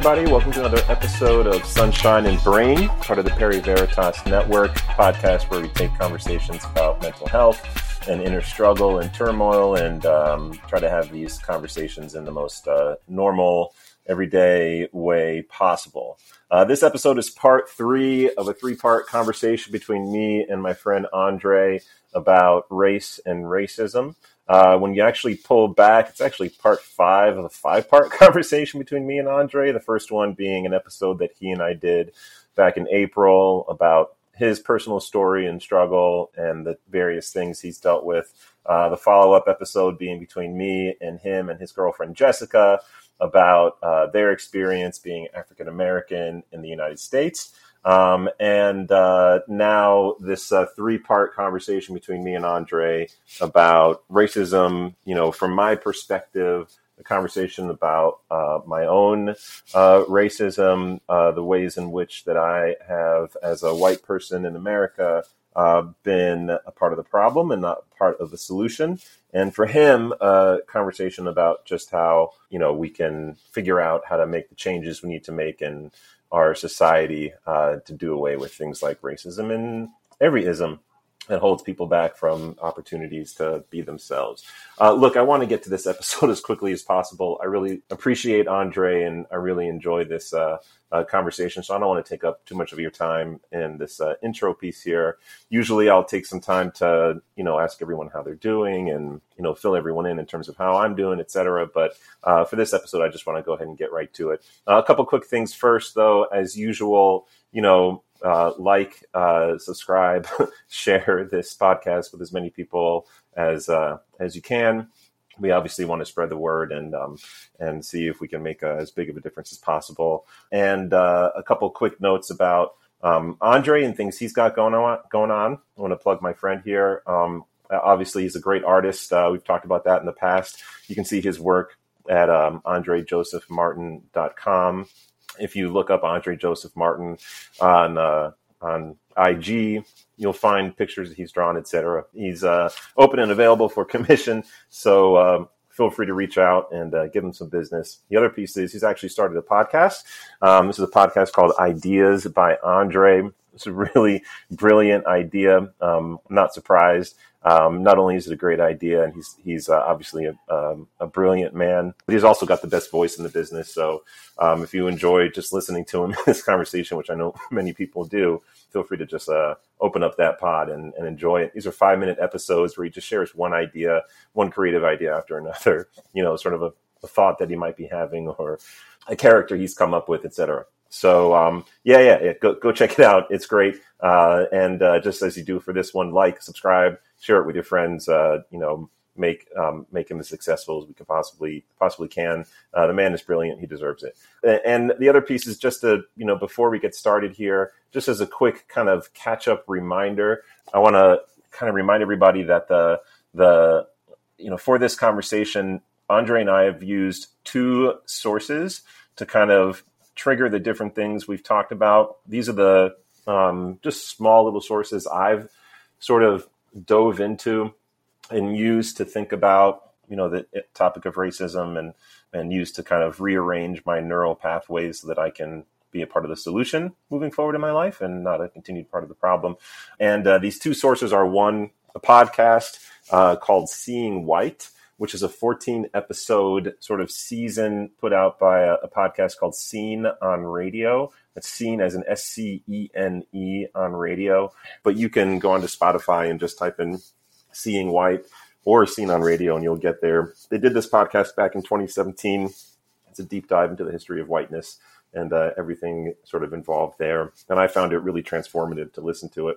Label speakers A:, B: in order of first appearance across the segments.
A: everybody. Welcome to another episode of Sunshine and Brain, part of the Perry Veritas Network podcast, where we take conversations about mental health and inner struggle and turmoil, and um, try to have these conversations in the most uh, normal, everyday way possible. Uh, this episode is part three of a three-part conversation between me and my friend Andre about race and racism. Uh, when you actually pull back, it's actually part five of a five part conversation between me and Andre. The first one being an episode that he and I did back in April about his personal story and struggle and the various things he's dealt with. Uh, the follow up episode being between me and him and his girlfriend Jessica about uh, their experience being African American in the United States. Um, and uh, now this uh, three-part conversation between me and Andre about racism. You know, from my perspective, a conversation about uh, my own uh, racism, uh, the ways in which that I have, as a white person in America, uh, been a part of the problem and not part of the solution. And for him, a conversation about just how you know we can figure out how to make the changes we need to make and our society uh, to do away with things like racism and every ism that holds people back from opportunities to be themselves. Uh, look, I want to get to this episode as quickly as possible. I really appreciate Andre and I really enjoy this uh, uh, conversation. So I don't want to take up too much of your time in this uh, intro piece here. Usually I'll take some time to, you know, ask everyone how they're doing and, you know, fill everyone in in terms of how I'm doing, et cetera. But uh, for this episode, I just want to go ahead and get right to it. Uh, a couple quick things first, though, as usual, you know, uh, like, uh, subscribe, share this podcast with as many people as uh, as you can. We obviously want to spread the word and um, and see if we can make a, as big of a difference as possible. And uh, a couple quick notes about um, Andre and things he's got going on. Going on. I want to plug my friend here. Um, obviously, he's a great artist. Uh, we've talked about that in the past. You can see his work at um, AndreJosephMartin.com if you look up Andre Joseph Martin on uh, on IG, you'll find pictures that he's drawn, etc. He's uh, open and available for commission, so um, feel free to reach out and uh, give him some business. The other piece is he's actually started a podcast. Um, this is a podcast called Ideas by Andre. It's a really brilliant idea. Um, I'm not surprised. Um, not only is it a great idea, and he's he's uh, obviously a, um, a, brilliant man, but he's also got the best voice in the business. So um, if you enjoy just listening to him in this conversation, which I know many people do, feel free to just uh, open up that pod and, and, enjoy it. These are five minute episodes where he just shares one idea, one creative idea after another. You know, sort of a, a thought that he might be having or a character he's come up with, etc. So um, yeah, yeah, yeah, go go check it out. It's great. Uh, and uh, just as you do for this one, like, subscribe, share it with your friends. Uh, you know, make um, make him as successful as we can possibly possibly can. Uh, the man is brilliant; he deserves it. And the other piece is just to you know before we get started here, just as a quick kind of catch up reminder, I want to kind of remind everybody that the the you know for this conversation, Andre and I have used two sources to kind of trigger the different things we've talked about. These are the um, just small little sources I've sort of dove into and used to think about, you know, the topic of racism and and used to kind of rearrange my neural pathways so that I can be a part of the solution moving forward in my life and not a continued part of the problem. And uh, these two sources are one, a podcast uh, called Seeing White, which is a 14 episode sort of season put out by a, a podcast called Scene on Radio. It's seen as an S C E N E on radio, but you can go onto Spotify and just type in Seeing White or Scene on Radio and you'll get there. They did this podcast back in 2017. It's a deep dive into the history of whiteness and uh, everything sort of involved there. And I found it really transformative to listen to it.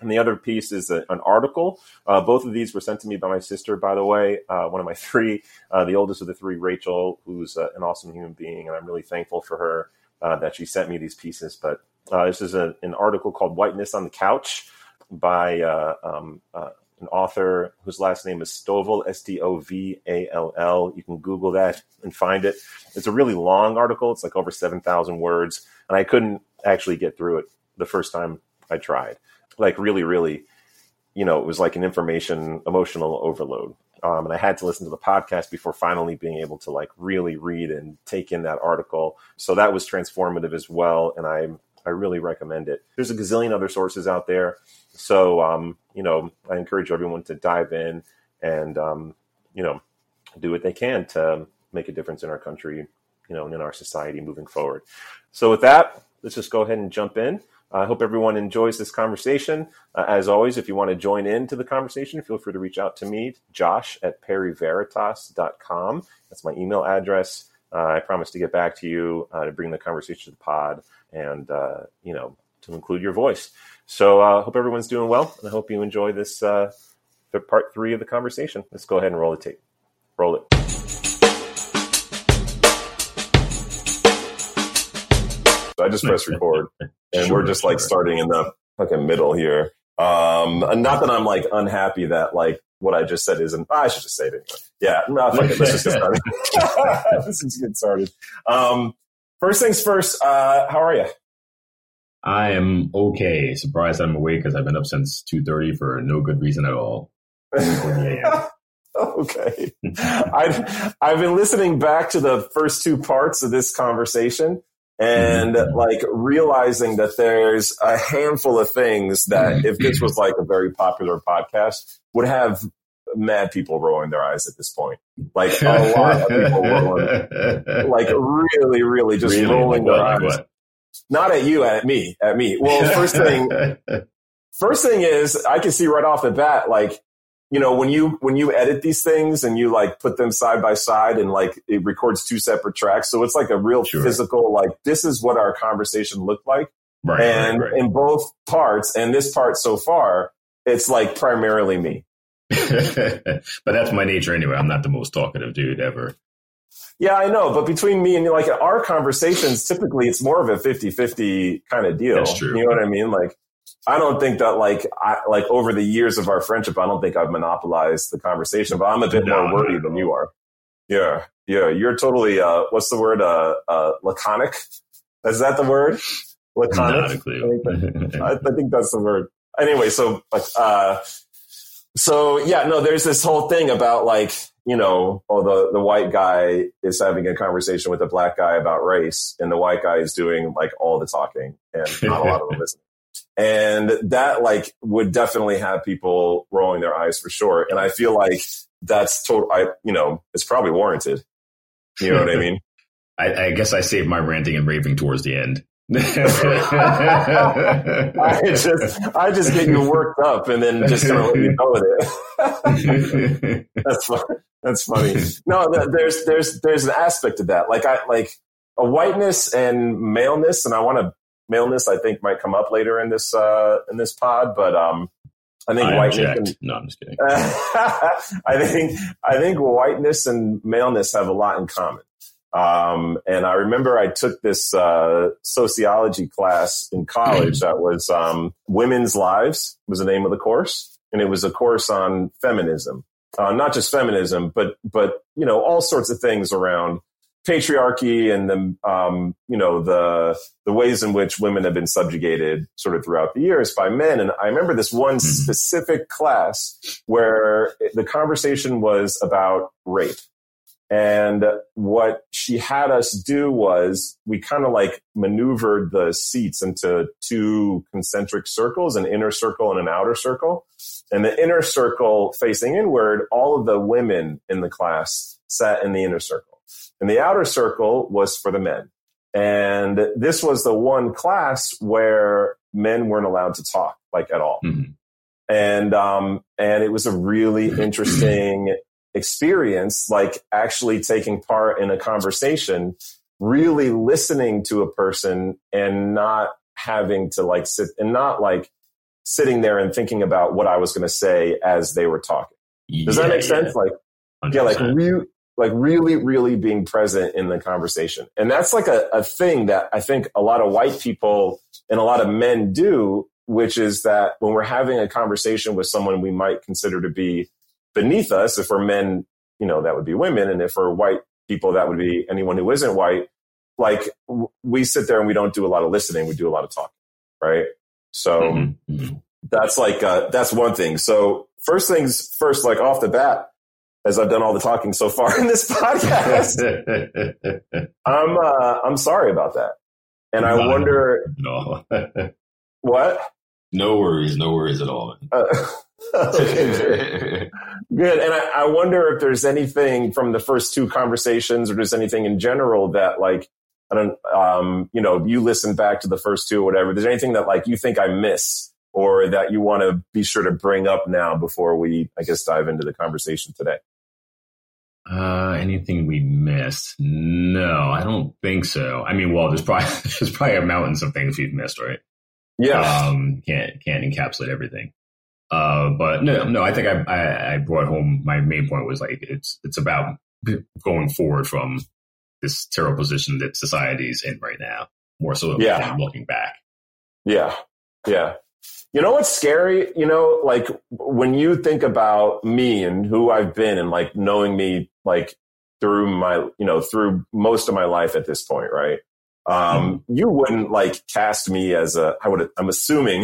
A: And the other piece is a, an article. Uh, both of these were sent to me by my sister, by the way. Uh, one of my three, uh, the oldest of the three, Rachel, who's uh, an awesome human being, and I'm really thankful for her uh, that she sent me these pieces. But uh, this is a, an article called "Whiteness on the Couch" by um, an author whose last name is Stovall, S T O V A L L. You can Google that and find it. It's a really long article. It's like over 7,000 words. And I couldn't actually get through it the first time I tried like really, really, you know, it was like an information emotional overload. Um, and I had to listen to the podcast before finally being able to like really read and take in that article. So that was transformative as well. And I, I really recommend it. There's a gazillion other sources out there. So, um, you know, I encourage everyone to dive in and, um, you know, do what they can to make a difference in our country, you know, and in our society moving forward. So with that, let's just go ahead and jump in. I hope everyone enjoys this conversation. Uh, as always, if you want to join into the conversation, feel free to reach out to me, josh at periveritas.com. That's my email address. Uh, I promise to get back to you uh, to bring the conversation to the pod and, uh, you know, to include your voice. So I uh, hope everyone's doing well, and I hope you enjoy this uh, part three of the conversation. Let's go ahead and roll the tape. Roll it. I just press record, and sure, we're just like starting in the fucking middle here. Um, and not that I'm like unhappy that like what I just said isn't. I should just say it anyway. Yeah, no, fuck it. Let's just get started. let's just get started. Um, first things first. Uh, how are you?
B: I am okay. Surprised I'm awake because I've been up since two thirty for no good reason at all.
A: okay. I've I've been listening back to the first two parts of this conversation and mm-hmm. like realizing that there's a handful of things that mm-hmm. if this was like a very popular podcast would have mad people rolling their eyes at this point. Like a lot of people rolling, like really, really just really? rolling their eyes. What? Not at you, at me, at me. Well, first thing, first thing is I can see right off the bat, like you know, when you when you edit these things and you like put them side by side and like it records two separate tracks, so it's like a real sure. physical like this is what our conversation looked like. Right, and right, right. in both parts, and this part so far, it's like primarily me.
B: but that's my nature anyway. I'm not the most talkative dude ever.
A: Yeah, I know. But between me and like our conversations, typically it's more of a 50 50 kind of deal. That's true. You know what I mean? Like, I don't think that like I like over the years of our friendship, I don't think I've monopolized the conversation, but I'm a bit no, more wordy no. than you are. Yeah, yeah, you're totally uh, what's the word? Uh, uh, laconic. Is that the word? Laconic. I think, I, I think that's the word. Anyway, so like, uh, so yeah, no, there's this whole thing about like you know, oh, the, the white guy is having a conversation with a black guy about race, and the white guy is doing like all the talking and not a lot of the listening. And that like would definitely have people rolling their eyes for sure. And I feel like that's total, I, you know, it's probably warranted. You know what I mean?
B: I, I guess I saved my ranting and raving towards the end. I
A: just I just get you worked up and then just kind of let you go with it. that's funny. That's funny. No, there's there's there's an aspect of that. Like I like a whiteness and maleness, and I want to maleness. I think might come up later in this uh, in this pod, but um, I think I whiteness. And,
B: no, I'm just kidding.
A: I think I think whiteness and maleness have a lot in common. Um, and I remember I took this uh, sociology class in college that was um, Women's Lives was the name of the course, and it was a course on feminism, uh, not just feminism, but but you know all sorts of things around patriarchy and the um, you know the the ways in which women have been subjugated sort of throughout the years by men. And I remember this one mm-hmm. specific class where the conversation was about rape and what she had us do was we kind of like maneuvered the seats into two concentric circles, an inner circle and an outer circle. And the inner circle facing inward, all of the women in the class sat in the inner circle. And the outer circle was for the men. And this was the one class where men weren't allowed to talk like at all. Mm-hmm. And, um, and it was a really interesting experience, like actually taking part in a conversation, really listening to a person and not having to like sit and not like sitting there and thinking about what I was going to say as they were talking. Does yeah, that make sense? Like, 100%. yeah, like re- like really, really being present in the conversation. And that's like a, a thing that I think a lot of white people and a lot of men do, which is that when we're having a conversation with someone we might consider to be beneath us. If we're men, you know, that would be women. And if we're white people, that would be anyone who isn't white. Like we sit there and we don't do a lot of listening. We do a lot of talking. Right. So mm-hmm. mm-hmm. that's like, uh, that's one thing. So first things first, like off the bat, as I've done all the talking so far in this podcast. I'm uh, I'm sorry about that, and I wonder what.
B: No worries, no worries at all.
A: Uh, okay, good. And I, I wonder if there's anything from the first two conversations, or there's anything in general that like I don't, um, you know, you listen back to the first two or whatever. There's anything that like you think I miss or that you want to be sure to bring up now before we, I guess, dive into the conversation today?
B: Uh, anything we missed? No, I don't think so. I mean, well, there's probably there's probably a mountains of things we've missed, right?
A: Yeah.
B: Um, can't can't encapsulate everything. Uh, but no, no, I think I, I, I brought home my main point was like it's it's about going forward from this terrible position that society's in right now, more so
A: Yeah.
B: than looking back.
A: Yeah. Yeah. You know what's scary? You know, like when you think about me and who I've been and like knowing me like through my, you know, through most of my life at this point, right? Um, you wouldn't like cast me as a, I would, I'm assuming,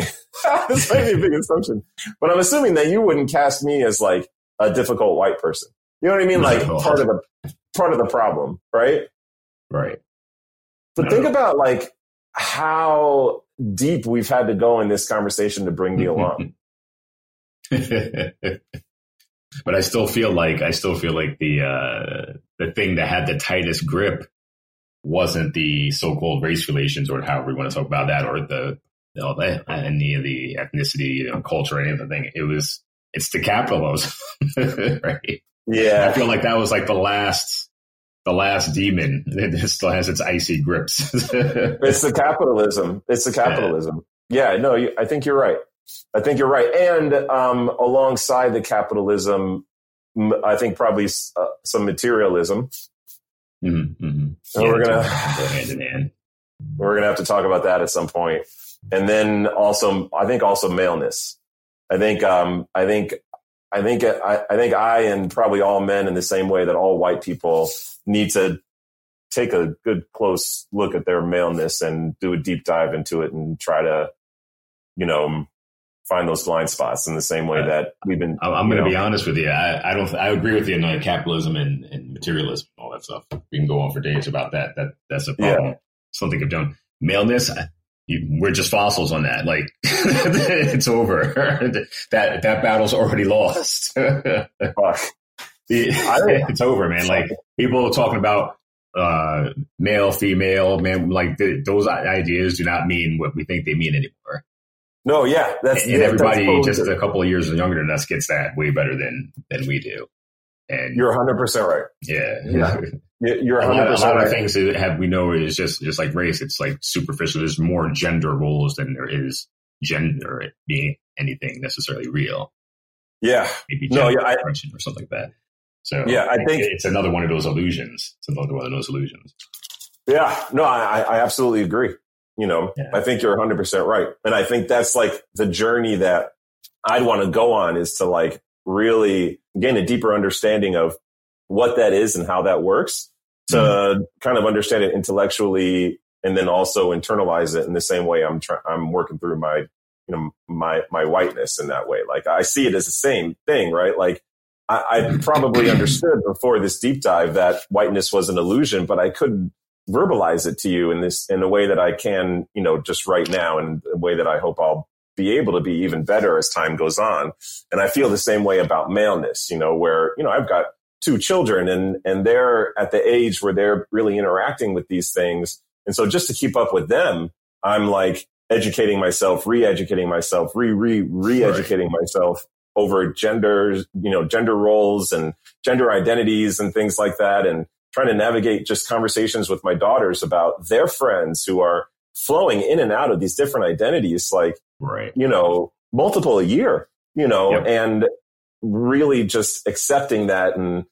A: this might be a big assumption, but I'm assuming that you wouldn't cast me as like a difficult white person. You know what I mean? Like
B: No.
A: part of the, part of the problem, right?
B: Right.
A: But
B: No.
A: think about like how deep we've had to go in this conversation to bring me along.
B: but I still feel like I still feel like the uh, the thing that had the tightest grip wasn't the so-called race relations or however we want to talk about that or the you know, the, any of the ethnicity, you know, culture, any of the thing. It was it's the capitalism, right?
A: Yeah, I
B: feel like that was like the last the last demon. that still has its icy grips.
A: It's the capitalism. It's the capitalism. Yeah, no, you, I think you're right. I think you're right. And um, alongside the capitalism, I think probably uh, some materialism.
B: Mhm, mhm.
A: And we're gonna-
B: hand in hand.
A: We're going to have to talk about that at some point. And then also, I think also maleness. I think, um, I think, I think, I, I think I and probably all men in the same way that all white people need to take a good close look at their maleness and do a deep dive into it and try to, you know, find those blind spots in the same way that we've been.
B: I'm, going to be honest with you. I, I don't. I agree with you on capitalism and, and materialism, and all that stuff. We can go on for days about that. That that's a problem. Something I've done. Maleness. I- You, we're just fossils on that. Like it's over. that that battle's already lost.
A: Fuck.
B: it's over, man. Like people are talking about uh, male, female, man. Like th- those ideas do not mean what we think they mean anymore.
A: No, yeah, that's
B: and
A: yeah,
B: everybody
A: totally
B: just a couple of years younger than us gets that way better than than we do. And
A: You're 100 percent right.
B: yeah,
A: Yeah. You- You're
B: a
A: 100
B: lot, a lot of things that have we know is just just like race. It's like superficial. There's more gender roles than there is gender being anything necessarily real.
A: Yeah,
B: Maybe
A: No,
B: gender
A: yeah, I-
B: or something like that. So
A: Yeah, I think-
B: it's another one of those illusions. It's another one of those illusions.
A: Yeah, no, I, I absolutely agree. You know,
B: Yeah.
A: I think you're 100% right. And I think that's like the journey that I'd want to go on is to like really gain a deeper understanding of what that is and how that works to
B: Mm-hmm.
A: kind of understand it intellectually and then also internalize it in the same way I'm trying, I'm working through my, you know, my, my whiteness in that way. Like I see it as the same thing, right? Like I, I probably understood before this deep dive that whiteness was an illusion, but I couldn't verbalize it to you in this in a way that I can, you know, just right now and a way that I hope I'll be able to be even better as time goes on. And I feel the same way about maleness, you know, where, you know, I've got two children and and they're at the age where they're really interacting with these things. And so just to keep up with them, I'm like educating myself, re-educating myself, re re re-educating myself over genders, you know, gender roles and gender identities and things like that and trying to navigate just conversations with my daughters about their friends who are flowing in and out of these different identities like
B: Right.
A: you know multiple a year you know
B: Yep.
A: and really just accepting that and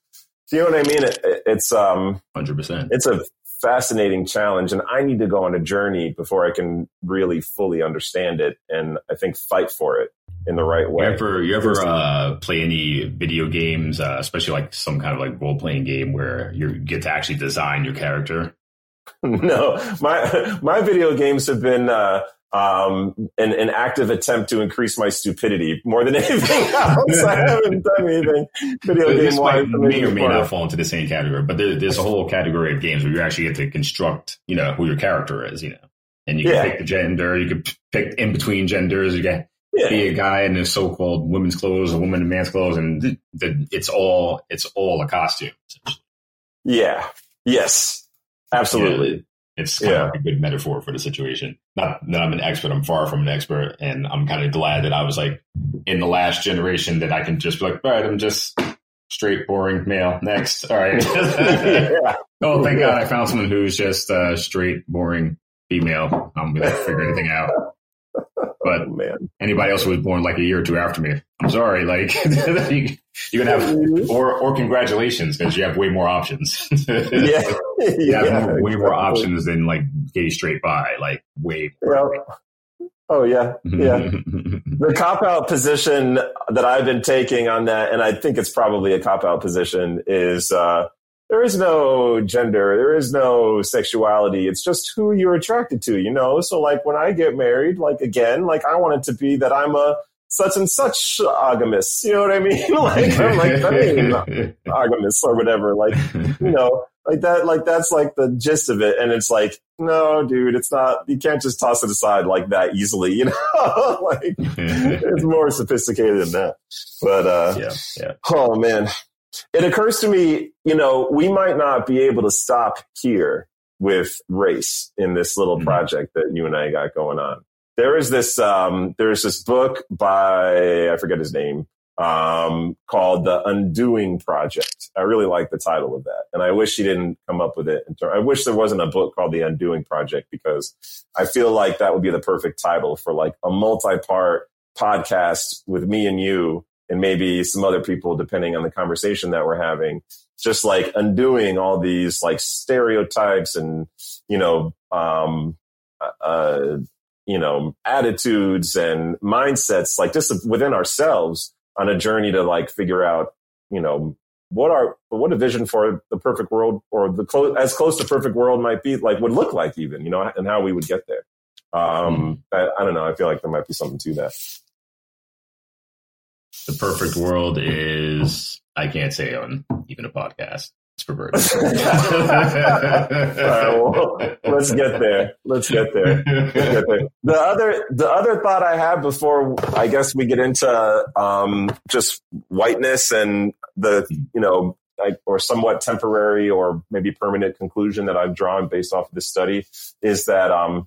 A: do you know what i mean it, it- it's um
B: Hundred percent.
A: it's a fascinating challenge and i need to go on a journey before i can really fully understand it and i think fight for it in the right
B: You
A: way
B: ever you ever uh, play any video games, uh, especially like some kind of like role playing game where you get to actually design your character?
A: no, my my video games have been uh, um, an, an active attempt to increase my stupidity more than anything else. I haven't done anything video
B: this
A: game wise.
B: may or may not fall into the same category, but there, there's a whole category of games where you actually get to construct, you know, who your character is, you know, and you can
A: Yeah.
B: pick the gender, you can pick in between genders, you can
A: Yeah.
B: be a guy in the so-called women's clothes, a woman in man's clothes, and the, the, it's all it's all a costume.
A: yeah. Yes. Absolutely.
B: Yeah, it's kind
A: Yeah.
B: of like a good metaphor for the situation. Not that I'm an expert, I'm far from an expert, and I'm kind of glad that I was like in the last generation that I can just be like, all right, I'm just straight, boring male. Next, all right.
A: yeah.
B: oh, thank God, I found someone who's just uh, straight, boring female. I'm gonna figure anything out. But
A: Oh, man.
B: anybody else who was born like a year or two after me, I'm sorry. Like you, you're gonna have, or or congratulations because you have way more options.
A: Yeah.
B: you have
A: Yeah,
B: more, way more options than like gay straight by, like way.
A: Yeah. Oh yeah. Yeah. the cop out position that I've been taking on that, and I think it's probably a cop out position, is uh, there is no gender, there is no sexuality. It's just who you're attracted to, you know? So, like, when I get married, like, again, like, I want it to be that I'm a such and such agamous, you know what I mean? like, I'm like, that ain't agamous or whatever. Like, you know, like that, like that's like the gist of it. And it's like, no, dude, it's not, you can't just toss it aside like that easily, you know, like it's more sophisticated than that. But, uh,
B: yeah, yeah.
A: oh man, it occurs to me, you know, we might not be able to stop here with race in this little
B: Mhm.
A: project that you and I got going on. There is this, um, there's this book by, I forget his name, um, called The Undoing Project. I really like the title of that. And I wish he didn't come up with it. I wish there wasn't a book called The Undoing Project because I feel like that would be the perfect title for like a multi-part podcast with me and you and maybe some other people, depending on the conversation that we're having, just like undoing all these like stereotypes and, you know, um, uh, you know, attitudes and mindsets, like just within ourselves on a journey to like figure out, you know, what our, what a vision for the perfect world or the close, as close to perfect world might be, like would look like even, you know, and how we would get there. Um, I, I don't know. I feel like there might be something to that.
B: The perfect world is I can't say on even a podcast. It's perverted.
A: Well, let's get there. Let's get there. Let's get there. The other, the other thought I have before I guess we get into um, just whiteness and the, you know, like, or somewhat temporary or maybe permanent conclusion that I've drawn based off of this study is that um,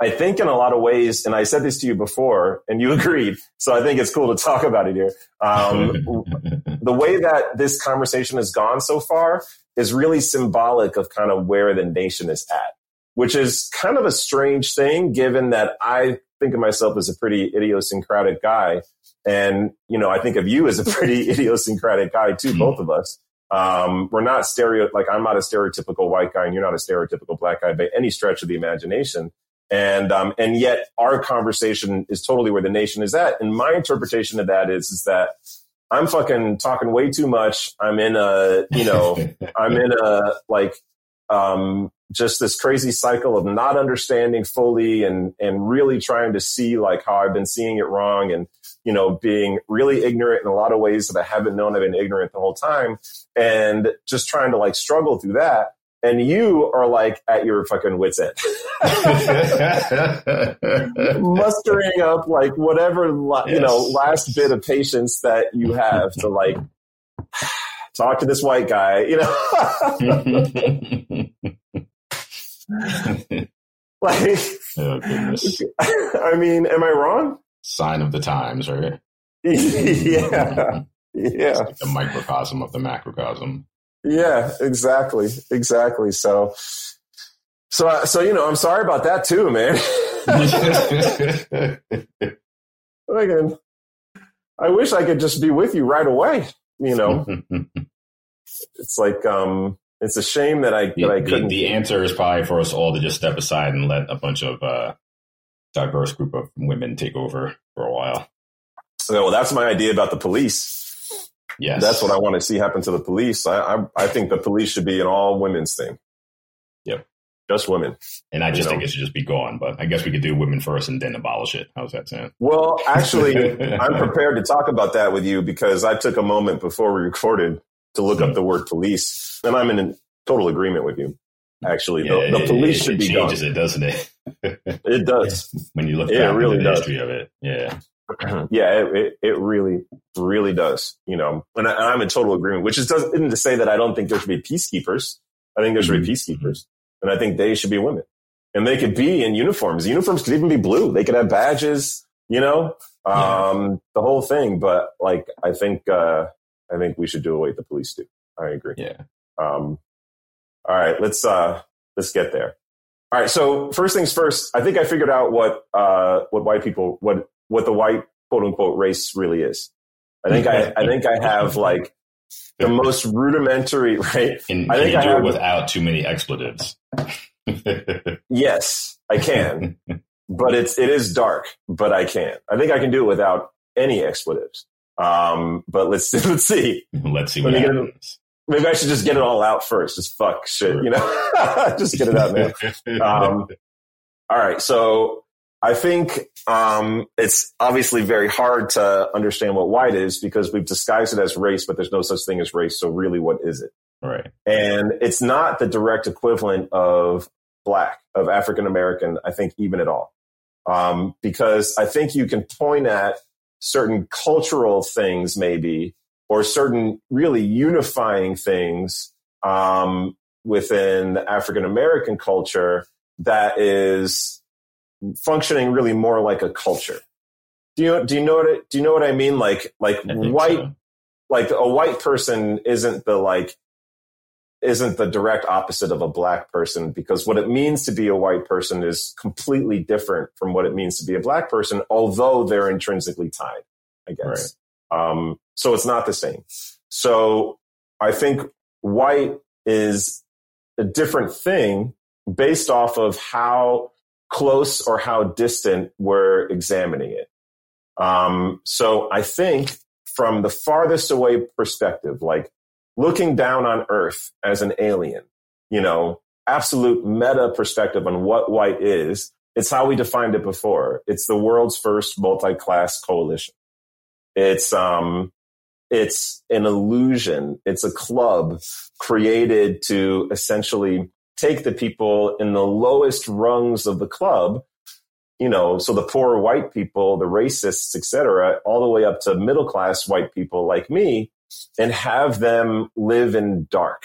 A: I think in a lot of ways, and I said this to you before, and you agreed. So I think it's cool to talk about it here. Um, the way that this conversation has gone so far is really symbolic of kind of where the nation is at, which is kind of a strange thing given that I think of myself as a pretty idiosyncratic guy. And, you know, I think of you as a pretty idiosyncratic guy too, both of us. Um, we're not stereo, like I'm not a stereotypical white guy and you're not a stereotypical black guy by any stretch of the imagination. And, um, and yet our conversation is totally where the nation is at. And my interpretation of that is, is that I'm fucking talking way too much. I'm in a, you know, I'm in a like um just this crazy cycle of not understanding fully and and really trying to see like how I've been seeing it wrong and you know being really ignorant in a lot of ways that I haven't known I've been ignorant the whole time and just trying to like struggle through that and you are like at your fucking wits end mustering up like whatever la- you know last bit of patience that you have to like talk to this white guy you know like
B: oh goodness!
A: i mean am i wrong
B: Sign of the times, right?
A: yeah yeah
B: It's like the microcosm of the macrocosm.
A: Yeah exactly exactly. So so uh, so you know i'm sorry about that too man. Again, i wish i could just be with you right away you know? It's like um it's a shame that i
B: the,
A: that i
B: the-
A: couldn't
B: the answer is probably for us all to just step aside and let a bunch of uh, diverse group of women take over for a while.
A: Yeah, well that's my idea about the police
B: Yes,
A: that's what i want to see happen to the police I, I i think the police should be an all women's thing
B: Yep.
A: just women.
B: And I just
A: You
B: think
A: know.
B: it should just be gone. But I guess we could do women first and then abolish it. How's that sound?
A: Well, actually, I'm prepared to talk about that with you because I took a moment before we recorded to look up the word police, and I'm in total agreement with you. Actually, the,
B: Yeah,
A: the
B: it-
A: police
B: it,
A: should
B: it
A: be gone.
B: changes it, doesn't it?
A: It does.
B: when you look
A: Yeah, it
B: back
A: really
B: the
A: does.
B: history of it. Yeah.
A: yeah, it, it, it really, really does. You know, and, I, I'm in total agreement. Which is doesn't to say that I don't think there should be peacekeepers. I think there should be peacekeepers, and I think they should be women, and they could be in uniforms. Uniforms could even be blue. They could have badges. You know, um, the whole thing. But like, I think, uh, I think we should do away with the police too. I agree.
B: Yeah.
A: Um, all right, let's uh, let's get there. All right, so first things first, I think I figured out what uh, what white people what what the white quote unquote race really is. I think I I think I have like the most rudimentary right.
B: And
A: I think I
B: do
A: have-
B: it without too many expletives?
A: Yes, I can, but it's it is dark, but I can. I think I can do it without any expletives. Um, but let's let's see.
B: Let's see
A: Let
B: what
A: get it-
B: happens.
A: Maybe I should just get it all out first. Just fuck shit, you know. just get it out man. Um, all right. So I think um, it's obviously very hard to understand what white is because we've disguised it as race, but there's no such thing as race. So really, what is it?
B: right.
A: And it's not the direct equivalent of black, of African American, I think, even at all. Um, because I think you can point at certain cultural things, maybe, or certain really unifying things um, within the African American culture that is functioning really more like a culture. Do you do you know what it, do you know what I mean? Like like white
B: so.
A: like a white person isn't the like isn't the direct opposite of a black person because what it means to be a white person is completely different from what it means to be a black person although they're intrinsically tied i guess um, so it's not the same so i think white is a different thing based off of how close or how distant we're examining it um, so i think from the farthest away perspective, like looking down on Earth as an alien, you know, absolute meta perspective on what white is. It's how we defined it before. It's the world's first multi-class coalition. It's, um, it's an illusion. It's a club created to essentially take the people in the lowest rungs of the club you know, so the poor white people, the racists, et cetera, all the way up to middle class white people like me and have them live in dark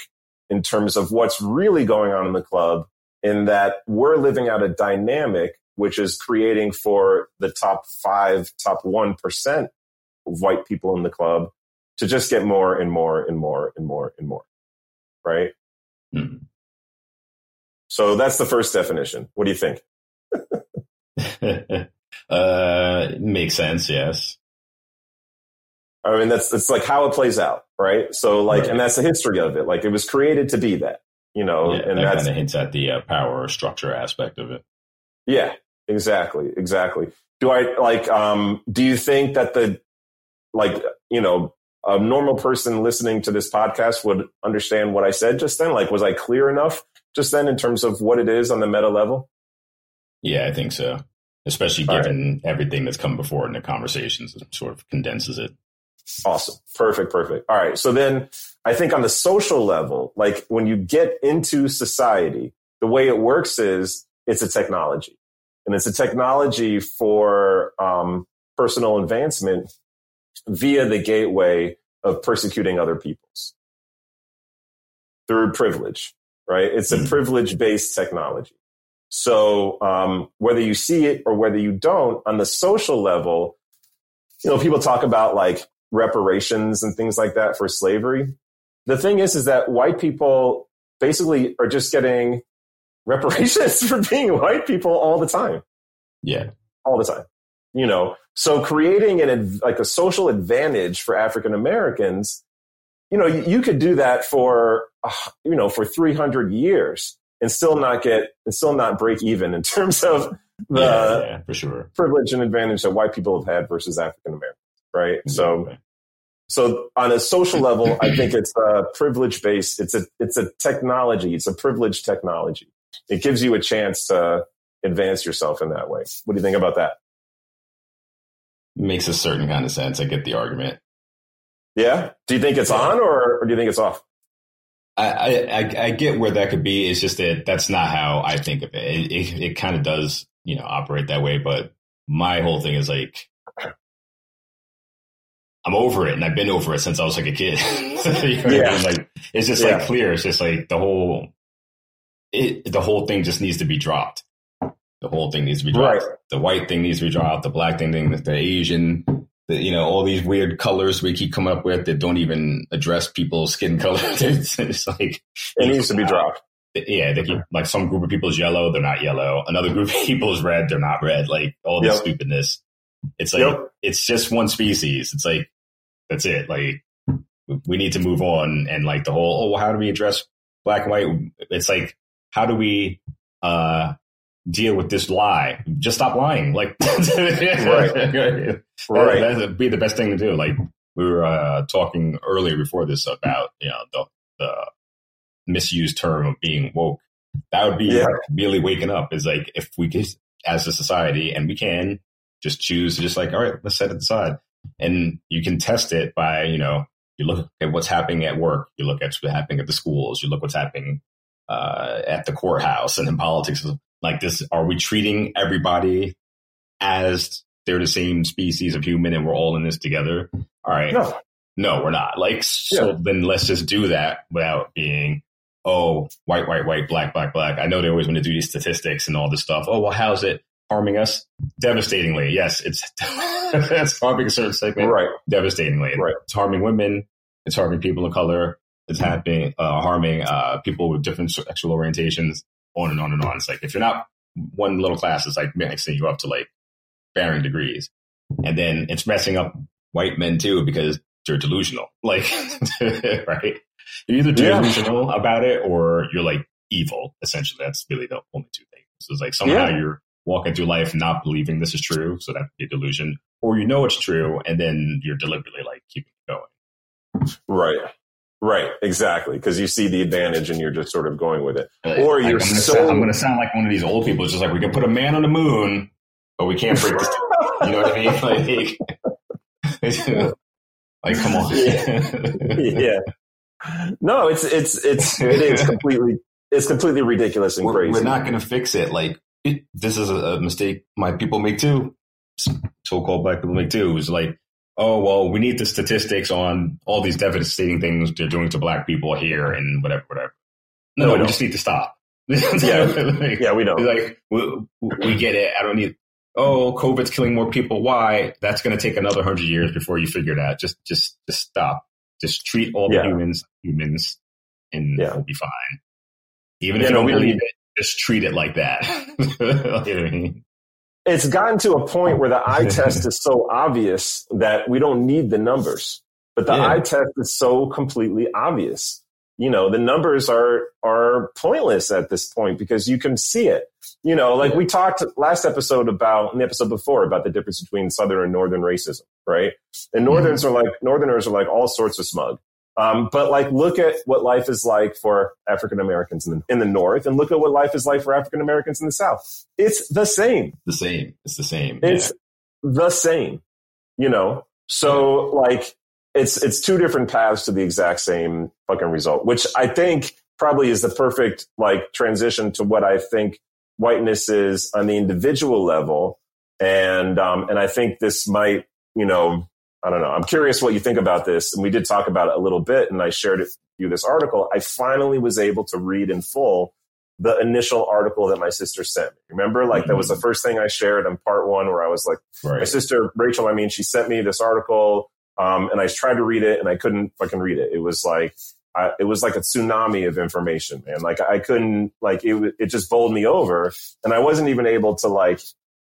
A: in terms of what's really going on in the club in that we're living out a dynamic which is creating for the top five, top 1% of white people in the club to just get more and more and more and more and more. Right.
B: Mhm.
A: So that's the first definition. What do you think?
B: uh, makes sense. Yes.
A: I mean, that's it's like how it plays out, right? So, like,
B: Right.
A: and that's the history of it. Like, it was created to be that, you know,
B: yeah,
A: and
B: that kind of hints at the uh, power or structure aspect of it.
A: yeah, exactly, exactly. Do I like? um Do you think that the like, you know, a normal person listening to this podcast would understand what I said just then? Like, was I clear enough just then in terms of what it is on the meta level?
B: Yeah, I think so. Especially
A: All
B: given everything that's come before in the conversations, it sort of condenses it.
A: Awesome. Perfect. Perfect. All right. So then I think on the social level, like when you get into society, the way it works is it's a technology and it's a technology for um, personal advancement via the gateway of persecuting other peoples through privilege, right? It's a
B: Mhm.
A: privilege based technology. So um, whether you see it or whether you don't, on the social level, you know, people talk about like reparations and things like that for slavery. The thing is, is that white people basically are just getting reparations for being white people all the time,
B: Yeah.
A: all the time. You know, so creating an like a social advantage for African Americans, you know, you, you could do that for you know for three hundred years and still not get and still not break even in terms of the
B: yeah, yeah, for sure.
A: privilege and advantage that white people have had versus African Americans, right? Mm-hmm. So
B: Exactly.
A: so on a social level, I think it's a privilege based. It's a it's a technology. It's a privileged technology. it gives you a chance to advance yourself in that way. What do you think about that?
B: Makes a certain kind of sense. I get the argument.
A: Yeah. Do you think it's on or, or do you think it's off?
B: I, I, I get where that could be. It's just that that's not how I think of it. It, it, it kind of does, you know, operate that way. But my whole thing is like, I'm over it, and I've been over it since I was like a kid. you know yeah. I mean? Like it's just yeah. like clear. It's just like the whole, it, the whole thing just needs to be dropped. The whole thing needs to be dropped. Right. The white thing needs to be dropped. The black thing, thing the Asian, the, you know, all these weird colors we keep coming up with that don't even address people's skin color. it's, it's, like
A: it needs to be dropped.
B: Yeah, they keep like some group of people is yellow, they're not yellow. Another group of people is red, they're not red. Like all this yep. stupidness. It's like yep. it's just one species. It's like that's it. Like we need to move on. And like the whole, oh, how do we address black and white? It's like, how do we uh, deal with this lie? Just stop lying. Like, right, right. That, would be the best thing to do. Like we were uh, talking earlier before this about you know the, the misused term of being woke. That would be yeah. really waking up. Is like if we could, as a society, and we can just choose to just like, all right, let's set it aside. And you can test it by, you know, you look at what's happening at work, you look at what's happening at the schools, you look what's happening uh, at the courthouse and in politics. Like this, are we treating everybody as they're the same species of human and we're all in this together? All right. No, no we're not. Like, so yeah. then let's just do that without being, oh, white, white, white, black, black, black. I know they always want to do these statistics and all this stuff. Oh, well, how's it harming us? Devastatingly. Yes, it's, it's harming a certain segment.
A: Right.
B: Devastatingly.
A: Right.
B: It's harming women. It's harming people of color. It's happening, uh, harming, uh, people with different sexual orientations, on and on and on. It's like, if you're not one little class, it's like mixing you up to like varying degrees. And then it's messing up white men too, because they're delusional. Like, right? You're either delusional yeah. about it or you're like evil, essentially. That's really the only two things. So it's like somehow yeah. you're walking through life not believing this is true, so that would be a delusion, or you know it's true, and then you're deliberately like keeping it going.
A: Right. Right, exactly, because you see the advantage and you're just sort of going with it. Uh, or you're
B: I'm gonna,
A: so.
B: Sound, I'm going to sound like one of these old people. It's just like we can put a man on the moon, but we can't break this. you know what I mean? Like, like come on.
A: yeah. yeah. No, it's it's it's it is completely it's completely ridiculous and
B: we're,
A: crazy.
B: We're not going to fix it. Like it, this is a, mistake my people make too. So-called black people make too. It's like, oh well, we need the statistics on all these devastating things they're doing to black people here and whatever, whatever. No, no, we, we just need to stop.
A: yeah, like, yeah, we don't.
B: Like we, we get it. I don't need. Oh, COVID's killing more people. Why? That's going to take another hundred years before you figure it out. Just, just, just stop. Just treat all the yeah. humans humans, and yeah. we'll be fine. Even if you don't believe it, just treat it like that. you know I mean?
A: It's gotten to a point where the eye test is so obvious that we don't need the numbers. But the yeah. eye test is so completely obvious. You know, the numbers are are pointless at this point because you can see it. You know, like yeah. we talked last episode about in the episode before about the difference between southern and northern racism, right? And northerns mm-hmm. are like northerners are like all sorts of smug. Um, but like, look at what life is like for African Americans in the, in the North, and look at what life is like for African Americans in the South. It's the same.
B: The same. It's the same.
A: It's yeah. the same. You know. So yeah. like, it's it's two different paths to the exact same fucking result, which I think probably is the perfect like transition to what I think whiteness is on the individual level, and um, and I think this might you know I don't know. I'm curious what you think about this. And we did talk about it a little bit, and I shared it you this article. I finally was able to read in full the initial article that my sister sent me. Remember, like mm-hmm. that was the mm-hmm. first thing I shared on part one, where I was like, right. my sister Rachel. I mean, she sent me this article, um, and I tried to read it, and I couldn't fucking read it. It was like I, it was like a tsunami of information, man. Like I couldn't, like it, it just bowled me over, and I wasn't even able to like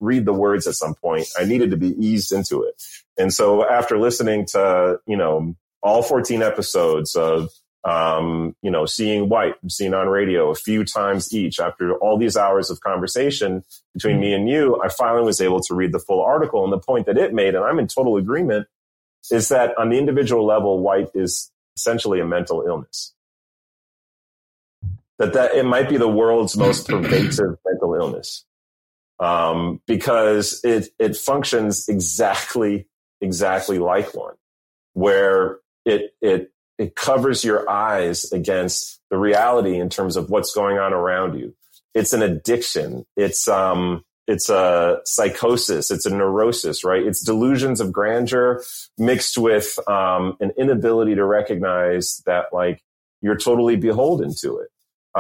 A: read the words at some point. I needed to be eased into it. And so after listening to, you know, all 14 episodes of, um, you know, seeing white, Scene on Radio a few times each after all these hours of conversation between me and you, I finally was able to read the full article. And the point that it made, and I'm in total agreement, is that on the individual level, white is essentially a mental illness. that that it might be the world's most pervasive mental illness um, because it it functions exactly exactly like one, where it it it covers your eyes against the reality in terms of what's going on around you. It's an addiction. It's um it's a psychosis. It's a neurosis, right? It's delusions of grandeur mixed with um, an inability to recognize that like you're totally beholden to it.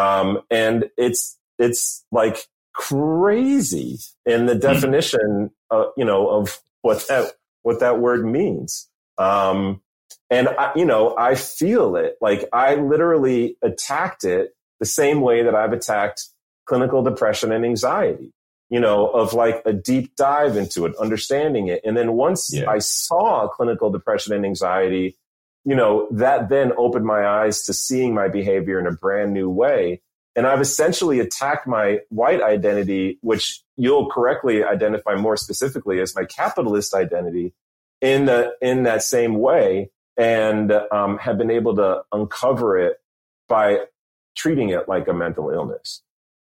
A: Um, and it's it's like crazy in the hmm. definition, uh, you know, of what that what that word means. Um, and I, you know, I feel it. Like I literally attacked it the same way that I've attacked clinical depression and anxiety. You know, of like a deep dive into it, understanding it, and then once yeah. I saw clinical depression and anxiety, you know, that then opened my eyes to seeing my behavior in a brand new way. And I've essentially attacked my white identity, which you'll correctly identify more specifically as my capitalist identity in the, in that same way and um, have been able to uncover it by treating it like a mental illness.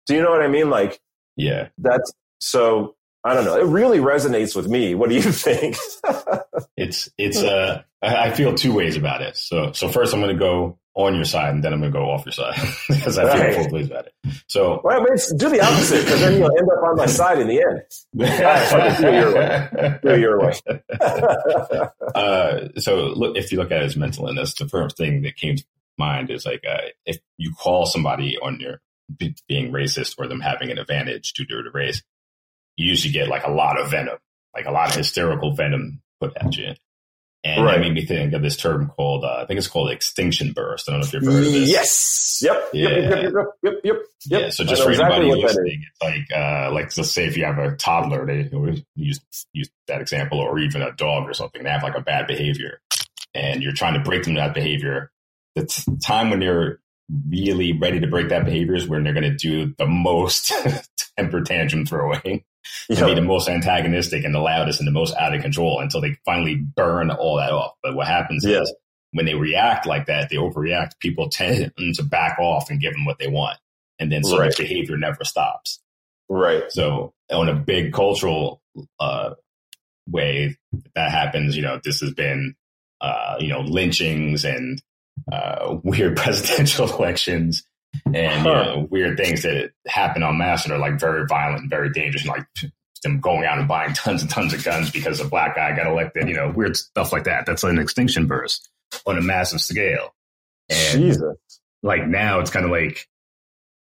A: Do you know what I mean? Like,
B: yeah,
A: that's so I don't know. It really resonates with me. What do you think?
B: it's it's uh I feel two ways about it. So so first I'm going to go on your side, and then I'm going to go off your side because I feel both ways about it. So
A: well, I mean, do the opposite because then you'll end up on my side in the end. right, do your way. Do your way.
B: uh, so look, if you look at it as mental illness, the first thing that came to mind is like uh, if you call somebody on your being racist or them having an advantage due to the race, you usually get like a lot of venom, like a lot of hysterical venom put at you. And right. that made me think of this term called, uh, I think it's called extinction burst. I don't know if you've heard of this.
A: Yes. Yep.
B: Yeah.
A: Yep. Yep. Yep. Yep. Yep.
B: yep. Yeah. So just for exactly anybody listening, it's like, uh, like let's say if you have a toddler, they use, use that example, or even a dog or something, they have like a bad behavior and you're trying to break them that behavior. The t- time when they're really ready to break that behavior is when they're going to do the most temper tantrum throwing to yep. be the most antagonistic and the loudest and the most out of control until they finally burn all that off. But what happens is when they react like that, they overreact. People tend to back off and give them what they want, and then so right. behavior never stops.
A: Right.
B: So on a big cultural uh, way, that happens. You know, this has been uh, you know lynchings and uh, weird presidential elections and huh. you know, weird things that happen on mass and are like very violent, and very dangerous, and like them going out and buying tons and tons of guns because a black guy got elected, you know, weird stuff like that. That's an extinction burst on a massive scale. And Jesus. like now it's kind of like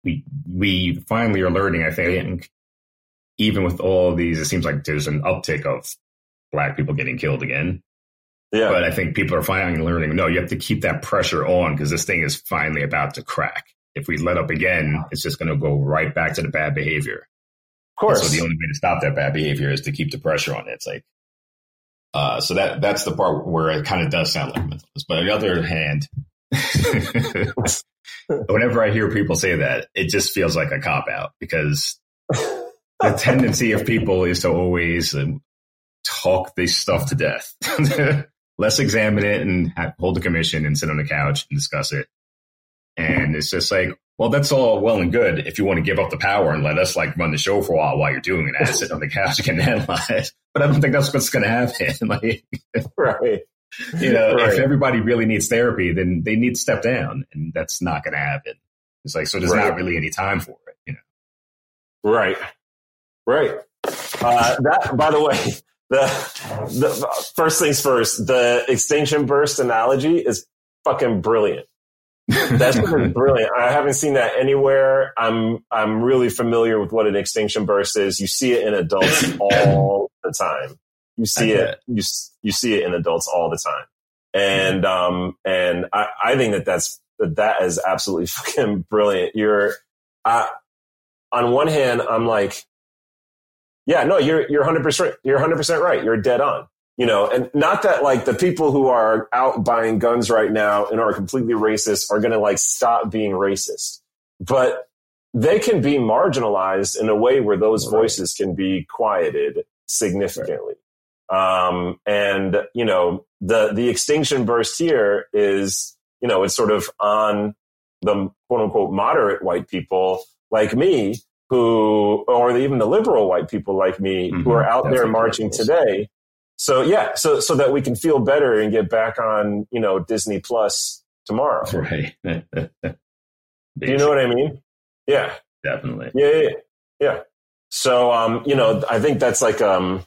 B: we we finally are learning, I think, even with all these, it seems like there's an uptick of black people getting killed again. Yeah. But I think people are finally learning, no, you have to keep that pressure on because this thing is finally about to crack if we let up again, it's just going to go right back to the bad behavior.
A: Of course.
B: And so the only way to stop that bad behavior is to keep the pressure on it. It's like, uh, so that that's the part where it kind of does sound like mental. But on the other hand, whenever I hear people say that, it just feels like a cop out because the tendency of people is to always um, talk this stuff to death. Let's examine it and have, hold a commission and sit on the couch and discuss it. And it's just like, well, that's all well and good if you want to give up the power and let us like run the show for a while while you're doing it. I sit on the couch and analyze. But I don't think that's what's going to happen. like,
A: right.
B: You know, right. if everybody really needs therapy, then they need to step down, and that's not going to happen. It's like so. There's right. not really any time for it. You know.
A: Right. Right. Uh, that, by the way, the, the first things first, the extinction burst analogy is fucking brilliant. That's brilliant. I haven't seen that anywhere. I'm I'm really familiar with what an extinction burst is. You see it in adults all the time. You see it you you see it in adults all the time. And um and I I think that that's that is absolutely fucking brilliant. You're uh, on one hand I'm like yeah, no, you're you're 100% you're 100% right. You're dead on you know, and not that like the people who are out buying guns right now and are completely racist are going to like stop being racist, but they can be marginalized in a way where those right. voices can be quieted significantly. Right. Um, and you know, the, the extinction burst here is, you know, it's sort of on the quote unquote moderate white people like me who, or even the liberal white people like me mm-hmm. who are out That's there marching today. So yeah, so so that we can feel better and get back on, you know, Disney Plus tomorrow.
B: Right.
A: Do you know what I mean? Yeah.
B: Definitely.
A: Yeah, yeah, yeah. So um, you know, I think that's like um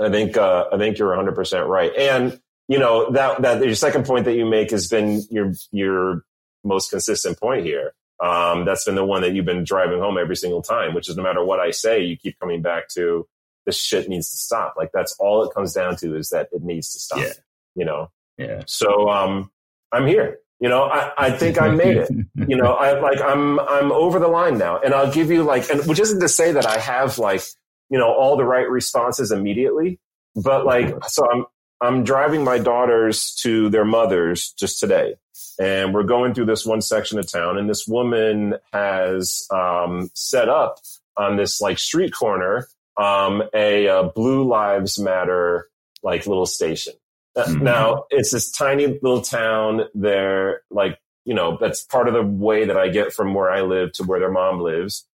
A: I think uh I think you're 100% right. And you know, that that your second point that you make has been your your most consistent point here um, that's been the one that you've been driving home every single time, which is no matter what I say, you keep coming back to this shit needs to stop. Like that's all it comes down to is that it needs to stop.
B: Yeah.
A: You know?
B: Yeah.
A: So um, I'm here. You know, I, I think I made it. you know, I like I'm I'm over the line now. And I'll give you like and which isn't to say that I have like, you know, all the right responses immediately. But like so I'm I'm driving my daughters to their mothers just today and we're going through this one section of town and this woman has um, set up on this like street corner um, a, a, blue lives matter like little station uh, mm-hmm. now it's this tiny little town there like you know that's part of the way that i get from where i live to where their mom lives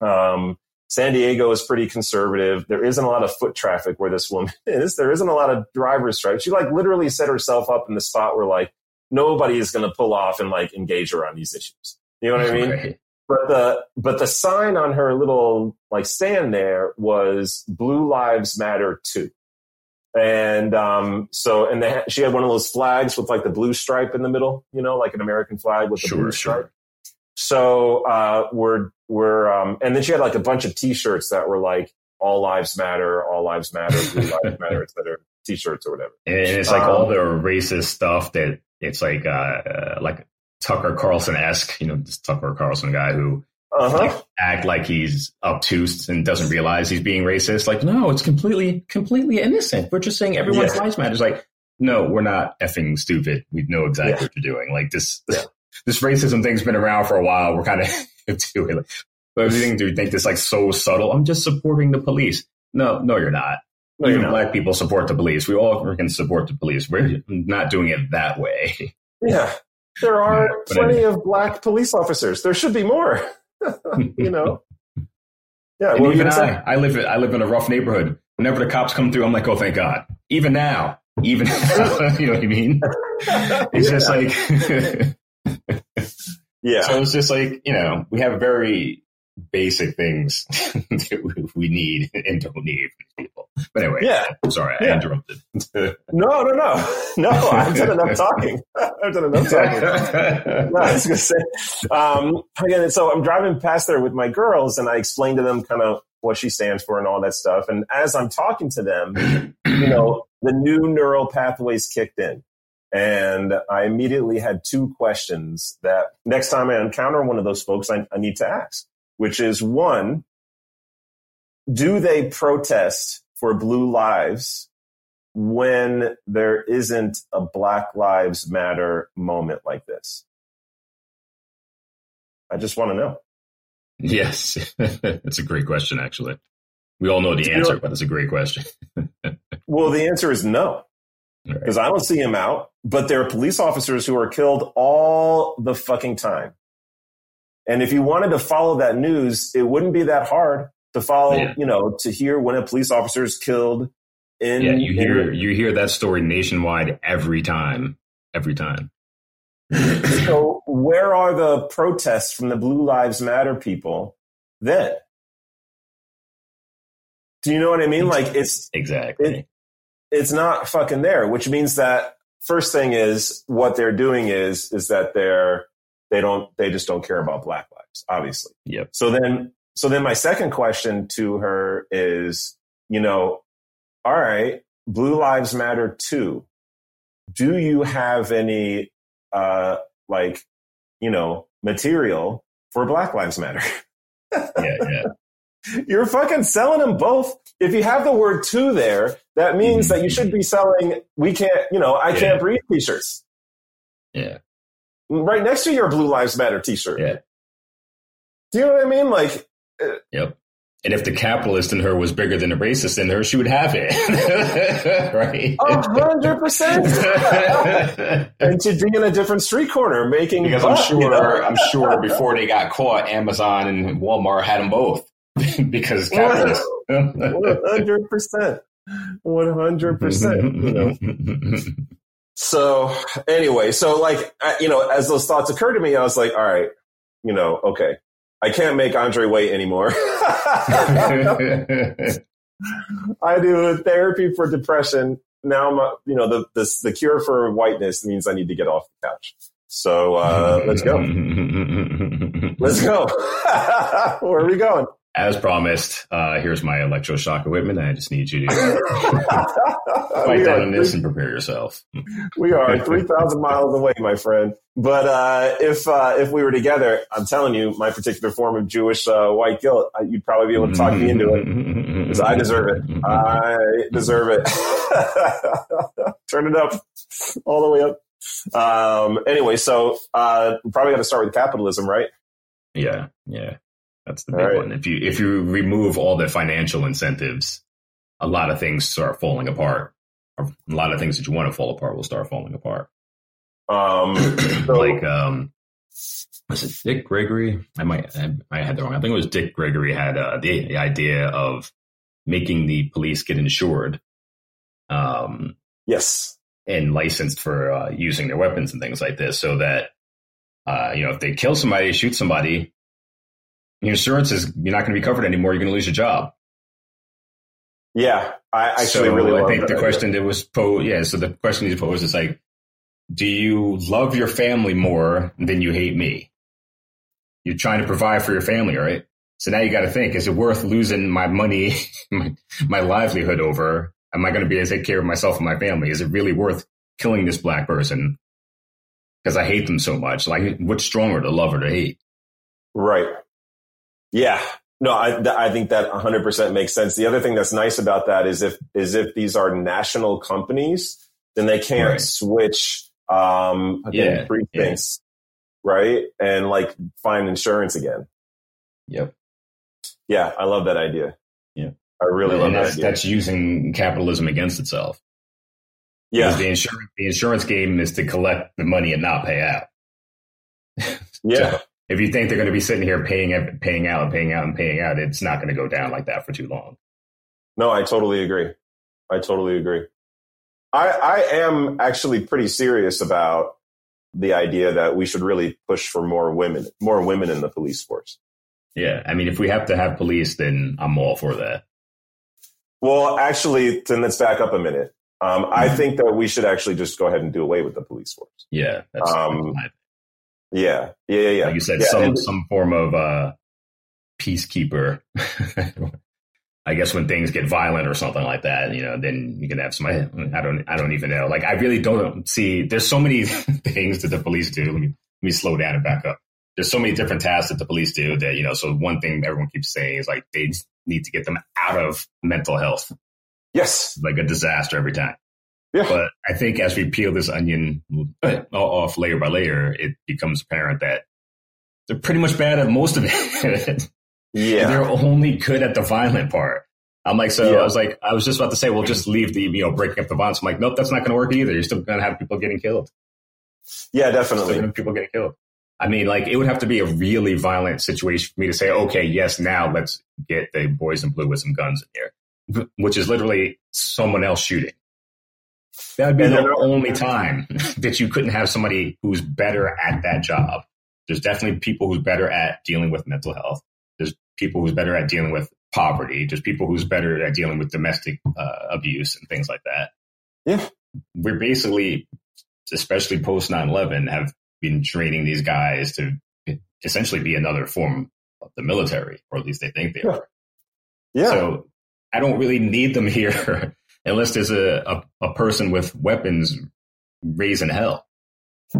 A: um, san diego is pretty conservative there isn't a lot of foot traffic where this woman is there isn't a lot of driver's strikes she like literally set herself up in the spot where like nobody is going to pull off and like engage her on these issues. You know what I mean? Right. But the but the sign on her little like stand there was Blue Lives Matter too. And um, so, and they, she had one of those flags with like the blue stripe in the middle, you know, like an American flag with the
B: sure,
A: blue stripe.
B: Sure.
A: So uh, we're we're um, and then she had like a bunch of T-shirts that were like "All Lives Matter," "All Lives Matter," "Blue Lives Matter," etc. T-shirts or whatever.
B: And it's like um, all the racist stuff that it's like uh like Tucker Carlson esque, you know, this Tucker Carlson guy who uh-huh. like, act like he's obtuse and doesn't realize he's being racist. Like, no, it's completely completely innocent. We're just saying everyone's yeah. lives matter. It's like, no, we're not effing stupid. We know exactly yeah. what you're doing. Like this, yeah. this racism thing's been around for a while. We're kind of doing it. But everything do you think this like so subtle? I'm just supporting the police. No, no, you're not. No, Even black people support the police. We all can support the police. We're not doing it that way.
A: Yeah. There are plenty of black police officers. There should be more. you know?
B: Yeah. And even I, I live, I live in a rough neighborhood. Whenever the cops come through, I'm like, oh, thank God. Even now, even now, you know what I mean? It's yeah. just like,
A: yeah.
B: So it's just like, you know, we have very basic things that we need and don't need. But anyway,
A: yeah.
B: Sorry,
A: yeah.
B: I interrupted.
A: no, no, no, no. I've done enough talking. I've done enough talking. no, I was to say, um, again, so I'm driving past there with my girls and I explain to them kind of what she stands for and all that stuff. And as I'm talking to them, you know, the new neural pathways kicked in. And I immediately had two questions that next time I encounter one of those folks, I, I need to ask which is one, do they protest for blue lives when there isn't a Black Lives Matter moment like this? I just want to know.
B: Yes, it's a great question, actually. We all know the answer, know, but it's a great question.
A: well, the answer is no, because right. I don't see him out, but there are police officers who are killed all the fucking time. And if you wanted to follow that news, it wouldn't be that hard to follow, yeah. you know, to hear when a police officer is killed in.
B: Yeah, you hear, in, you hear that story nationwide every time, every time.
A: so where are the protests from the Blue Lives Matter people then? Do you know what I mean? Like it's
B: exactly. It,
A: it's not fucking there, which means that first thing is what they're doing is is that they're they don't, they just don't care about black lives, obviously.
B: Yep.
A: So then, so then my second question to her is, you know, all right, blue lives matter too. Do you have any, uh, like, you know, material for black lives matter?
B: yeah, yeah.
A: You're fucking selling them both. If you have the word "to" there, that means that you should be selling. We can't, you know, I yeah. can't breathe T-shirts.
B: Yeah
A: right next to your Blue Lives Matter T-shirt.
B: Yeah.
A: Do you know what I mean? Like,
B: yep. And if the capitalist in her was bigger than the racist in her, she would have it. right?
A: A hundred percent. And to be in a different street corner making
B: because I'm sure
A: you know?
B: I'm sure before they got caught, Amazon and Walmart had them both because capitalists.
A: One hundred percent. One hundred percent. So anyway, so like you know, as those thoughts occurred to me, I was like, all right, you know, okay, I can't make Andre wait anymore. I do therapy for depression. Now I'm, uh, you know, the, the the cure for whiteness means I need to get off the couch. So uh, let's go. Let's go. Where are we going?
B: As promised, uh, here's my electroshock equipment. I just need you to fight
A: we,
B: down on this and prepare yourself.
A: we are three thousand miles away, my friend. But uh, if uh, if we were together, I'm telling you, my particular form of Jewish uh, white guilt, uh, you'd probably be able to talk me into it. Because I deserve it. I deserve it. Turn it up all the way up. Um, anyway, so uh, we probably got to start with capitalism, right?
B: Yeah, yeah, that's the big
A: right.
B: one. If you if you remove all the financial incentives, a lot of things start falling apart. A lot of things that you want to fall apart will start falling apart.
A: Um, so,
B: like um was it Dick Gregory? I might I, I had the wrong. I think it was Dick Gregory had uh, the, the idea of making the police get insured um
A: yes,
B: and licensed for uh, using their weapons and things like this so that uh you know if they kill somebody, shoot somebody, your insurance is you're not going to be covered anymore, you're going to lose your job.
A: yeah, I actually
B: so
A: really.
B: I think the
A: idea.
B: question that was posed, yeah. So the question is posed is like, do you love your family more than you hate me? You're trying to provide for your family, right? So now you got to think: Is it worth losing my money, my, my livelihood over? Am I going to be able to take care of myself and my family? Is it really worth killing this black person because I hate them so much? Like, what's stronger, to love or to hate?
A: Right. Yeah. No, I, th- I think that 100% makes sense. The other thing that's nice about that is if is if these are national companies, then they can't
B: Right.
A: switch um think
B: Yeah,
A: precincts, right? And like find insurance again.
B: Yep.
A: Yeah, I love that idea.
B: Yeah.
A: I really love
B: and
A: that
B: that's,
A: idea.
B: that's using capitalism against itself.
A: yeah.
B: Because the insurance the insurance game is to collect the money and not pay out.
A: Yeah.
B: So if you think they're going to be sitting here paying paying out and paying out and paying out, it's not going to go down like that for too long.
A: No, I totally agree. I totally agree. I, I am actually pretty serious about the idea that we should really push for more women, more women in the police force.
B: Yeah, I mean, if we have to have police, then I'm all for that.
A: Well, actually, then let's back up a minute. Um, I think that we should actually just go ahead and do away with the police force.
B: Yeah, that's,
A: Um,
B: my-
A: Yeah, yeah, yeah, yeah.
B: like you said,
A: Yeah,
B: some some form of uh, peacekeeper. I guess when things get violent or something like that, you know, then you can have somebody. I don't, I don't even know. Like, I really don't see. There's so many things that the police do. Let me let me slow down and back up. There's so many different tasks that the police do that you know. So one thing everyone keeps saying is like they need to get them out of mental health.
A: yes,
B: It's like a disaster every time.
A: Yeah.
B: But I think as we peel this onion uh, off layer by layer, it becomes apparent that they're pretty much bad at most of it.
A: yeah,
B: They're only good at the violent part. I'm like, so
A: Yeah.
B: I was like, I was just about to say, well, just leave the, you know, breaking up the violence. I'm like, nope, that's not going to work either. You're still going to have people getting killed.
A: yeah, definitely.
B: people getting killed. I mean, like, it would have to be a really violent situation for me to say, okay, yes, now let's get the boys in blue with some guns in here, which is literally someone else shooting. That would be
A: And
B: the only time that you couldn't have somebody who's better at that job. There's definitely people who's better at dealing with mental health. There's people who's better at dealing with poverty. There's people who's better at dealing with domestic uh, abuse and things like that.
A: Yeah.
B: We're basically, especially post 9-11, have been training these guys to essentially be another form of the military, or at least they think they
A: Yeah.
B: are.
A: Yeah,
B: So I don't really need them here unless there's a, a, a person with weapons raising hell.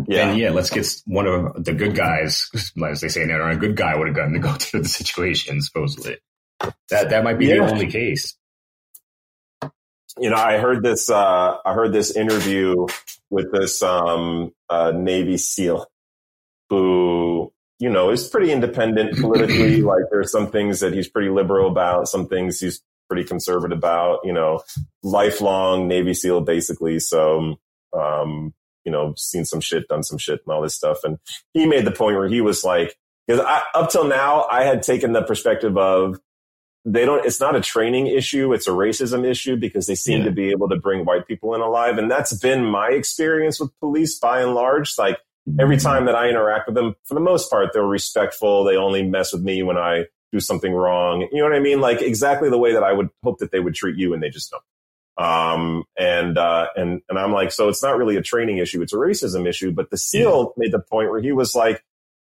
A: yeah,
B: Then yeah, let's get one of the good guys, as they say now, a good guy with a gun to go through the situation, supposedly. That that might be
A: Yeah.
B: the only case.
A: you know, I heard this. Uh, I heard this interview with this um, uh, Navy SEAL who you know, is pretty independent politically. like there's some things that he's pretty liberal about, some things he's pretty conservative about, you know, lifelong Navy SEAL basically. So, um, you know, seen some shit, done some shit and all this stuff. And he made the point where he was like, because up till now, I had taken the perspective of they don't, it's not a training issue. It's a racism issue because they seem yeah. to be able to bring white people in alive. And that's been my experience with police by and large. Like every mm-hmm. time that I interact with them, for the most part, they're respectful. They only mess with me when I do something wrong. You know what I mean? Like exactly the way that I would hope that they would treat you and they just don't. Um, and, uh, and, and I'm like, so it's not really a training issue. It's a racism issue. But the SEAL yeah. made the point where he was like,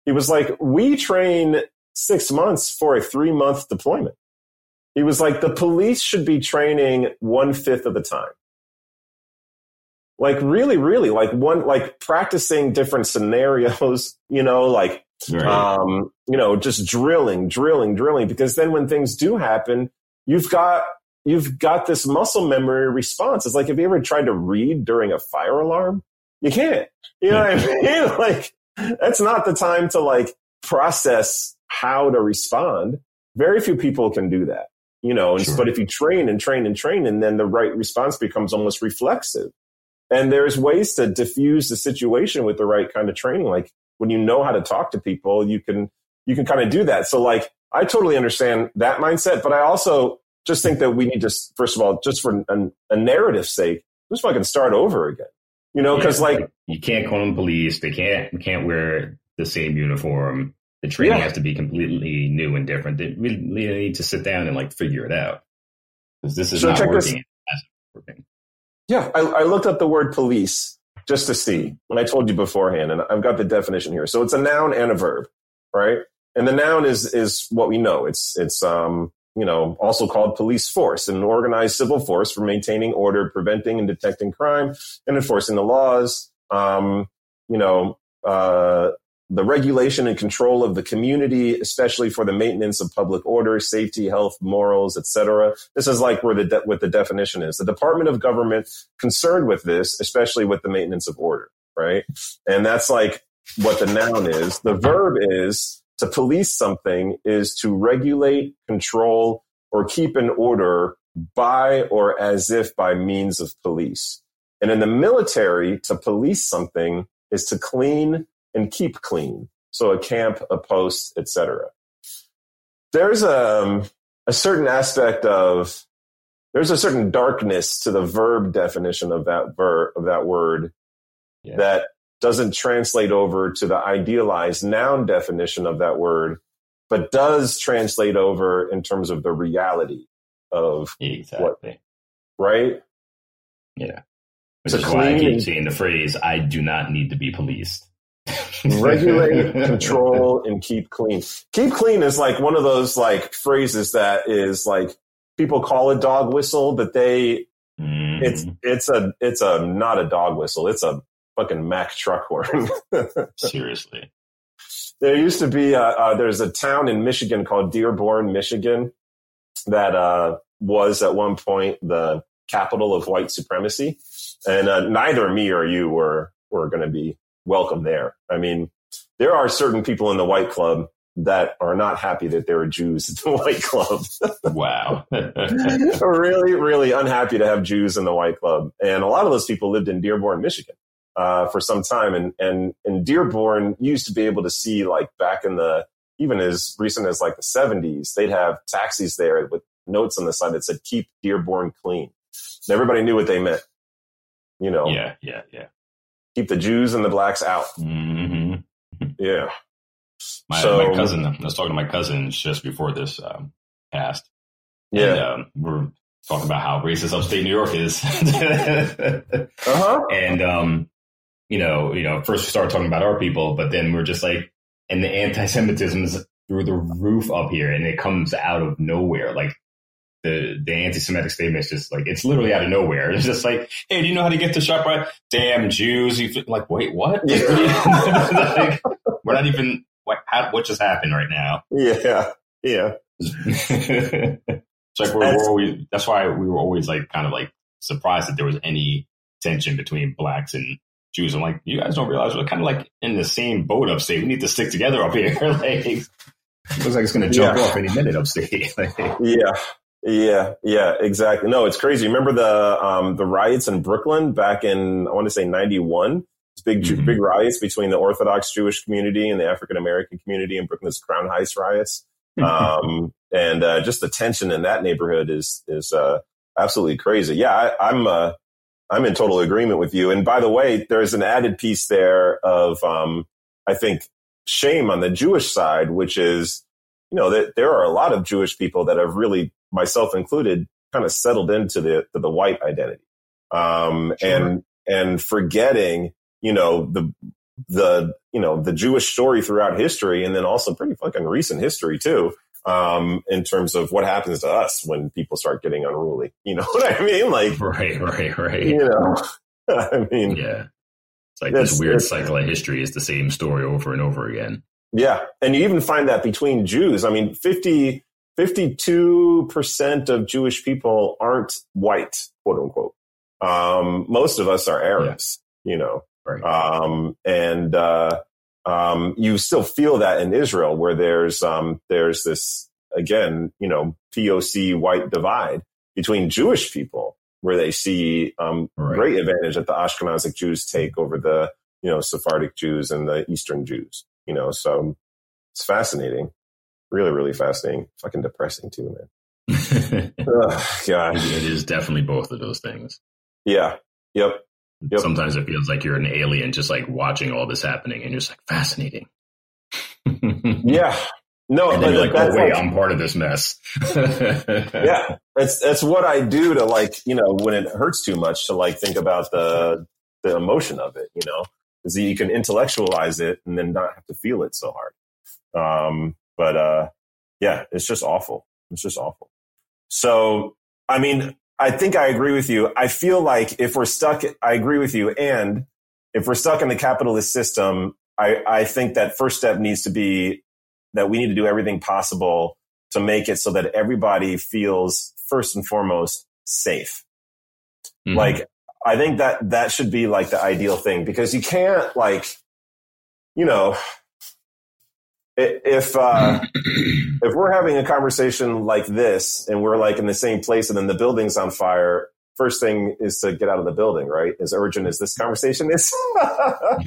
A: he was like, we train six months for a three month deployment. He was like, the police should be training one fifth of the time. Like really, really like one, like practicing different scenarios, you know, like, right. um, you know, just drilling, drilling, drilling, because then when things do happen, you've got, you've got this muscle memory response. It's like, have you ever tried to read during a fire alarm? You can't, you know what I mean? Like, that's not the time to like process how to respond. Very few people can do that you know, sure. but if you train and train and train, and then the right response becomes almost reflexive. And there's ways to diffuse the situation with the right kind of training. Like when you know how to talk to people, you can, you can kind of do that. So like, I totally understand that mindset, but I also just think that we need to, first of all, just for a, a narrative sake, just fucking start over again. You know, because yeah, like
B: you can't call them police. They can't can't wear the same uniform. The training yeah. has to be completely new and different. They really need to sit down and like figure it out because this is so not working. working.
A: Yeah, I, I looked up the word police just to see when I told you beforehand, and I've got the definition here. So it's a noun and a verb, right? And the noun is is what we know. It's it's um you know also called police force, an organized civil force for maintaining order, preventing and detecting crime, and enforcing the laws. Um, you know, uh, the regulation and control of the community, especially for the maintenance of public order, safety, health, morals, etc. This is like where the de- what the definition is. The Department of Government concerned with this, especially with the maintenance of order, right? And that's like what the noun is. The verb is to police something is to regulate, control, or keep in order by or as if by means of police. And in the military, to police something is to clean, and keep clean. So a camp, a post, etc. There's a, um, a certain aspect of there's a certain darkness to the verb definition of that verb of that word yeah. that doesn't translate over to the idealized noun definition of that word, but does translate over in terms of the reality of
B: exactly what,
A: right.
B: Yeah, which so is why I keep saying the phrase "I do not need to be policed."
A: Regulate, control, and keep clean. Keep clean is like one of those like phrases that is like people call a dog whistle, but they mm. it's it's a it's a not a dog whistle. It's a fucking Mack truck horn.
B: Seriously.
A: There used to be a, uh, there's a town in Michigan called Dearborn, Michigan, that uh, was at one point the capital of white supremacy, and uh, neither me or you were were going to be welcome there. I mean, there are certain people in the White Club that are not happy that there are Jews at the White Club.
B: wow.
A: really, really unhappy to have Jews in the White Club. And a lot of those people lived in Dearborn, Michigan. Uh, for some time, and and in Dearborn, used to be able to see like back in the even as recent as like the seventies, they'd have taxis there with notes on the side that said "Keep Dearborn clean." And everybody knew what they meant. You know.
B: Yeah, yeah, yeah
A: keep the Jews and the blacks out.
B: Mm-hmm.
A: Yeah.
B: My, so, my cousin, I was talking to my cousins just before this um, passed.
A: Yeah.
B: And, um, we're talking about how racist upstate New York is. uh-huh. And, um, you know, you know, first we started talking about our people, but then we're just like, and the anti-Semitism is through the roof up here and it comes out of nowhere. Like the the anti-Semitic statement is just like it's literally out of nowhere. It's just like, hey, do you know how to get to ShopRite? Damn Jews! You like, wait, what? like, we're not even. What, how, what just happened right now?
A: Yeah, yeah.
B: it's like we're, we're always. That's why we were always like kind of like surprised that there was any tension between blacks and Jews. I'm like, you guys don't realize we're kind of like in the same boat upstate. We need to stick together up here. like, looks like it's going to jump yeah. off any minute upstate.
A: yeah. Yeah, yeah, exactly. No, it's crazy. Remember the um, the riots in Brooklyn back in I want to say ninety one. Big mm-hmm. big riots between the Orthodox Jewish community and the African American community in Brooklyn's Crown Heights riots. Um, and uh, just the tension in that neighborhood is is uh, absolutely crazy. Yeah, I, I'm uh, I'm in total agreement with you. And by the way, there's an added piece there of um, I think shame on the Jewish side, which is you know that there are a lot of Jewish people that have really, myself included, kind of settled into the to the white identity, um, sure. and and forgetting you know the the you know the Jewish story throughout history, and then also pretty fucking recent history too. Um, in terms of what happens to us when people start getting unruly, you know what I mean? Like,
B: right, right, right.
A: You know, I mean,
B: yeah. It's like this weird cycle of history is the same story over and over again.
A: Yeah, and you even find that between Jews. I mean, 50, 52% of Jewish people aren't white, quote unquote. Um, most of us are Arabs, yeah. you know.
B: Right.
A: Um, and uh, um, you still feel that in Israel, where there's um, there's this again, you know, POC white divide between Jewish people, where they see um, right. great advantage that the Ashkenazic Jews take over the you know Sephardic Jews and the Eastern Jews. You know, so it's fascinating, really, really fascinating. Fucking depressing too, man.
B: God, it is definitely both of those things.
A: Yeah. Yep. Yep.
B: Sometimes it feels like you're an alien just like watching all this happening and you're just like fascinating.
A: yeah. No,
B: and then like, oh wait, like, I'm part of this mess.
A: yeah. That's that's what I do to like, you know, when it hurts too much to like think about the the emotion of it, you know. Is that you can intellectualize it and then not have to feel it so hard. Um, but uh yeah, it's just awful. It's just awful. So I mean, I think I agree with you. I feel like if we're stuck, I agree with you. And if we're stuck in the capitalist system, I, I think that first step needs to be that we need to do everything possible to make it so that everybody feels first and foremost safe. Mm-hmm. Like, I think that that should be like the ideal thing because you can't like, you know, if uh, if we're having a conversation like this and we're like in the same place and then the building's on fire, first thing is to get out of the building, right? As urgent as this conversation is,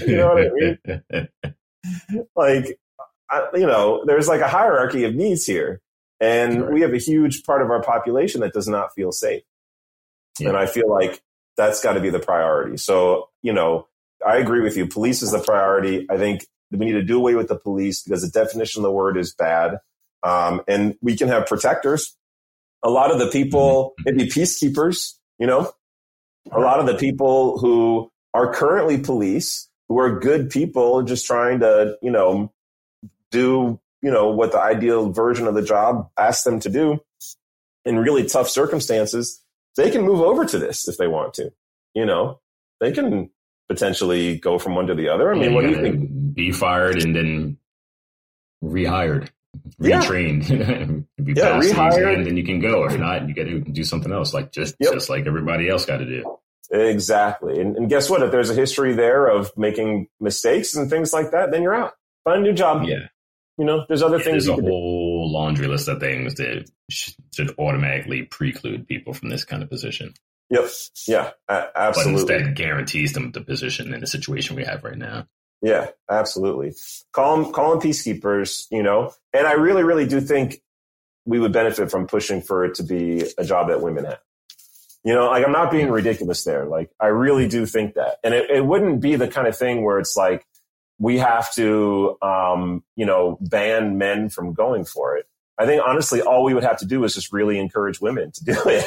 A: you know what I mean? like, I, you know, there's like a hierarchy of needs here, and we have a huge part of our population that does not feel safe, yeah. and I feel like that's got to be the priority. So, you know, I agree with you. Police is the priority. I think we need to do away with the police because the definition of the word is bad. Um, and we can have protectors. A lot of the people, mm-hmm. maybe peacekeepers, you know, a lot of the people who are currently police, who are good people, just trying to, you know, do, you know, what the ideal version of the job asks them to do in really tough circumstances, they can move over to this if they want to, you know, they can potentially go from one to the other. I mean, yeah, what do you think?
B: Be fired and then rehired, retrained. be
A: yeah, rehired,
B: and then you can go. Or not, you got to do something else, like just yep. just like everybody else got to do.
A: Exactly. And, and, guess what? If there's a history there of making mistakes and things like that, then you're out. Find a new job.
B: Yeah.
A: You know, there's other
B: yeah,
A: things.
B: There's a whole do. laundry list of things that should automatically preclude people from this kind of position.
A: Yep. Yeah. Absolutely.
B: But instead guarantees them the position in the situation we have right now.
A: Yeah, absolutely. Call them, call them peacekeepers, you know, and I really, really do think we would benefit from pushing for it to be a job that women have. You know, like I'm not being ridiculous there. Like I really do think that. And it, it wouldn't be the kind of thing where it's like, we have to, um, you know, ban men from going for it. I think honestly, all we would have to do is just really encourage women to do it.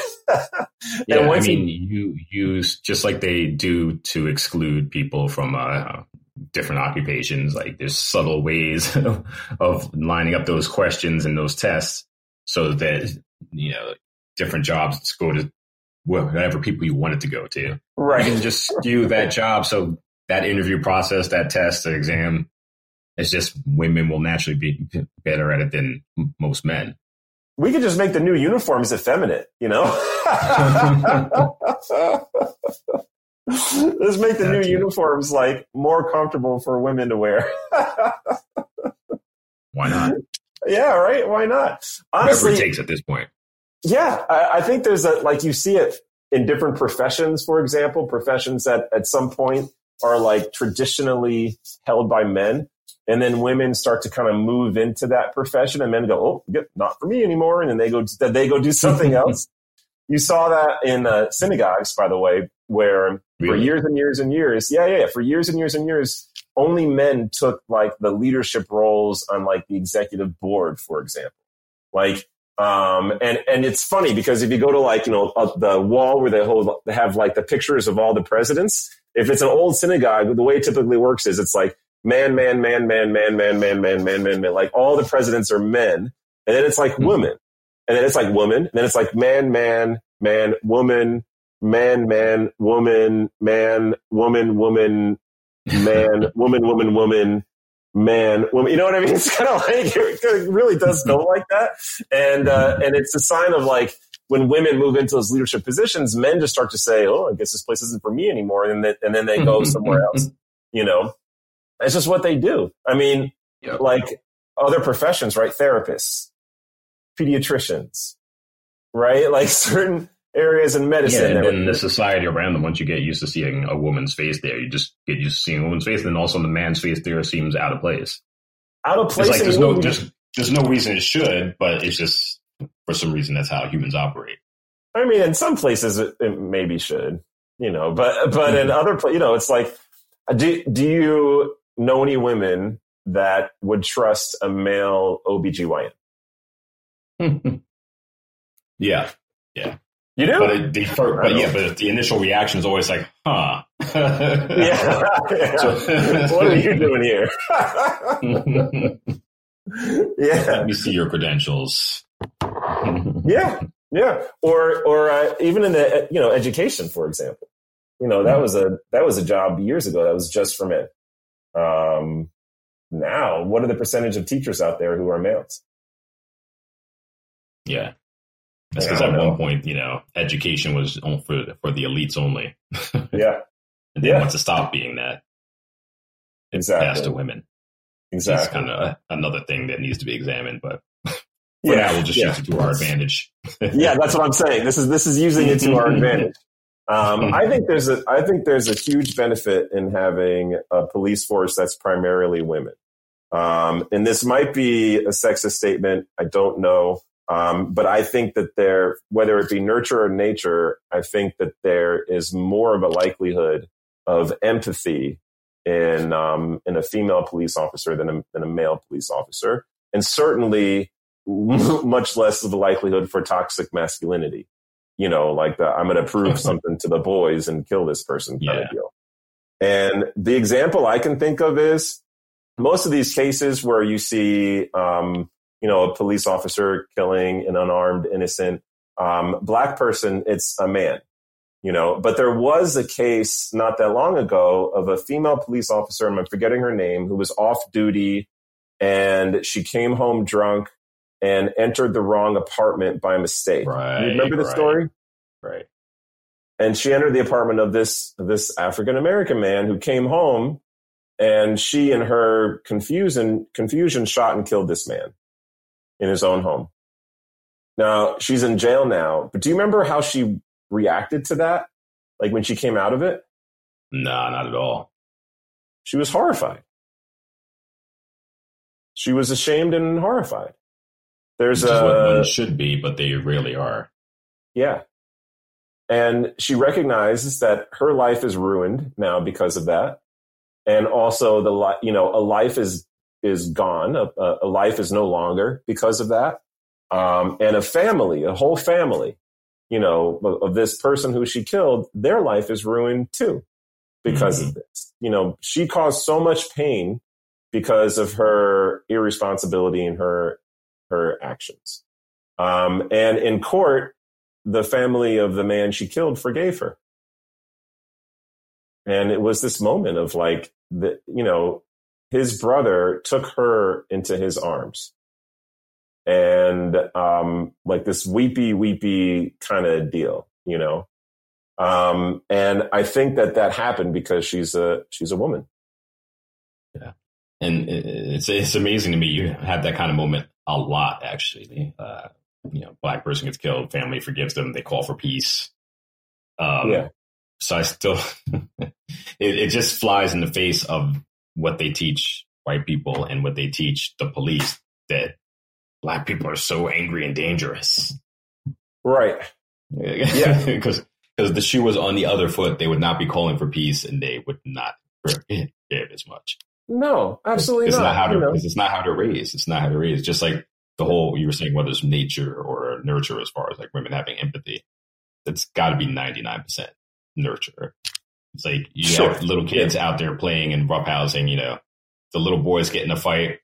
B: yeah, I mean, you use just like they do to exclude people from uh, different occupations. Like there's subtle ways of lining up those questions and those tests so that you know different jobs go to whatever people you want it to go to.
A: Right,
B: you can just skew that job so that interview process, that test, the exam it's just women will naturally be better at it than most men.
A: We could just make the new uniforms effeminate, you know? Let's make the new uniforms like more comfortable for women to wear.
B: Why not?
A: Yeah, right. Why not?
B: Honestly, Whatever it takes at this point.
A: Yeah, I, I think there's a like you see it in different professions. For example, professions that at some point are like traditionally held by men. And then women start to kind of move into that profession and men go, Oh, not for me anymore. And then they go, they go do something else. You saw that in uh, synagogues, by the way, where really? for years and years and years, yeah, yeah, yeah, for years and years and years, only men took like the leadership roles on like the executive board, for example. Like, um, and and it's funny because if you go to like you know uh, the wall where they hold they have like the pictures of all the presidents, if it's an old synagogue, the way it typically works is it's like man, man, man, man, man, man, man, man, man, man, man. Like all the presidents are men, and then it's like mm-hmm. women, and then it's like woman, and then it's like man, man, man, woman, man, man, woman, man, woman, woman, man, woman, woman, woman, man, woman. You know what I mean? It's kind of like it really does go like that, and uh, and it's a sign of like when women move into those leadership positions, men just start to say, "Oh, I guess this place isn't for me anymore," and then and then they go somewhere else. You know, it's just what they do. I mean, yep. like other professions, right? Therapists, pediatricians, right? Like certain areas in medicine.
B: Yeah, and then the society around them, once you get used to seeing a woman's face there, you just get used to seeing a woman's face, and also the man's face there seems out of place.
A: Out of place.
B: It's like there's no there's, there's no reason it should, but it's just for some reason that's how humans operate.
A: I mean, in some places it, it maybe should, you know, but but in mm-hmm. other places, you know, it's like, do do you know any women that would trust a male OBGYN?
B: yeah, yeah.
A: You do?
B: But, it, the first, but yeah, but the initial reaction is always like, huh. yeah.
A: yeah. So, what are you doing here?
B: yeah. Let me see your credentials.
A: yeah. Yeah. Or, or uh, even in the, you know, education, for example, you know, that mm-hmm. was a, that was a job years ago that was just for men. Um, now, what are the percentage of teachers out there who are males?
B: Yeah. That's because at know. one point, you know, education was for for the elites only.
A: yeah,
B: and they yeah. want to stop being that.
A: Exactly.
B: Pass to women.
A: Exactly.
B: It's kind of another thing that needs to be examined, but for yeah. now we'll just yeah. use it to our advantage.
A: yeah, that's what I'm saying. This is this is using it to our advantage. Um, I think there's a I think there's a huge benefit in having a police force that's primarily women. Um, and this might be a sexist statement. I don't know. Um, but I think that there, whether it be nurture or nature, I think that there is more of a likelihood of empathy in um, in a female police officer than a, than a male police officer, and certainly much less of a likelihood for toxic masculinity. You know, like the, I'm going to prove something to the boys and kill this person kind yeah. of deal. And the example I can think of is most of these cases where you see um, you know, a police officer killing an unarmed innocent um, black person, it's a man, you know. But there was a case not that long ago of a female police officer, and I'm forgetting her name, who was off duty and she came home drunk and entered the wrong apartment by mistake.
B: Right,
A: you remember the
B: right,
A: story?
B: Right.
A: And she entered the apartment of this this African American man who came home, and she, in her confusion, confusion, shot and killed this man in his own home. Now she's in jail now, but do you remember how she reacted to that? Like when she came out of it?
B: No, nah, not at all.
A: She was horrified. She was ashamed and horrified. There's
B: Which
A: a
B: what one should be, but they rarely are.
A: Yeah. And she recognizes that her life is ruined now because of that. And also the li- you know, a life is is gone. A, a, life is no longer because of that. Um, and a family, a whole family, you know, of, of, this person who she killed, their life is ruined too because mm-hmm. of this. You know, she caused so much pain because of her irresponsibility and her her actions. Um, and in court, the family of the man she killed forgave her. And it was this moment of like, the, you know, his brother took her into his arms and um, like this weepy, weepy kind of deal, you know. Um, and I think that that happened because she's a she's a woman.
B: Yeah, and it's it's amazing to me. You have that kind of moment a lot, actually. Uh, you know, black person gets killed, family forgives them, they call for peace. Um, yeah. So I still, it, it just flies in the face of what they teach white people and what they teach the police that black people are so angry and dangerous.
A: Right.
B: Yeah. Because because the shoe was on the other foot, they would not be calling for peace and they would not forgive as much.
A: No, absolutely
B: it's,
A: it's
B: not. how
A: to,
B: it's not how to raise. It's not how to raise. Just like the whole you were saying, whether it's nature or nurture, as far as like women having empathy, it's got to be ninety nine percent nurture. It's like you sure. have little kids yeah. out there playing and roughhousing. You know, the little boys get in a fight.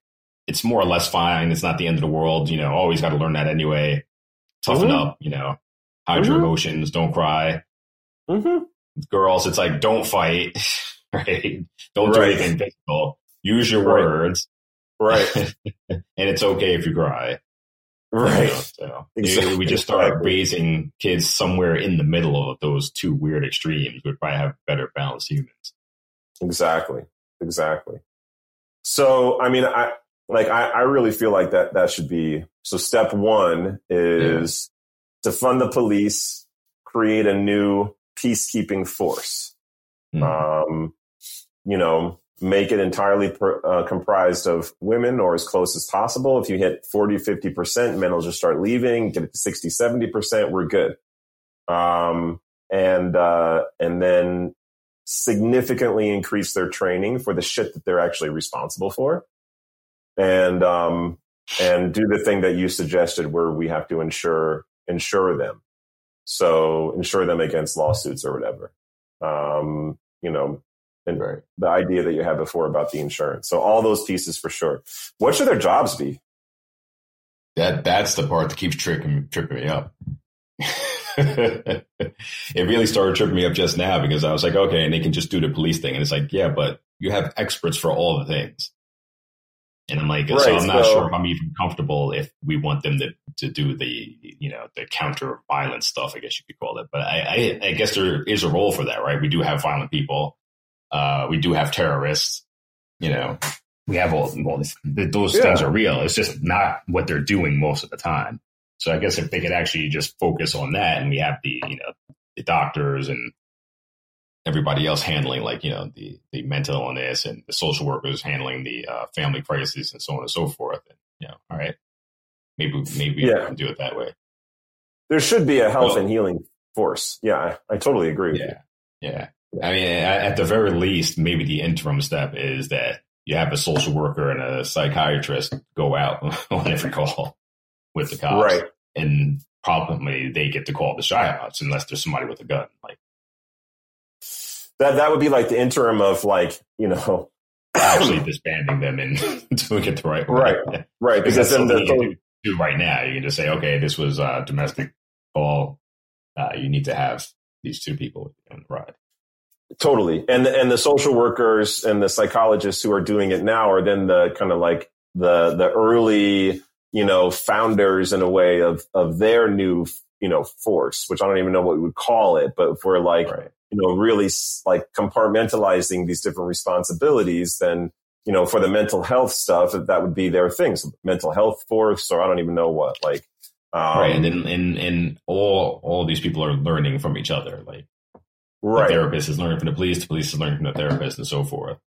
B: It's more or less fine. It's not the end of the world. You know, always got to learn that anyway. Toughen mm-hmm. up. You know, hide mm-hmm. your emotions. Don't cry.
A: Mm-hmm.
B: Girls, it's like don't fight. Right? Don't right. do anything physical. Use your right. words.
A: Right.
B: and it's okay if you cry.
A: Right.
B: You know, so exactly. we just start raising kids somewhere in the middle of those two weird extremes. We'd probably have better balanced humans.
A: Exactly. Exactly. So, I mean, I like, I, I really feel like that, that should be, so step one is yeah. to fund the police, create a new peacekeeping force. Mm. Um, you know, make it entirely per, uh, comprised of women or as close as possible. If you hit 40, 50%, men will just start leaving, get it to 60, 70%, we're good. Um, and, uh, and then significantly increase their training for the shit that they're actually responsible for. And, um, and do the thing that you suggested where we have to insure, insure them. So insure them against lawsuits or whatever. Um, you know, and right. the idea that you had before about the insurance. So all those pieces for sure. What should their jobs be?
B: That that's the part that keeps tripping tripping me up. it really started tripping me up just now because I was like, okay, and they can just do the police thing, and it's like, yeah, but you have experts for all the things. And I'm like, right, so I'm not so, sure if I'm even comfortable if we want them to, to do the, you know, the counter violence stuff, I guess you could call it. But I, I, I guess there is a role for that, right? We do have violent people. Uh, we do have terrorists, you know, we have all, all these, those yeah. things are real. It's just not what they're doing most of the time. So I guess if they could actually just focus on that and we have the, you know, the doctors and everybody else handling like you know the the mental illness and the social workers handling the uh, family crisis and so on and so forth. And, you know, all right, maybe maybe yeah. we can do it that way.
A: There should be a health well, and healing force. Yeah, I, I totally agree.
B: Yeah, yeah. I mean, at the very least, maybe the interim step is that you have a social worker and a psychiatrist go out on every call with the cops,
A: right?
B: And probably they get to call the shots unless there's somebody with a gun. Like
A: that that would be like the interim of like you know
B: actually disbanding them and doing it the right way.
A: Right, right.
B: Because, then the, do, do, right now. You can just say, okay, this was a domestic call. Uh, you need to have these two people on the ride.
A: Totally, and and the social workers and the psychologists who are doing it now are then the kind of like the the early you know founders in a way of of their new you know force, which I don't even know what we would call it, but if we're like right you know, really like compartmentalizing these different responsibilities, then, you know, for the mental health stuff, that would be their things, mental health force, or I don't even know what, like,
B: um, right. And then, and, and all, all these people are learning from each other. Like,
A: right.
B: the therapist is learning from the police, the police is learning from the therapist and so forth.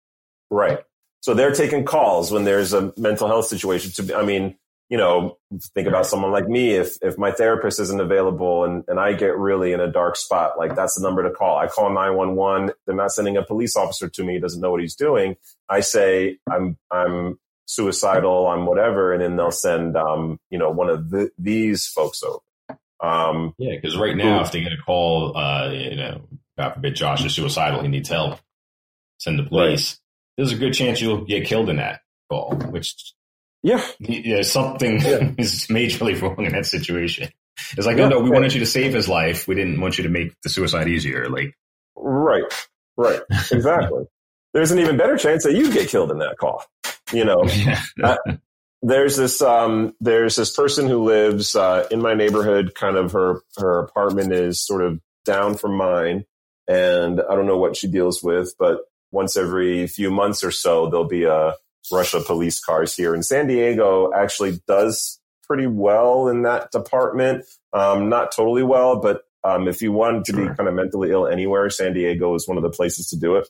A: Right. So they're taking calls when there's a mental health situation to, I mean, you know, think about someone like me. If, if my therapist isn't available and, and I get really in a dark spot, like that's the number to call. I call 911. They're not sending a police officer to me. He doesn't know what he's doing. I say, I'm, I'm suicidal. I'm whatever. And then they'll send, um, you know, one of the, these folks over. Um,
B: yeah. Cause right now, if they get a call, uh, you know, God forbid Josh is suicidal. He needs help. Send the police. Right. There's a good chance you'll get killed in that call, which
A: yeah.
B: yeah something yeah. is majorly wrong in that situation. It's like, yeah, oh no, we wanted you to save his life. We didn't want you to make the suicide easier. Like,
A: right, right, exactly. There's an even better chance that you get killed in that call. You know, uh, there's this um, there's this person who lives uh, in my neighborhood. Kind of her her apartment is sort of down from mine, and I don't know what she deals with, but once every few months or so, there'll be a rush of police cars here. And San Diego actually does pretty well in that department. Um, not totally well, but um, if you want to sure. be kind of mentally ill anywhere, San Diego is one of the places to do it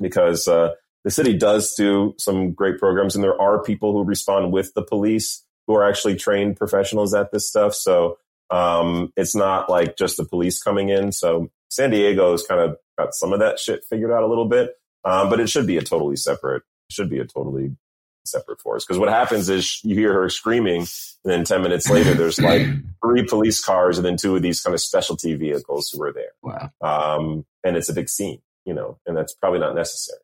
A: because uh, the city does do some great programs, and there are people who respond with the police who are actually trained professionals at this stuff. So um, it's not like just the police coming in. So San Diego has kind of got some of that shit figured out a little bit, um, but it should be a totally separate. Should be a totally separate force because what happens is you hear her screaming, and then ten minutes later, there's like three police cars and then two of these kind of specialty vehicles who are there.
B: Wow!
A: Um, and it's a big scene, you know, and that's probably not necessary.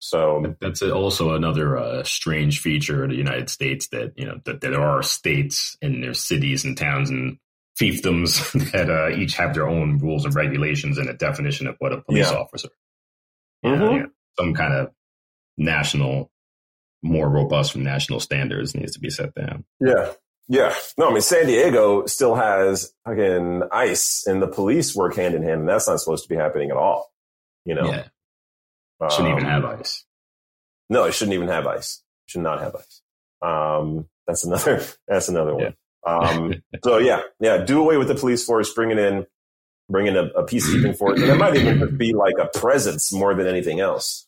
A: So
B: that's also another uh, strange feature of the United States that you know that, that there are states and there's cities and towns and fiefdoms that uh, each have their own rules and regulations and a definition of what a police yeah. officer. Mm-hmm. Know, some kind of national, more robust from national standards needs to be set down.
A: Yeah. Yeah. No, I mean, San Diego still has again ICE and the police work hand in hand, and that's not supposed to be happening at all. You know?
B: Yeah. Shouldn't um, even have ICE.
A: No, it shouldn't even have ICE. Should not have ICE. Um, that's another, that's another one. Um, so yeah, yeah, do away with the police force, bring it in, bring in a, a peacekeeping force. And it might even be like a presence more than anything else.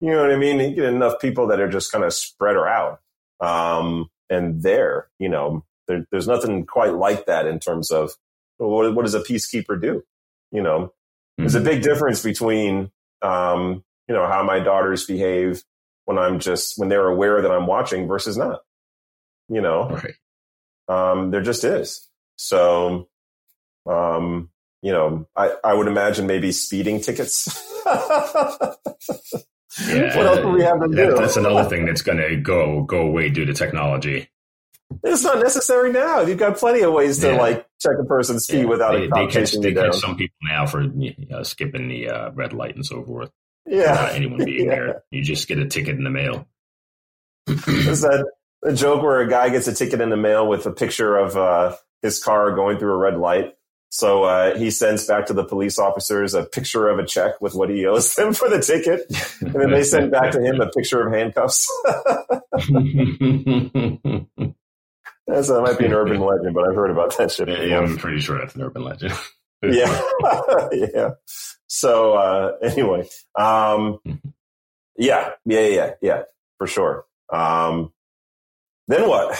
A: You know what I mean? You get enough people that are just kind of spread out. Um, and there, you know, there, there's nothing quite like that in terms of well, what, what, does a peacekeeper do? You know, mm-hmm. there's a mm-hmm. big difference between, um, you know, how my daughters behave when I'm just, when they're aware that I'm watching versus not, you know,
B: right.
A: Um, there just is. So, um, you know, I, I would imagine maybe speeding tickets.
B: Yeah, what else do we have to that, do? That's another thing that's going to go go away due to technology.
A: It's not necessary now. You've got plenty of ways to yeah. like check a person's speed yeah. without
B: they,
A: a cop
B: they catch, they catch some people now for uh, skipping the uh, red light and so forth.
A: Yeah,
B: anyone being yeah. there. You just get a ticket in the mail.
A: Is that a joke where a guy gets a ticket in the mail with a picture of uh, his car going through a red light? So uh, he sends back to the police officers a picture of a check with what he owes them for the ticket, and then they send back to him a picture of handcuffs. That's, that might be an urban legend, but I've heard about that shit.
B: Yeah, I'm pretty sure that's an urban legend.
A: yeah, yeah. So uh, anyway, um, yeah, yeah, yeah, yeah, for sure. Um, then what?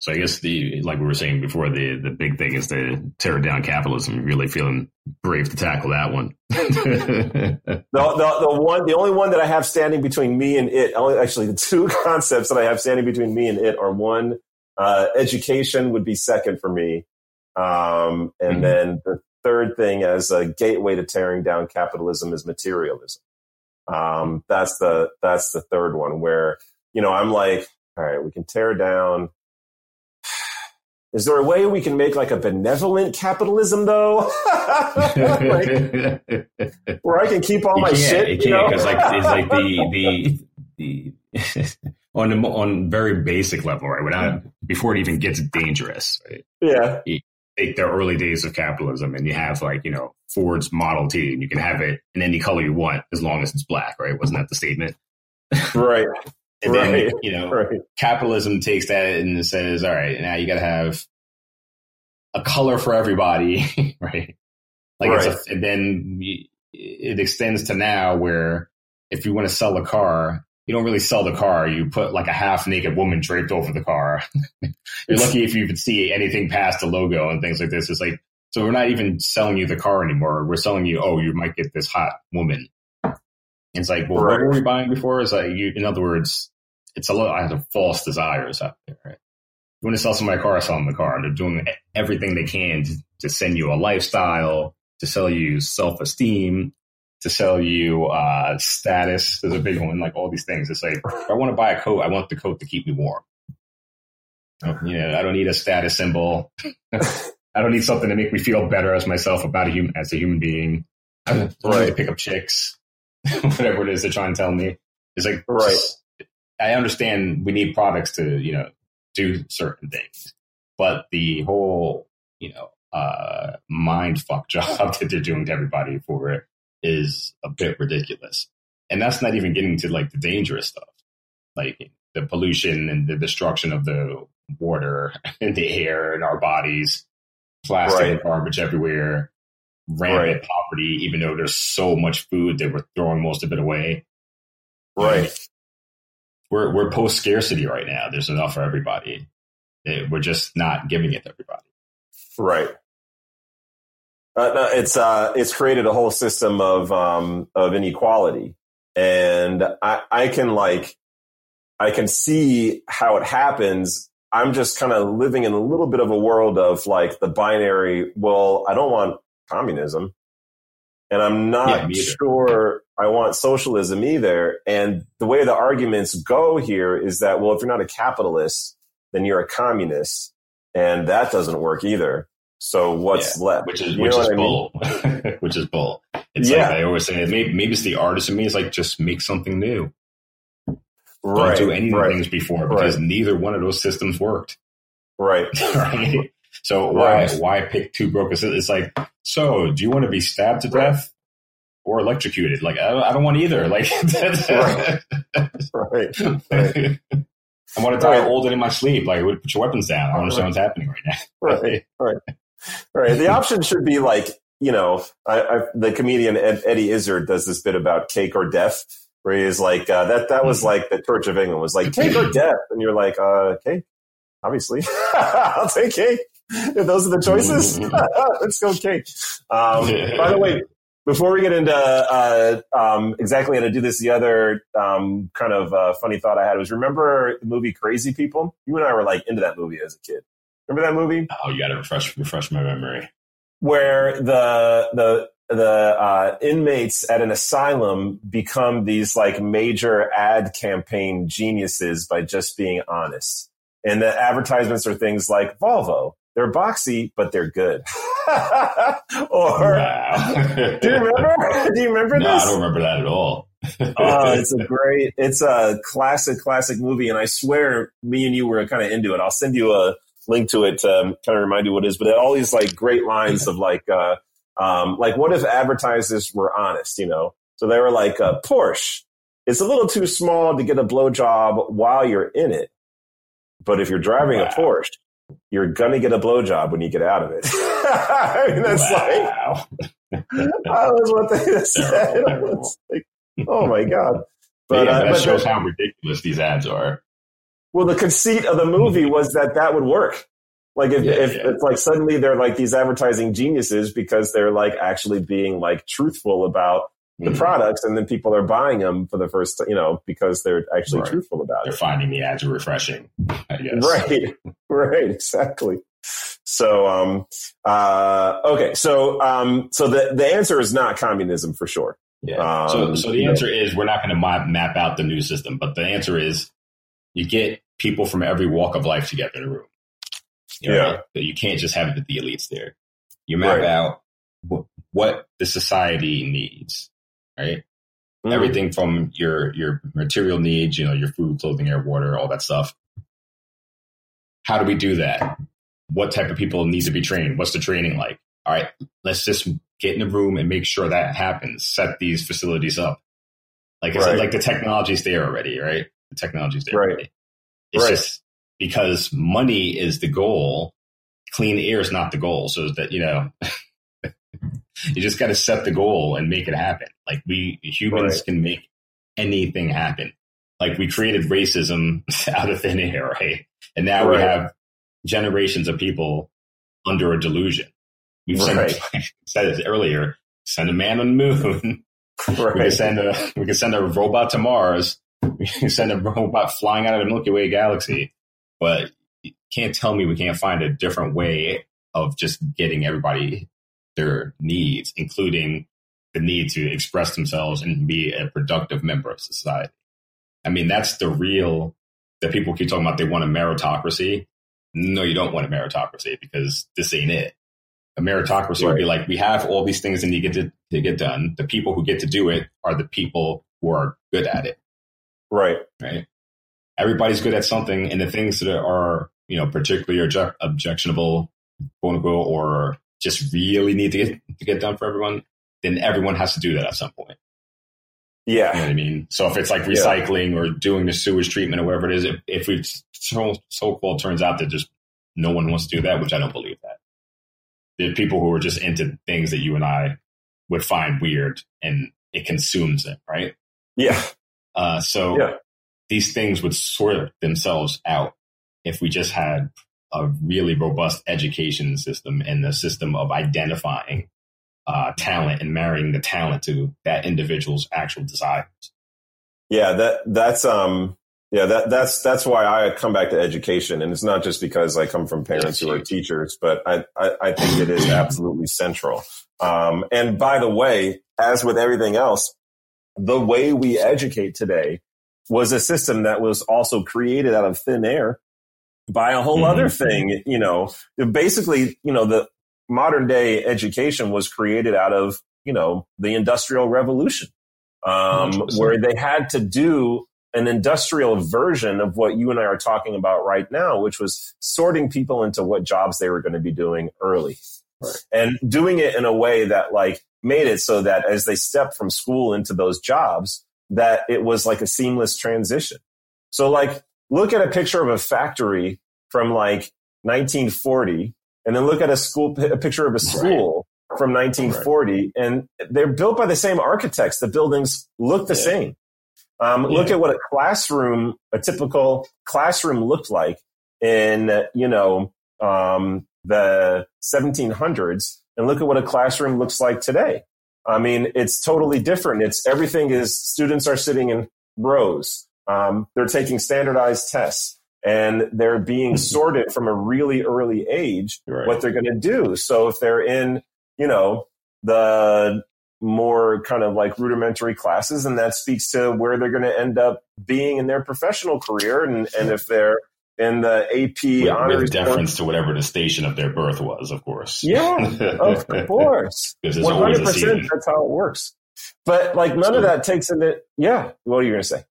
B: So I guess the like we were saying before, the the big thing is to tear down capitalism. Really feeling brave to tackle that one.
A: the, the, the one the only one that I have standing between me and it, only actually the two concepts that I have standing between me and it are one, uh, education would be second for me, um, and mm-hmm. then the third thing as a gateway to tearing down capitalism is materialism. Um, that's the that's the third one where you know I'm like, all right, we can tear down is there a way we can make like a benevolent capitalism though? like, where I can keep all
B: you
A: my shit?
B: It can't because like it's like the the the on on very basic level, right? Without before it even gets dangerous, right?
A: Yeah.
B: You take the early days of capitalism and you have like, you know, Ford's Model T and you can have it in any color you want as long as it's black, right? Wasn't that the statement?
A: Right.
B: And right. then, you know, right. capitalism takes that and says, all right, now you got to have a color for everybody, right? Like, right. A, and then it extends to now where if you want to sell a car, you don't really sell the car. You put like a half naked woman draped over the car. You're lucky if you even see anything past the logo and things like this. It's like, so we're not even selling you the car anymore. We're selling you, oh, you might get this hot woman it's like, well, right. what were we buying before? Is like, you, in other words, it's a lot of false desires out there. Right? You want to sell somebody a car, sell them the car. They're doing everything they can to, to send you a lifestyle, to sell you self esteem, to sell you uh, status. There's a big one, like all these things. It's like, if I want to buy a coat, I want the coat to keep me warm. You know, I don't need a status symbol. I don't need something to make me feel better as myself about a human as a human being. I don't right. need to pick up chicks. whatever it is they're trying to tell me. It's like,
A: right.
B: I understand we need products to, you know, do certain things, but the whole, you know, uh, mind fuck job that they're doing to everybody for it is a bit ridiculous. And that's not even getting to like the dangerous stuff, like the pollution and the destruction of the water and the air and our bodies, plastic right. and garbage everywhere, rampant right. poverty, even though there's so much food that we're throwing most of it away.
A: Right.
B: We're, we're post scarcity right now. There's enough for everybody. It, we're just not giving it to everybody.
A: Right. Uh, no, it's uh, it's created a whole system of um, of inequality, and I, I can like I can see how it happens. I'm just kind of living in a little bit of a world of like the binary. Well, I don't want communism, and I'm not yeah, sure I want socialism either. And the way the arguments go here is that well, if you're not a capitalist, then you're a communist, and that doesn't work either. So what's yeah, left?
B: Which is which is bull. which is bull. It's yeah. like I always say, maybe, maybe it's the artist in me. It's like just make something new. Right. Don't do any right. things before because right. neither one of those systems worked.
A: Right.
B: right. So why right. why pick two broken? It's like, so do you want to be stabbed to death or electrocuted? Like I don't, I don't want either. Like right. right. right. I want to die old and in my sleep. Like, put your weapons down. I understand what's happening right now.
A: right. Right. Right. The option should be like, you know, I, I, the comedian Ed, Eddie Izzard does this bit about cake or death, where he's like, uh, that that was like the Church of England was like cake or death, and you're like, uh, cake, obviously, I'll take cake. If those are the choices, let's go cake. Um, by the way, before we get into uh, um, exactly how to do this, the other um, kind of uh, funny thought I had was remember the movie Crazy People? You and I were like into that movie as a kid. Remember that movie?
B: Oh, you got to refresh refresh my memory.
A: Where the the the uh, inmates at an asylum become these like major ad campaign geniuses by just being honest, and the advertisements are things like Volvo. They're boxy, but they're good. or do you remember? Do you remember
B: no,
A: this?
B: I don't remember that at all.
A: oh, it's a great, it's a classic, classic movie, and I swear, me and you were kind of into it. I'll send you a link to it to um, kind of remind you what it is. But all these like great lines of like, uh, um, like what if advertisers were honest? You know, so they were like, uh, Porsche. It's a little too small to get a blowjob while you're in it, but if you're driving wow. a Porsche, you're gonna get a blowjob when you get out of it. I mean, that's wow. like that was what they said. Like, oh my god!
B: But yeah, uh, that shows how ridiculous these ads are.
A: Well, the conceit of the movie was that that would work. Like if, yeah, if yeah. it's like suddenly they're like these advertising geniuses because they're like actually being like truthful about the mm-hmm. products and then people are buying them for the first you know because they're actually right. truthful about
B: they're
A: it.
B: they're finding the ads are refreshing i guess.
A: Right. Right. Exactly. So um uh okay. So um so the the answer is not communism for sure.
B: Yeah. Um, so so the answer is we're not going to map, map out the new system but the answer is you get people from every walk of life together in a room. You know, yeah. you can't just have the elites there. You map right. out what the society needs right? Mm-hmm. Everything from your your material needs, you know, your food, clothing, air, water, all that stuff. How do we do that? What type of people need to be trained? What's the training like? All right, let's just get in the room and make sure that happens. Set these facilities up. Like I right. said, like the technology's there already, right? The technology's there right. already. It's right. just because money is the goal, clean air is not the goal. So that, you know, you just got to set the goal and make it happen. Like we humans right. can make anything happen. Like we created racism out of thin air, right? And now right. we have generations of people under a delusion. We've right. sent, said this earlier, send a man on the moon. Right. We can send a we can send a robot to Mars. We can send a robot flying out of the Milky Way galaxy. But you can't tell me we can't find a different way of just getting everybody their needs, including the need to express themselves and be a productive member of society. I mean, that's the real that people keep talking about. They want a meritocracy. No, you don't want a meritocracy because this ain't it. A meritocracy right. would be like we have all these things that need to get, to get done. The people who get to do it are the people who are good at it.
A: Right.
B: Right. Everybody's good at something, and the things that are you know particularly objectionable quote unquote, or just really need to get to get done for everyone, then everyone has to do that at some point.
A: Yeah.
B: You know what I mean? So if it's like recycling yeah. or doing the sewage treatment or whatever it is, if, if we so, so called turns out that just no one wants to do that, which I don't believe that. There are people who are just into things that you and I would find weird and it consumes it, right?
A: Yeah.
B: Uh, so yeah. these things would sort themselves out if we just had a really robust education system and the system of identifying uh, talent and marrying the talent to that individual's actual desires.
A: Yeah, that that's um yeah that that's that's why I come back to education, and it's not just because I come from parents who are teachers, but I I, I think it is absolutely central. Um, and by the way, as with everything else, the way we educate today was a system that was also created out of thin air by a whole mm-hmm. other thing. You know, basically, you know, the modern day education was created out of, you know, the industrial revolution, um, where they had to do an industrial version of what you and I are talking about right now, which was sorting people into what jobs they were going to be doing early. Right. And doing it in a way that like made it so that as they stepped from school into those jobs, that it was like a seamless transition. So like look at a picture of a factory from like 1940 and then look at a school, a picture of a school right. from 1940 right. and they're built by the same architects. The buildings look the yeah. same. Um, yeah. Look at what a classroom, a typical classroom looked like in, you know, um, the 1700s and look at what a classroom looks like today. I mean, it's totally different. It's everything is students are sitting in rows. Um, they're taking standardized tests and they're being sorted from a really early age right. what they're going to do. So if they're in, you know, the more kind of like rudimentary classes, and that speaks to where they're going to end up being in their professional career. And, and if they're in the AP
B: with,
A: honors
B: with deference to whatever the station of their birth was, of course.
A: Yeah, of course. One hundred percent. That's how it works. But like none of that takes into. Yeah, what are you going to say?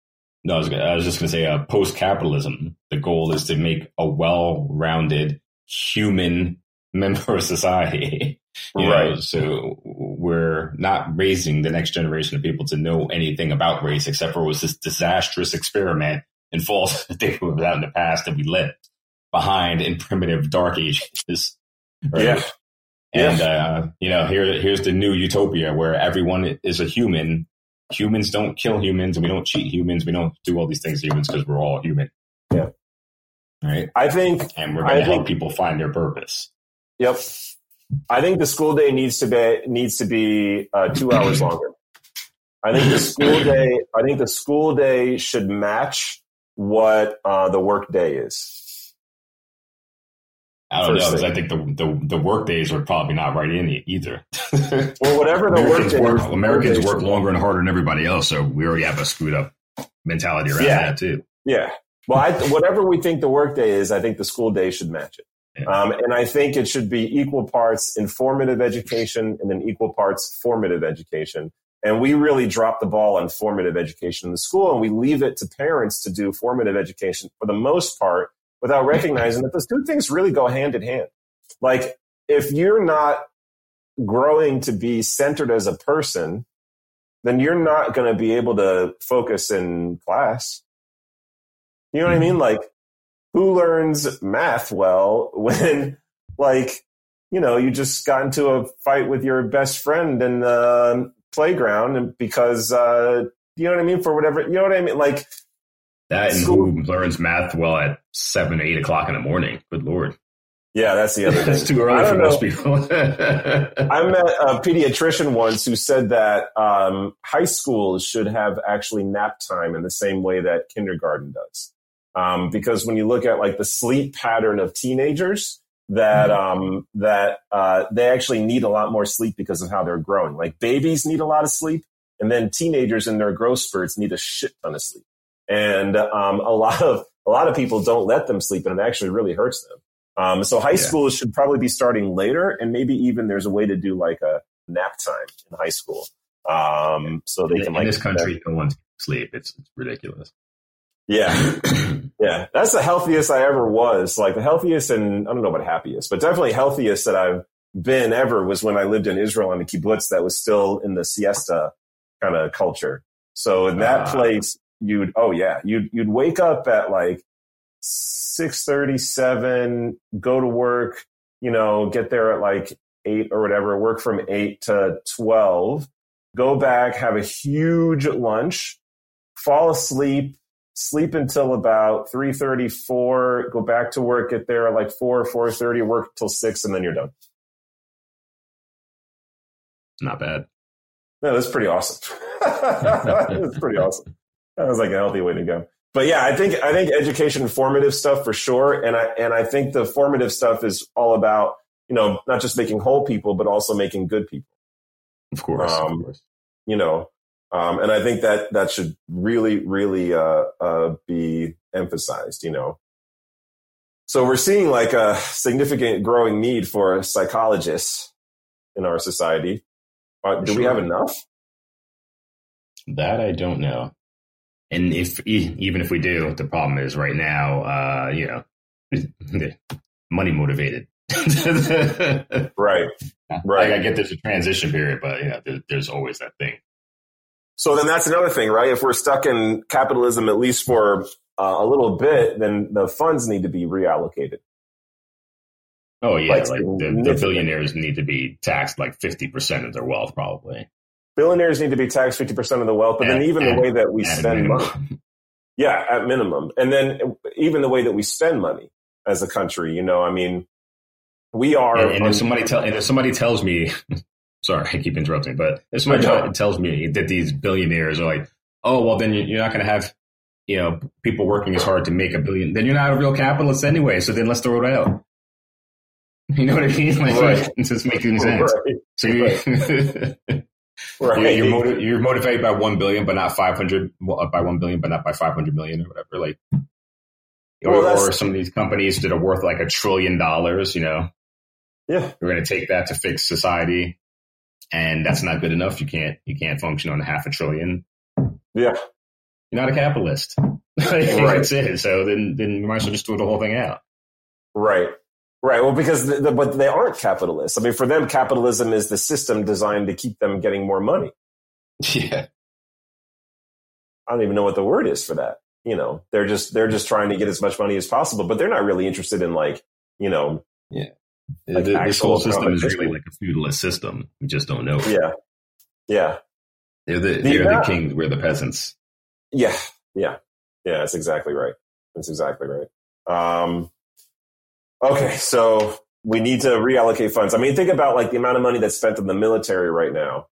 B: No, I was, gonna, I was just going to say, uh, post capitalism. The goal is to make a well-rounded human member of society. right. Know? So we're not raising the next generation of people to know anything about race, except for it was this disastrous experiment and false things was out in the past that we left behind in primitive dark ages.
A: Right? Yeah.
B: And, yeah. Uh, you know, here, here's the new utopia where everyone is a human. Humans don't kill humans and we don't cheat humans. We don't do all these things to humans because we're all human.
A: Yeah.
B: Right.
A: I think,
B: and we're going to help people find their purpose.
A: Yep. I think the school day needs to be, needs to be uh, two hours longer. I think the school day, I think the school day should match what uh, the work day is.
B: I don't know because I think the, the the work days are probably not right in it either.
A: well, whatever the
B: Americans
A: work,
B: work Americans work longer and harder than everybody else, so we already have a screwed up mentality around yeah. that too.
A: Yeah. Well, I, whatever we think the work day is, I think the school day should match it. Yeah. Um, and I think it should be equal parts informative education and then equal parts formative education. And we really drop the ball on formative education in the school and we leave it to parents to do formative education for the most part without recognizing that those two things really go hand in hand. Like if you're not growing to be centered as a person, then you're not going to be able to focus in class. You know what I mean? Mm-hmm. Like who learns math well when like, you know, you just got into a fight with your best friend in the playground and because uh, you know what I mean for whatever you know what I mean like
B: that and school. who learns math well at seven eight o'clock in the morning. Good lord.
A: Yeah, that's the other thing.
B: it's too early for know. most people.
A: I met a pediatrician once who said that um, high schools should have actually nap time in the same way that kindergarten does. Um, because when you look at like the sleep pattern of teenagers, that mm-hmm. um, that uh, they actually need a lot more sleep because of how they're growing. Like babies need a lot of sleep, and then teenagers in their growth spurts need a shit ton of sleep. And um, a lot of a lot of people don't let them sleep, and it actually really hurts them. Um, so high yeah. school should probably be starting later, and maybe even there's a way to do like a nap time in high school. Um, so they
B: in,
A: can like
B: in this country, no one sleep. It's, it's ridiculous.
A: Yeah. yeah. That's the healthiest I ever was. Like the healthiest and I don't know about happiest, but definitely healthiest that I've been ever was when I lived in Israel on the kibbutz that was still in the siesta kind of culture. So in that uh, place, you'd, oh yeah, you'd, you'd wake up at like 637, go to work, you know, get there at like eight or whatever, work from eight to 12, go back, have a huge lunch, fall asleep, sleep until about 3.34, go back to work, get there at like 4 4.30, work till 6, and then you're done.
B: Not bad.
A: No, that's pretty awesome. that's pretty awesome. That was like a healthy way to go. But yeah, I think I think education formative stuff for sure. And I and I think the formative stuff is all about, you know, not just making whole people, but also making good people.
B: Of course. Um, of course.
A: You know, um, and I think that that should really, really uh, uh, be emphasized. You know, so we're seeing like a significant growing need for psychologists in our society. Uh, do sure. we have enough?
B: That I don't know. And if even if we do, the problem is right now, uh, you know, money motivated.
A: right. Right.
B: I get there's a transition period, but yeah, there, there's always that thing.
A: So then that's another thing, right? If we're stuck in capitalism at least for uh, a little bit, then the funds need to be reallocated.
B: Oh yeah, like, like the, the, billionaires need to be taxed like fifty percent of their wealth, probably.
A: Billionaires need to be taxed fifty percent of the wealth, but then even the way that we spend money, yeah, at minimum, and then even the way that we spend money as a country, you know, I mean, we are.
B: And, and if somebody tell, and if somebody tells me Sorry, I keep interrupting, but if somebody tells me that these billionaires are like, oh, well, then you're not going to have, you know, people working as hard to make a billion. Then you're not a real capitalist anyway. So then let's throw it out. You know what I mean? Like, right. it's just making sense. Right. So you, right. You're, you're, motiv- you're, motivated by one billion, but not five hundred by one billion, but not by five hundred million or whatever. Like, well, or, or some of these companies that are worth like a trillion dollars. You know,
A: yeah,
B: we're going to take that to fix society and that's not good enough. You can't you can't function on half a trillion.
A: Yeah,
B: you're not a capitalist. right. That's it. So then then you might as well just throw the whole thing out.
A: Right. Right. Well, because the, the, but they aren't capitalists. I mean, for them, capitalism is the system designed to keep them getting more money.
B: Yeah.
A: I don't even know what the word is for that. You know, they're just they're just trying to get as much money as possible, but they're not really interested in like you know
B: yeah like the, this whole system is really like a feudalist system. We just don't know.
A: Yeah, yeah.
B: They're the they're the, the kings. We're the peasants.
A: Yeah, yeah, yeah. That's exactly right. That's exactly right. Um, okay, so we need to reallocate funds. I mean, think about like the amount of money that's spent in the military right now.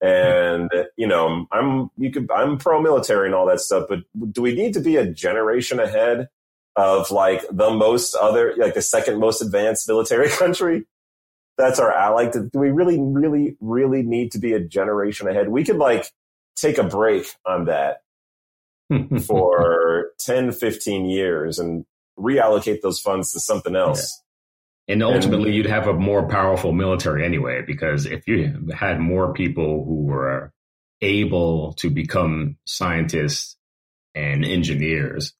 A: And you know, I'm you could I'm pro military and all that stuff, but do we need to be a generation ahead of like the most other, like the second most advanced military country. That's our ally. Do we really, really, really need to be a generation ahead? We could like take a break on that for 10, 15 years and reallocate those funds to something else.
B: Yeah. And ultimately, and, you'd have a more powerful military anyway, because if you had more people who were able to become scientists and engineers,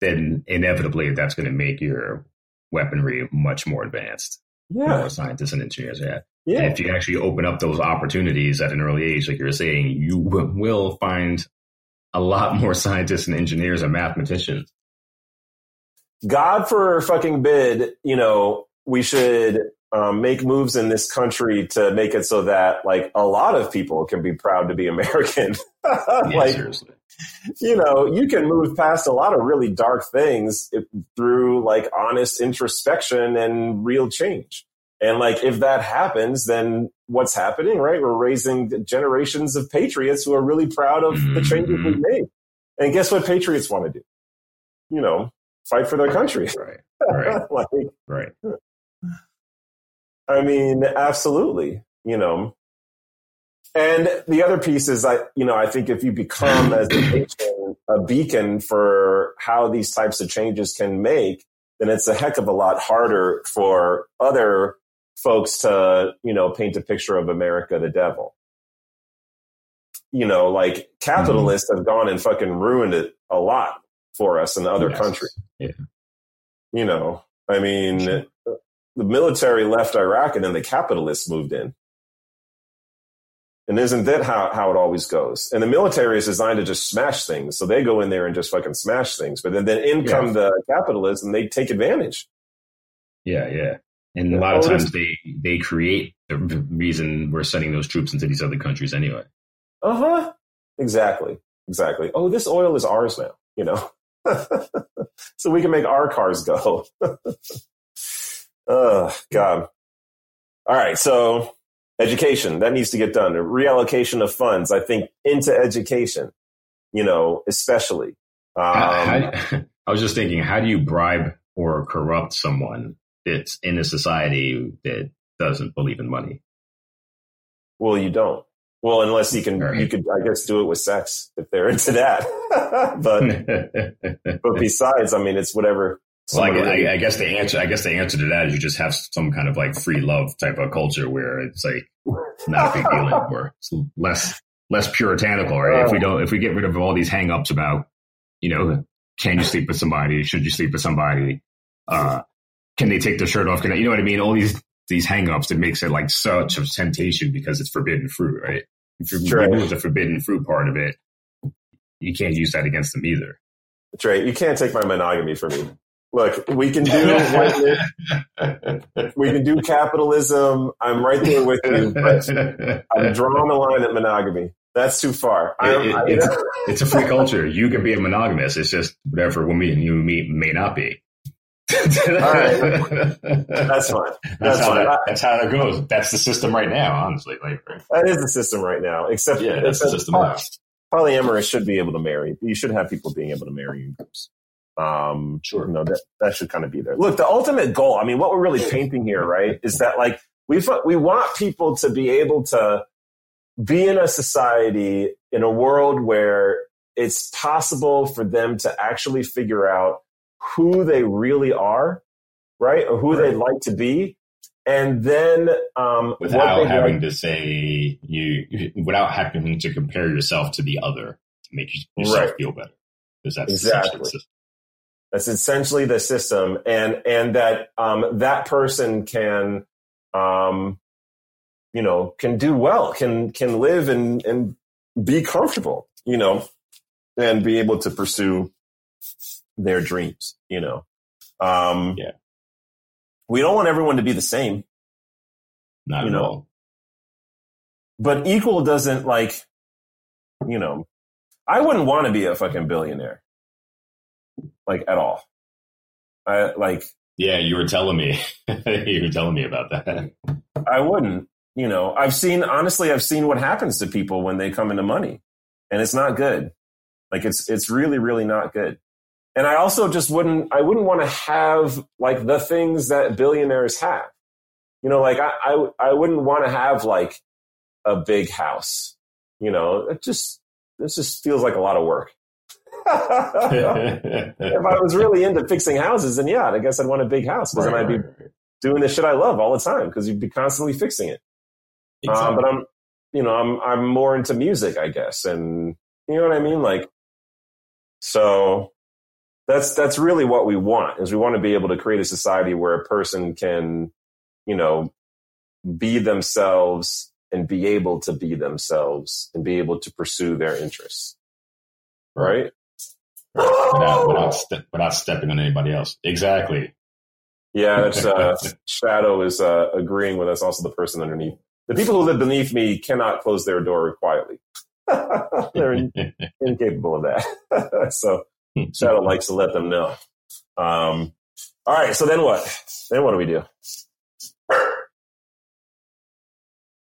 B: then inevitably that's going to make your weaponry much more advanced.
A: Yeah.
B: More scientists and engineers. Yeah. Yeah. And if you actually open up those opportunities at an early age, like you're saying, you will find a lot more scientists and engineers and mathematicians.
A: God for fucking bid, you know, we should um, make moves in this country to make it so that like a lot of people can be proud to be American. like, seriously you know, you can move past a lot of really dark things through like honest introspection and real change. And like, if that happens, then what's happening, right? We're raising generations of patriots who are really proud of mm-hmm. the changes we made. And guess what patriots want to do? You know, fight for their country.
B: Right. Right. like, right.
A: I mean, absolutely. You know, and the other piece is I, you know, I think if you become as a nation a beacon for how these types of changes can make, then it's a heck of a lot harder for other folks to, you know, paint a picture of America the devil. You know, like capitalists mm-hmm. have gone and fucking ruined it a lot for us in other
B: Yes.
A: countries.
B: Yeah.
A: You know, I mean,
B: Sure.
A: the military left Iraq and then the capitalists moved in. And isn't that how, how it always goes? And the military is designed to just smash things. So they go in there and just fucking smash things. But then, then in come
B: Yeah.
A: the capitalists and they take advantage.
B: Yeah, yeah. And a lot of
A: Oh,
B: times they they create the reason we're sending those troops into these other countries anyway.
A: Uh huh. Exactly. Exactly. Oh, this oil is ours now, you know? so we can make our cars go. oh, God. All right. So education, that needs to get done. A reallocation of funds, I think, into education, you know, especially. Um,
B: How- how- I was just thinking, how do you bribe or corrupt someone that's in a society that doesn't believe in money?
A: well, you don't. Well, unless you can,
B: Right.
A: you could, I guess, do it with sex if they're into that. but, but besides, I mean, it's whatever.
B: Well, I,
A: someone really-
B: I, I guess the answer, I guess the answer to that is you just have some kind of like free love type of culture where it's like not a big deal anymore. It's less less puritanical, right? if we don't, if we get rid of all these hangups about, you know, can you sleep with somebody? Should you sleep with somebody? Uh, can they take their shirt off? Can they, you know what I mean? All these these hangups that makes it like such a temptation because it's forbidden fruit, right? If you
A: Sure.
B: remove the forbidden fruit part of it, you can't use that against them either.
A: That's right. You can't take my monogamy from me. Look, we can do we can do capitalism. I'm right there with you, but I'm drawing a line at monogamy. That's too far.
B: It-
A: I,
B: it- it's, it's a free culture. You can be a monogamous. It's just whatever woman you meet may not be.
A: Right.
B: That's
A: that's fine.
B: how
A: That's fine.
B: that, that's how that goes. That's the system right now, honestly. Like,
A: That is the system right now. Except,
B: yeah, that's the system now.
A: polyamorous should be able to marry. You should have people being able to marry in groups. Um,
B: Sure.
A: You know, that, that should kind of be there. Look, the ultimate goal, I mean, what we're really painting here, right, is that like we, we want people to be able to be in a society, in a world where it's possible for them to actually figure out who they really are, right? Or who
B: Right.
A: they'd like to be. And then, um,
B: Without having to say you, without having to compare yourself to the other to make yourself
A: Right.
B: feel better. Because that's essentially
A: Exactly. That's essentially the system, and and that um, that person can, um, you know, can do well, can can live and and be comfortable, you know, and be able to pursue their dreams, you know. Um,
B: Yeah.
A: We don't want everyone to be the same,
B: Not
A: You
B: at
A: know,
B: all.
A: but equal doesn't like, you know, I wouldn't want to be a fucking billionaire, like at all. I like
B: Yeah, you were telling me. you were telling me about that.
A: I wouldn't. You know, I've seen honestly, I've seen what happens to people when they come into money, and it's not good. Like it's it's really really not good. And I also just wouldn't I wouldn't want to have like the things that billionaires have. You know, like I I, I wouldn't want to have like a big house. You know, it just this just feels like a lot of work. if I was really into fixing houses, then yeah, I guess I'd want a big house because then I'd be doing the shit I love all the time because you'd be constantly fixing it. Um, but I'm, you know, I'm I'm more into music, I guess, and you know what I mean. Like, so that's that's really what we want is we want to be able to create a society where a person can, you know, be themselves and be able to be themselves and be able to pursue their interests, right?
B: without, without, ste- without stepping on anybody else. Exactly.
A: Yeah, that's uh, Shadow is uh, agreeing with us. Also, the person underneath. The people who live beneath me cannot close their door quietly. They're in- incapable of that. so Shadow likes to let them know. Um, all right. So then what? Then what do we do?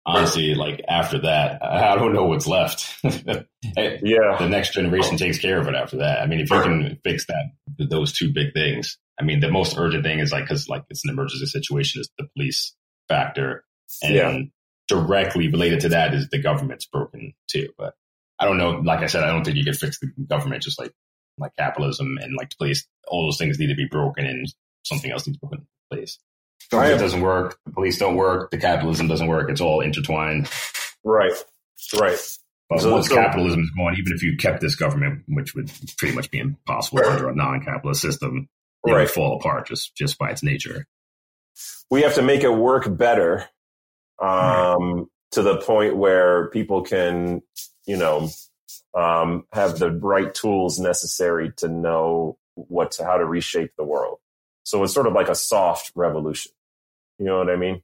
B: Honestly, like after that, I don't know what's left.
A: Yeah.
B: the next generation takes care of it after that. I mean, if you can fix that, those two big things. I mean, the most urgent thing is like, cause like it's an emergency situation is the police factor. And
A: Yeah.
B: directly related to that is the government's broken too. But I don't know. Like I said, I don't think you can fix the government just like, like capitalism and like the police. All those things need to be broken and something else needs to be put in place. Government doesn't work. The police don't work. The capitalism doesn't work. It's all intertwined.
A: Right. Right.
B: Well, so, once so, capitalism is gone, even if you kept this government, which would pretty much be impossible under a non-capitalist system, it right. would fall apart just just by its nature.
A: We have to make it work better, um, right. to the point where people can, you know, um, have the right tools necessary to know what to, how to reshape the world. So it's sort of like a soft revolution. You know what I mean?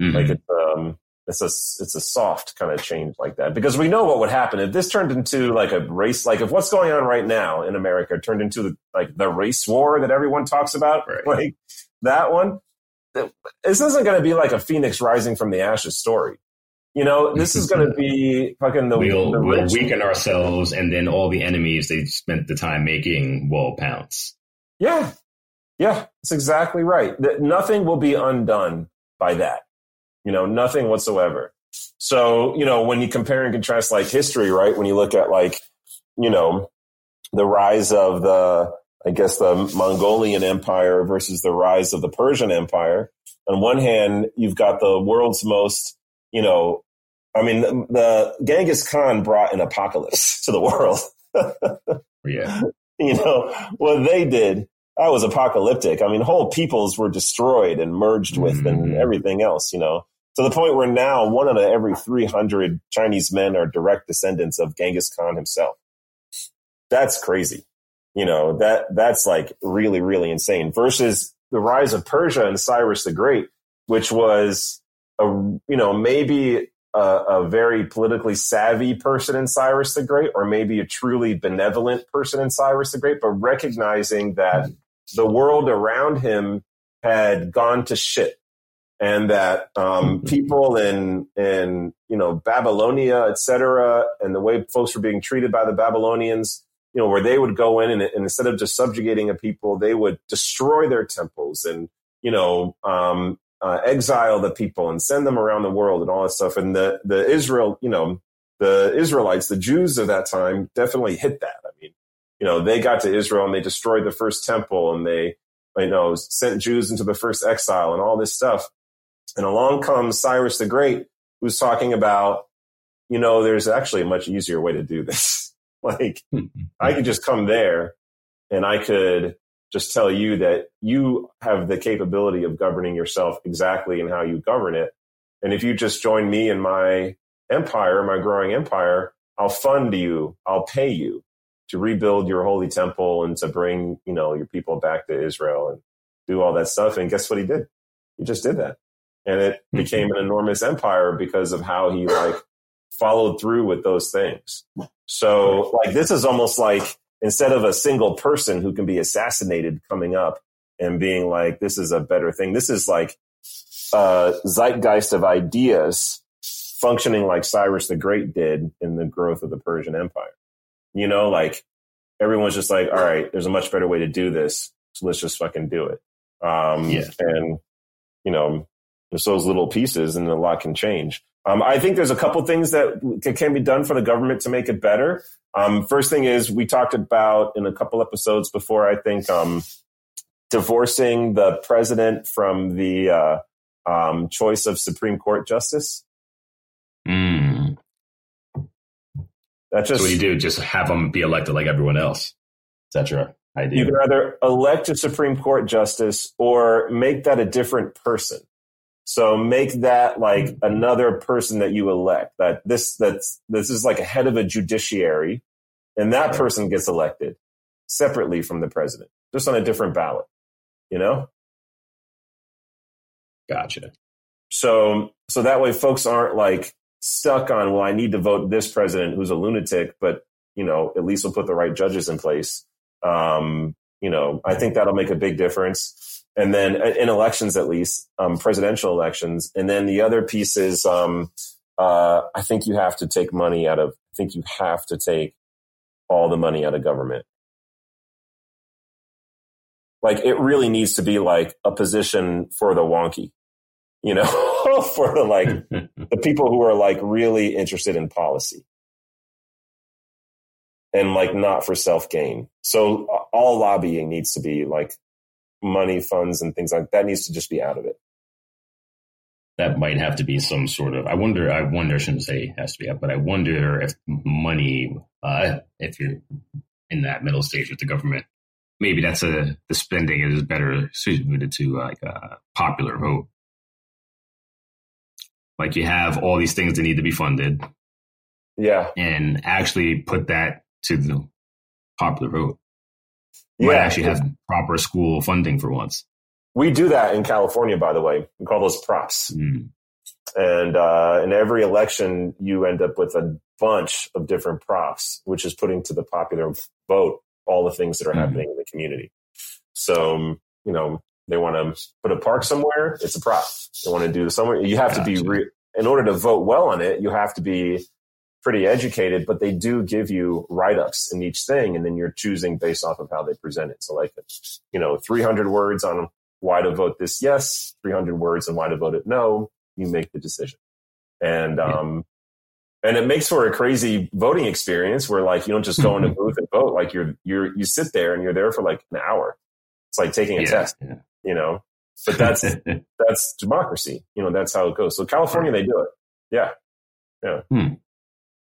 A: Mm-hmm. Like it's um, it's a it's a soft kind of change like that because we know what would happen if this turned into like a race like if what's going on right now in America turned into the, like the race war that everyone talks about right. like that one this isn't going to be like a phoenix rising from the ashes story you know this is going to be fucking the
B: we'll,
A: the
B: we'll weaken ourselves and then all the enemies they spent the time making will pounce
A: yeah yeah that's exactly right that nothing will be undone by that you know, nothing whatsoever. So, you know, when you compare and contrast like history, right? When you look at like, you know, the rise of the, I guess the Mongolian Empire versus the rise of the Persian Empire. On one hand, you've got the world's most, you know, I mean, the, the Genghis Khan brought an apocalypse to the world.
B: yeah.
A: You know, what they did, that was apocalyptic. I mean, whole peoples were destroyed and merged with mm-hmm. and everything else, you know to the point where now one out of every 300 Chinese men are direct descendants of Genghis Khan himself. That's crazy. You know, that, that's like really, really insane versus the rise of Persia and Cyrus the Great, which was a, you know, maybe a, a very politically savvy person in Cyrus the Great, or maybe a truly benevolent person in Cyrus the Great, but recognizing that the world around him had gone to shit and that um, people in in you know Babylonia, etc., and the way folks were being treated by the Babylonians, you know, where they would go in and, and instead of just subjugating a people, they would destroy their temples and you know um, uh, exile the people and send them around the world and all that stuff. And the the Israel, you know, the Israelites, the Jews of that time, definitely hit that. I mean, you know, they got to Israel and they destroyed the first temple and they you know sent Jews into the first exile and all this stuff and along comes Cyrus the Great, who's talking about, you know, there's actually a much easier way to do this. like, I could just come there and I could just tell you that you have the capability of governing yourself exactly in how you govern it. And if you just join me in my empire, my growing empire, I'll fund you, I'll pay you to rebuild your holy temple and to bring, you know, your people back to Israel and do all that stuff. And guess what he did? He just did that and it mm-hmm. became an enormous empire because of how he like followed through with those things. So like this is almost like instead of a single person who can be assassinated coming up and being like this is a better thing. This is like a zeitgeist of ideas functioning like Cyrus the Great did in the growth of the Persian Empire. You know, like everyone's just like, all right, there's a much better way to do this. So let's just fucking do it. Um, yeah. and you know, just those little pieces and a lot can change. Um, I think there's a couple things that can be done for the government to make it better. Um, first thing is we talked about in a couple episodes before, I think, um, divorcing the president from the uh, um, choice of Supreme Court justice.
B: Mm.
A: That's just
B: so what you do. Just have them be elected like everyone else. Etc. idea?
A: You can either elect a Supreme Court justice or make that a different person. So make that like mm-hmm. another person that you elect. That this that's this is like a head of a judiciary, and that person gets elected separately from the president, just on a different ballot. You know.
B: Gotcha.
A: So so that way, folks aren't like stuck on well, I need to vote this president who's a lunatic, but you know at least we'll put the right judges in place. Um, you know, I think that'll make a big difference and then uh, in elections at least um, presidential elections. And then the other piece is um, uh, i think you have to take money out of i think you have to take all the money out of government. Like it really needs to be like a position for the wonky you know for the like the people who are like really interested in policy. And like not for self gain so all lobbying needs to be like money funds and things like that needs to just be out of it
B: that might have to be some sort of. I wonder. I wonder. I shouldn't say has to be, but I wonder if money, uh, if you're in that middle stage with the government, maybe that's a the spending is better suited to like a popular vote. Like you have all these things that need to be funded,
A: Yeah.
B: and actually put that to the popular vote.
A: Yeah.
B: Might actually have proper school funding for once.
A: We do that in California, by the way. We call those props.
B: Mm.
A: And uh, in every election, you end up with a bunch of different props, which is putting to the popular vote all the things that are
B: Mhm.
A: happening in the community. So, um, you know, they want to put a park somewhere, it's a prop. They want to do somewhere, you have to be, re- in order to vote well on it, you have to be pretty educated, but they do give you write ups in each thing, and then you're choosing based off of how they present it. So, like, you know, 300 words on why to vote this yes, 300 words on why to vote it no, you make the decision. And, um, and it makes for a crazy voting experience where like you don't just go in a booth and vote. Like you're you're you sit there and you're there for like an hour. It's like taking a
B: Yeah,
A: test
B: yeah.
A: you know? But that's that's democracy. You know that's how it goes. So california they do it. Yeah.
B: yeah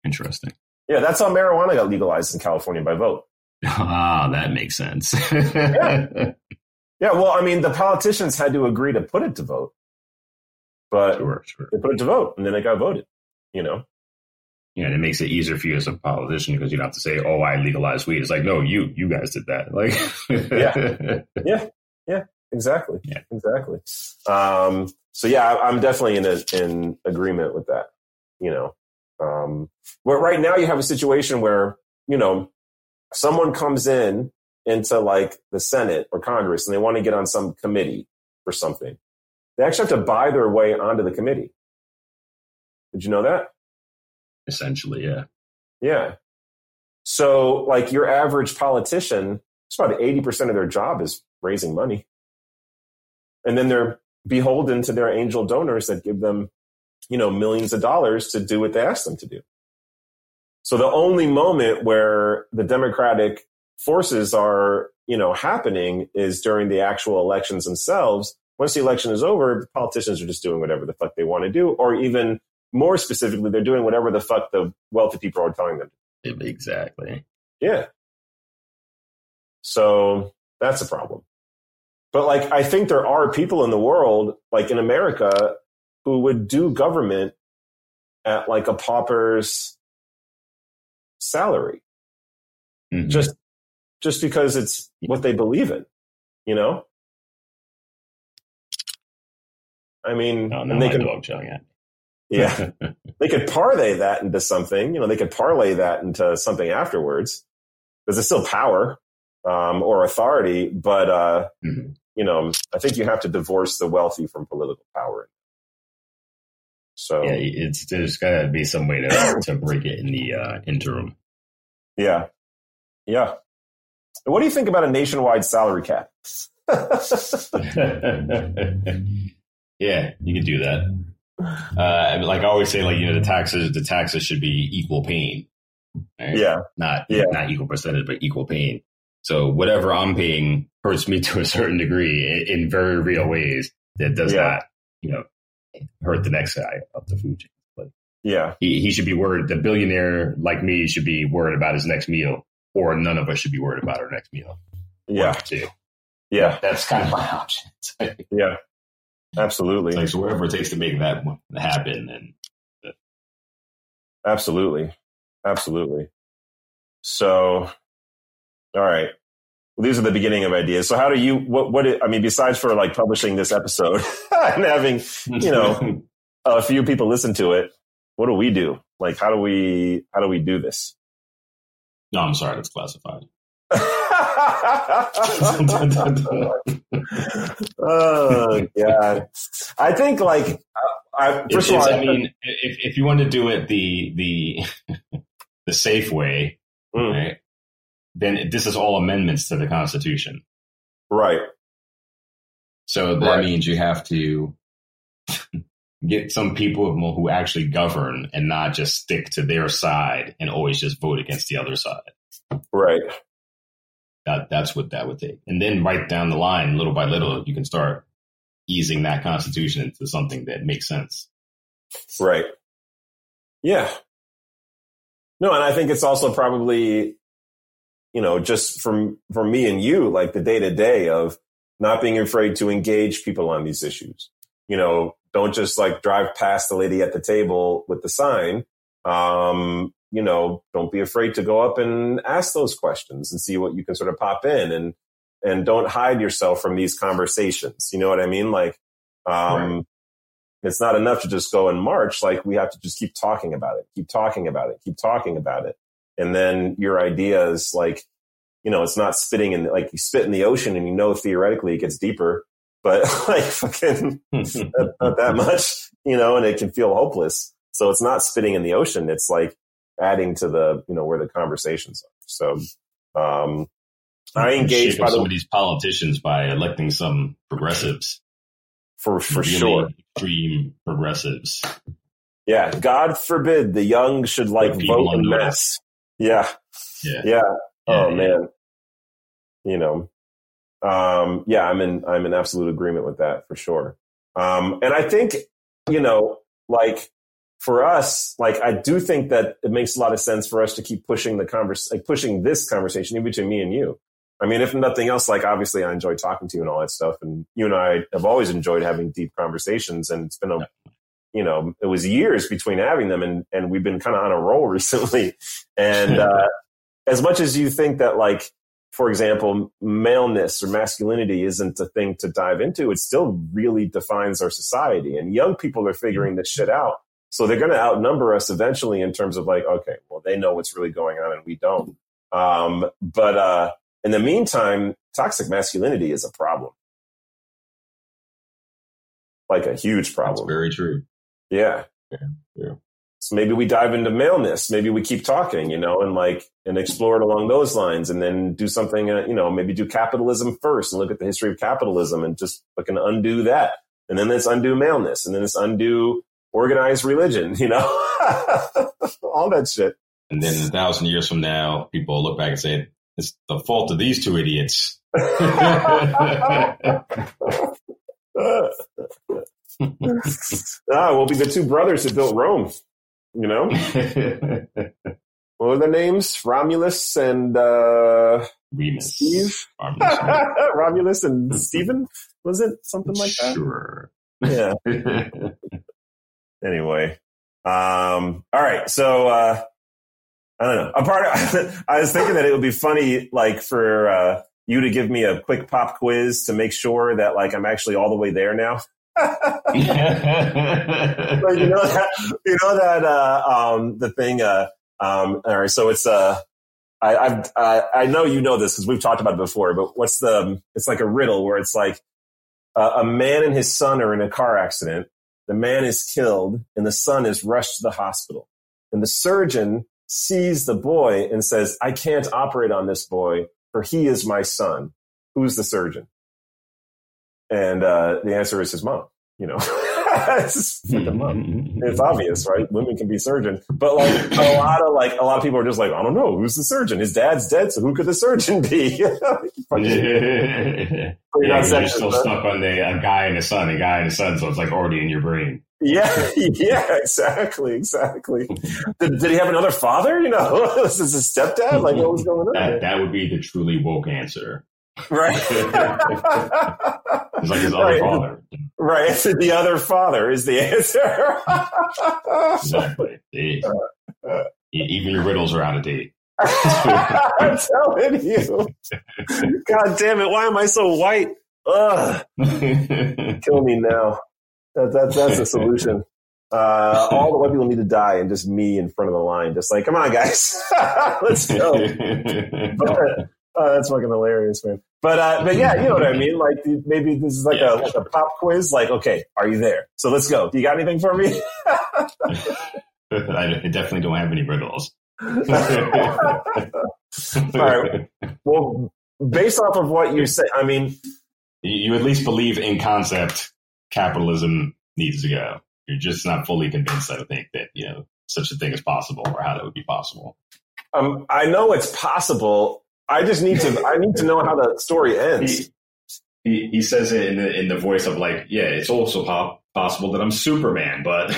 B: Interesting.
A: yeah that's how marijuana got legalized in california by vote
B: Ah, that makes sense.
A: yeah well i mean the politicians had to agree to put it to vote but
B: Sure, sure.
A: they put it to vote and then it got voted you know
B: Yeah, and it makes it easier for you as a politician because you don't have to say, "Oh, I legalized weed." It's like, no, you, you guys did that. Like,
A: Yeah. Yeah, yeah, exactly
B: Yeah.
A: exactly um so yeah I- i'm definitely in a, in agreement with that you know um but right now you have a situation where you know someone comes in into like the senate or congress and they want to get on some committee or something. They actually have to buy their way onto the committee. Did you know that?
B: Essentially, yeah.
A: yeah. So like your average politician it's about 80% of their job is raising money. And then they're beholden to their angel donors that give them you know millions of dollars to do what they ask them to do so the only moment where the democratic forces are you know happening is during the actual elections themselves once the election is over the politicians are just doing whatever the fuck they want to do or even more specifically they're doing whatever the fuck the wealthy people are telling them
B: Exactly.
A: yeah. So that's a problem. But like, I think there are people in the world, like in America, who would do government at like a pauper's salary
B: Mhm.
A: just, just because it's what they believe in, you know? I mean,
B: Oh,
A: and they can,
B: dog at me.
A: yeah, they could parlay that into something. You know, they could parlay that into something afterwards because it's still power um, or authority. But uh,
B: Mhm.
A: you know, I think you have to divorce the wealthy from political power. So
B: Yeah, it's there's got to be some way to to break it in the uh, interim.
A: yeah, yeah. What do you think about a nationwide salary cap?
B: yeah, you can do that. Uh, like I always say, like you know, the taxes the taxes should be equal paying. right?
A: yeah,
B: not
A: Yeah.
B: not equal percentage, but equal pain. So whatever I'm paying hurts me to a certain degree in, in very real ways. That does
A: Yeah.
B: not, you know, hurt the next guy up the food chain. But
A: yeah,
B: he, he should be worried. The billionaire like me should be worried about his next meal, or none of us should be worried about our next meal.
A: yeah,
B: One of the two.
A: yeah,
B: That's kind of my option. Like,
A: yeah. Absolutely,
B: like, so wherever it takes to make that happen, and
A: absolutely, absolutely. So, all right. These are the beginning of ideas. So, how do you? What? What? I mean, besides for like publishing this episode and having You know. a few people listen to it, what do we do? Like, how do we? How do we do this?
B: no, I'm sorry, that's classified.
A: oh god! I think like I, first of all, I,
B: I mean, if if you want to do it the the the safe way,
A: Mm,
B: right? Then this is all amendments to the Constitution.
A: right,
B: So that
A: Right.
B: means you have to get some people who who actually govern and not just stick to their side and always just vote against the other side.
A: right,
B: That that's what that would take. And then right down the line, little by little, you can start easing that constitution into something that makes sense.
A: Right. Yeah. No, and I think it's also probably, you know, just from from me and you, like the day to day of not being afraid to engage people on these issues. You know, don't just like drive past the lady at the table with the sign. Um, you know, don't be afraid to go up and ask those questions and see what you can sort of pop in and and don't hide yourself from these conversations. You know what I mean? Like, um, right. it's not enough to just go and march. Like, we have to just keep talking about it, keep talking about it, keep talking about it. And then your ideas, like, you know, it's not spitting in, like, you spit in the ocean and you know, theoretically it gets deeper, but like, fucking not, that much, you know, and it can feel hopeless. So it's not spitting in the ocean. It's like adding to the, you know, where the conversations are. So, um, I engage
B: by some of these politicians by electing some progressives.
A: For for really sure,
B: extreme progressives.
A: Yeah, God forbid the young should like vote in mass. Yeah. yeah, yeah. Oh man, you know, um, yeah, I'm in I'm in absolute agreement with that for sure. Um, and I think you know, like for us, like I do think that it makes a lot of sense for us to keep pushing the converse, like pushing this conversation, even between me and you. I mean, if nothing else, like obviously I enjoy talking to you and all that stuff. And you and I have always enjoyed having deep conversations and it's been a, you know, it was years between having them and, and we've been kind of on a roll recently. And, uh, as much as you think that like, for example, maleness or masculinity isn't a thing to dive into, it still really defines our society. And young people are figuring this shit out. So they're going to outnumber us eventually in terms of like, okay, well, they know what's really going on and we don't. Um, but, uh, in the meantime, toxic masculinity is a problem. Like a huge problem.
B: That's very true.
A: Yeah.
B: yeah. Yeah.
A: So maybe we dive into maleness. Maybe we keep talking, you know, and like, and explore it along those lines and then do something, uh, you know, maybe do capitalism first and look at the history of capitalism and just fucking undo that. And then let's undo maleness and then let's undo organized religion, you know, all that shit.
B: And then a thousand years from now, people look back and say, it's the fault of these two idiots.
A: ah, we'll be the two brothers that built Rome. You know, what were their names? Romulus and uh,
B: Remus.
A: Steve. Romulus, Romulus and Stephen. Was it something like that?
B: Sure.
A: Yeah. anyway, um, all right. So uh, I don't know. A part of, I was thinking that it would be funny, like for uh, you to give me a quick pop quiz to make sure that like I'm actually all the way there now. But you know that you know that uh, um, the thing. Uh, um, all right, so it's uh, I I've, I I know you know this because we've talked about it before. But what's the? It's like a riddle where it's like uh, a man and his son are in a car accident. The man is killed, and the son is rushed to the hospital. And the surgeon sees the boy and says, I can't operate on this boy, for he is my son. Who's the surgeon? And uh, the answer is his mom, you know. it's hmm, hmm, hmm, It's obvious, right? Women can be surgeon, but like a lot of like a lot of people are just like, I don't know, who's the surgeon? His dad's dead, so who could the surgeon be?
B: yeah, you're still stuck on the a guy and a son, a guy and a son, so it's like already in your brain.
A: Yeah, yeah, exactly, exactly. Did, did he have another father? You know, this his stepdad? Like, what was going on?
B: That, that would be the truly woke answer.
A: Right.
B: it's like his other right. father.
A: Right. The other father is the answer.
B: exactly. Even your riddles are out of date.
A: I'm telling you. God damn it. Why am I so white? Ugh. Kill me now. That, that, that's the solution. Uh, all the white people need to die and just me in front of the line. Just like, come on, guys. Let's go. But, uh, that's fucking hilarious, man. But, uh, but yeah, you know what I mean? Like maybe this is like yeah. a, like a pop quiz. Like, okay, are you there? So let's go. You got anything for me?
B: I definitely don't have any riddles. all
A: right. Well, based off of what you say, I mean,
B: you at least believe in concept capitalism needs to go. You're just not fully convinced, I think, that, you know, such a thing is possible or how that would be possible.
A: Um, I know it's possible. I just need to, I need to know how the story ends.
B: he, he says it in the in the voice of like, yeah, it's also po- possible that I'm Superman, but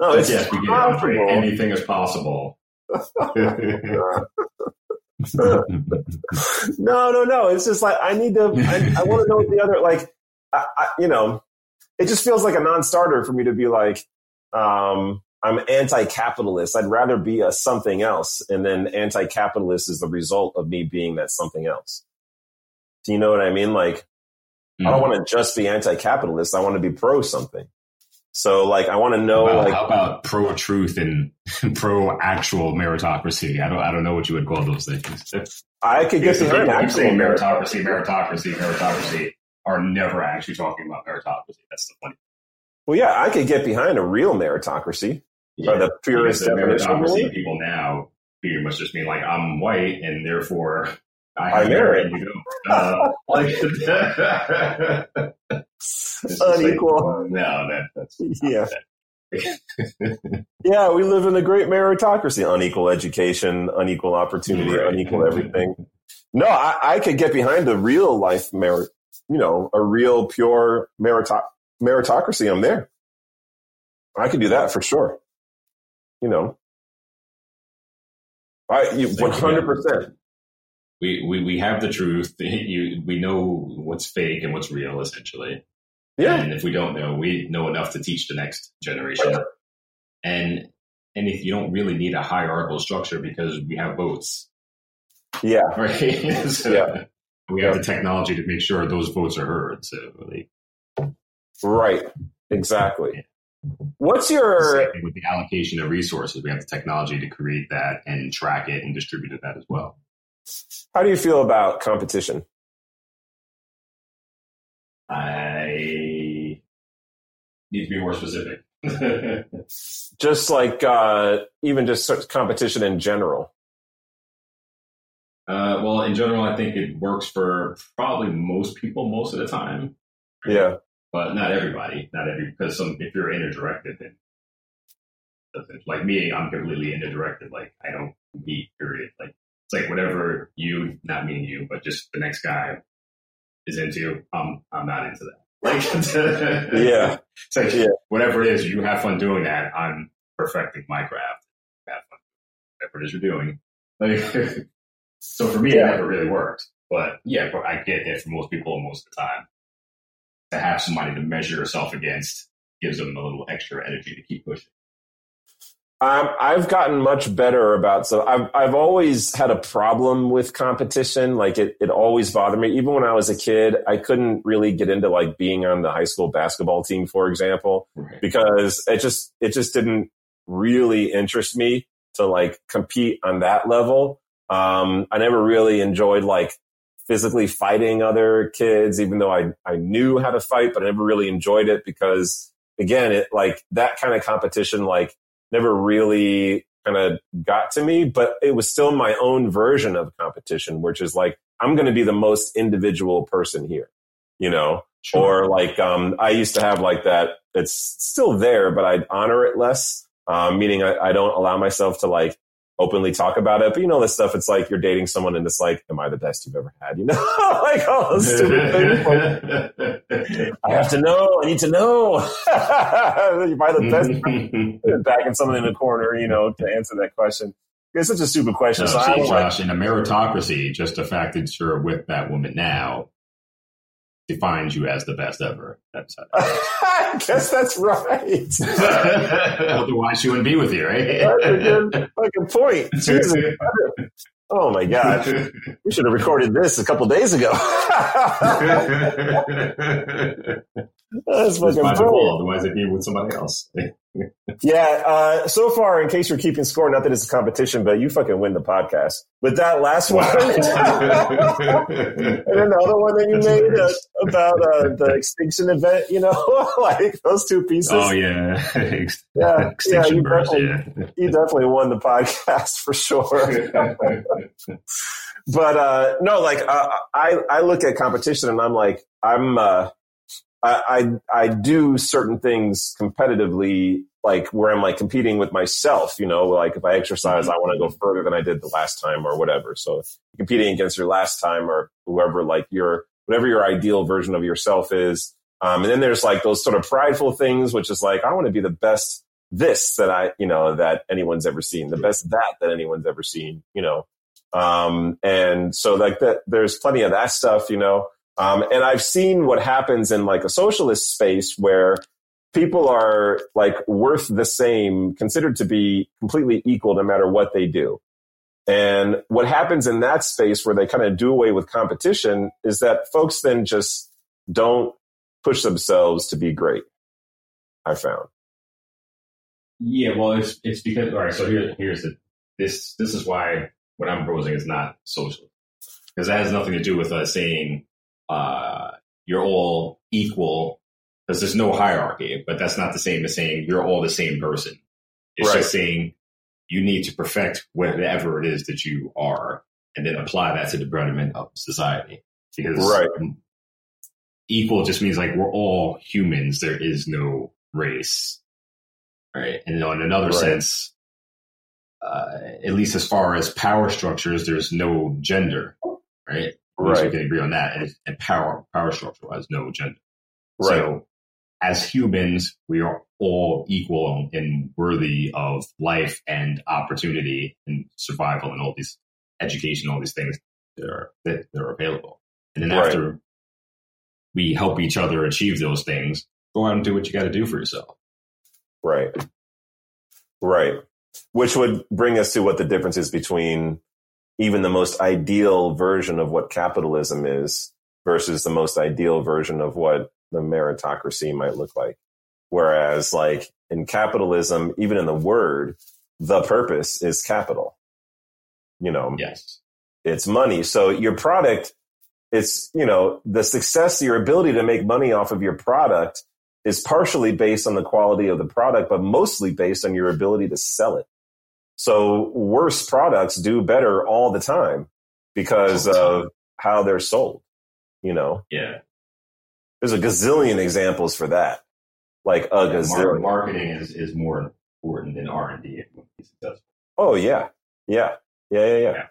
A: no, it's
B: yes, anything is possible.
A: no, no, no. It's just like I need to. I, I want to know the other. Like, I, I, you know, it just feels like a non-starter for me to be like, um, I'm anti-capitalist. I'd rather be a something else, and then anti-capitalist is the result of me being that something else. Do you know what I mean? Like, I don't mm-hmm. want to just be anti-capitalist. I want to be pro something. So, like, I want to know,
B: How about,
A: like,
B: how about pro truth and pro actual meritocracy? I don't I don't know what you would call those things.
A: I could get
B: the
A: actual
B: meritocracy, meritocracy, meritocracy are never actually talking about meritocracy. That's the funny.
A: Well, yeah, I could get behind a real meritocracy.
B: Yeah,
A: Or the purest
B: the
A: definition the
B: meritocracy people now pretty much just mean like I'm white and therefore I
A: I merit.
B: merit. You go. Uh, like just like,
A: Unequal.
B: no, that, that's
A: Yeah. Yeah, we live in a great meritocracy, unequal education, unequal opportunity,
B: Right.
A: unequal everything. No, I, I could get behind a real life merit, you know, a real pure merito- meritocracy. I'm there. I could do that for sure. You know, I one hundred percent.
B: we, we we have the truth. You, we know what's fake and what's real, essentially.
A: Yeah,
B: And if we don't know, we know enough to teach the next generation. And and if you don't really need a hierarchical structure because we have votes,
A: yeah,
B: right? so
A: Yeah.
B: We have the technology to make sure those votes are heard. So like,
A: right, exactly. What's your
B: with the allocation of resources, we have the technology to create that and track it and distribute it that as well.
A: How do you feel about competition?
B: I need to be more specific.
A: Just like uh, even just competition in general.
B: Uh, well, in general, I think it works for probably most people most of the time,
A: Yeah,
B: but not everybody. Not every because some if you're inner-directed, then doesn't- like me, I'm completely inner-directed. Like I don't compete. Period. Like it's like whatever you, not me and you, but just the next guy is into. I'm I'm not into that. Like
A: yeah,
B: it's like
A: Yeah.
B: whatever it is, you have fun doing that. I'm perfecting my craft. Have fun. Whatever it is you're doing. Like, so for me,
A: Yeah.
B: it never really worked. But yeah, but I get it for most people most of the time. To have somebody to measure yourself against gives them a little extra energy to keep pushing.
A: Um, I've gotten much better about so I've I've always had a problem with competition. Like it, it always bothered me. Even when I was a kid, I couldn't really get into like being on the high school basketball team, for example,
B: Right.
A: because it just it just didn't really interest me to like compete on that level. Um, I never really enjoyed like physically fighting other kids, even though I I knew how to fight, but I never really enjoyed it because again, it like that kind of competition like never really kind of got to me, but it was still my own version of competition, which is like, I'm going to be the most individual person here, you know, or like, um, I used to have like that. It's still there, but I'd honor it less. Um, meaning I, I don't allow myself to like openly talk about it. But you know, this stuff, it's like you're dating someone and it's like, am I the best you've ever had? You know, like all those stupid things. I have to know. I need to know. Am I the best? backing someone in the corner, you know, to answer that question. It's such a stupid question.
B: No,
A: so
B: see,
A: don't like,
B: Josh, in a meritocracy, just the fact that you're with that woman now defines you as the best ever. That's how uh,
A: I guess that's right.
B: Otherwise, she wouldn't be with you, right?
A: That's a good fucking point. Jesus. Oh my God. We should have recorded this a couple days ago. That's fucking
B: default, Otherwise, it'd be with somebody else.
A: Yeah, uh, so far, in case you're keeping score, not that it's a competition, but you fucking win the podcast. But that last one, and then the other one that you made uh, about uh, the extinction event, you know, like those two pieces.
B: oh yeah,
A: yeah, yeah,
B: extinction
A: you
B: burst.
A: definitely,
B: Yeah.
A: you definitely won the podcast for sure. but uh, no, like uh, I, I look at competition and I'm like, I'm, uh, I, I, I do certain things competitively, like where I'm like competing with myself, you know, like if I exercise, I want to go further than I did the last time or whatever. So competing against your last time or whoever, like your, whatever your ideal version of yourself is. Um, and then there's like those sort of prideful things, which is like, I want to be the best this that I, you know, that anyone's ever seen, the best that that anyone's ever seen, you know. Um, and so like that, there's plenty of that stuff, you know. Um, and I've seen what happens in like a socialist space where people are like worth the same, considered to be completely equal no matter what they do. And what happens in that space where they kind of do away with competition is that folks then just don't push themselves to be great. I found.
B: Yeah, well, it's it's because all right. So here here's the this this is why what I'm proposing is not social because that has nothing to do with us saying uh, you're all equal because there's no hierarchy. But that's not the same as saying you're all the same person. It's right. just saying you need to perfect whatever it is that you are, and then apply that to the betterment of society. Because
A: right.
B: equal just means like we're all humans. There is no race right? And in another right. sense, uh, at least as far as power structures, there's no gender, right?
A: Right.
B: We can agree on that. And, and power, power structure has no agenda.
A: Right.
B: So as humans, we are all equal and worthy of life and opportunity and survival and all these education, all these things that are, that, that are available. And then right. after we help each other achieve those things, go out and do what you got to do for yourself.
A: Right. Right. Which would bring us to what the difference is between even the most ideal version of what capitalism is versus the most ideal version of what the meritocracy might look like. Whereas like in capitalism, even in the word, the purpose is capital. You know,
B: yes,
A: it's money. So your product, it's, you know, the success, your ability to make money off of your product is partially based on the quality of the product, but mostly based on your ability to sell it. So worse products do better all the time because of how they're sold, you know?
B: Yeah.
A: There's a gazillion examples for that. Like a yeah, gazillion.
B: Marketing is, is more important than R&D.
A: Oh yeah. Yeah. Yeah. Yeah. Yeah. yeah.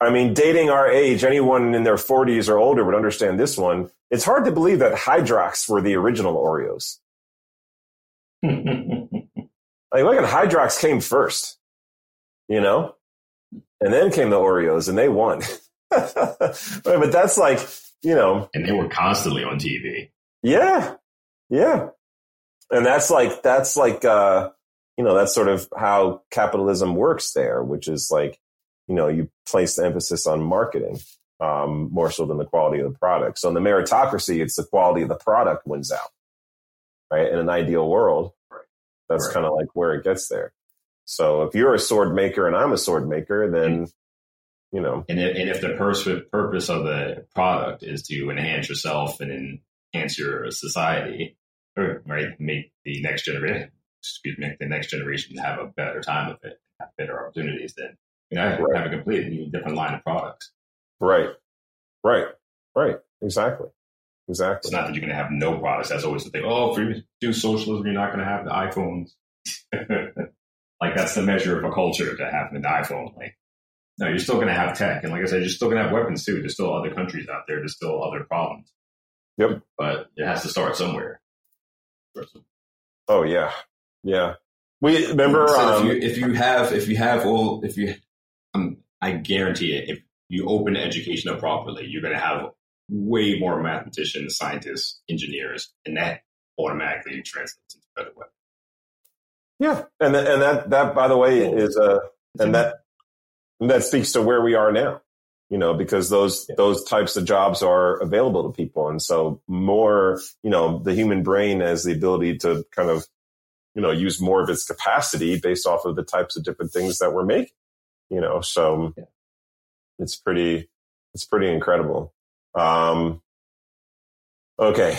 A: I mean, dating our age, anyone in their 40s or older would understand this one. It's hard to believe that Hydrox were the original Oreos. like, look at Hydrox came first, you know, and then came the Oreos, and they won. but that's like, you know,
B: and they were constantly on TV.
A: Yeah, yeah, and that's like that's like uh, you know that's sort of how capitalism works there, which is like you know, you place the emphasis on marketing um, more so than the quality of the product. So in the meritocracy, it's the quality of the product wins out, right? In an ideal world, that's right. kind of like where it gets there. So if you're a sword maker and I'm a sword maker, then mm-hmm. you know.
B: And if, and if the pers- purpose of the product is to enhance yourself and enhance your society, right, make the next generation, excuse me, the next generation have a better time of it, have better opportunities, then you know, right. have a completely different line of products.
A: Right. Right. Right. Exactly. Exactly.
B: It's not that you're going to have no products. That's always the thing. Oh, if you do socialism, you're not going to have the iPhones. like that's the measure of a culture to have an iPhone. Like, no, you're still going to have tech, and like I said, you're still going to have weapons too. There's still other countries out there. There's still other problems.
A: Yep.
B: But it has to start somewhere.
A: Oh yeah, yeah. We remember
B: so um, if, you, if you have if you have all if you um, I guarantee it, if you open education up properly, you're going to have way more mathematicians, scientists, engineers, and that automatically translates into better weapons.
A: Yeah, and th- and that that by the way is uh and that and that speaks to where we are now. You know, because those yeah. those types of jobs are available to people, and so more, you know, the human brain has the ability to kind of, you know, use more of its capacity based off of the types of different things that we're making you know, so yeah. it's pretty, it's pretty incredible. Um, okay.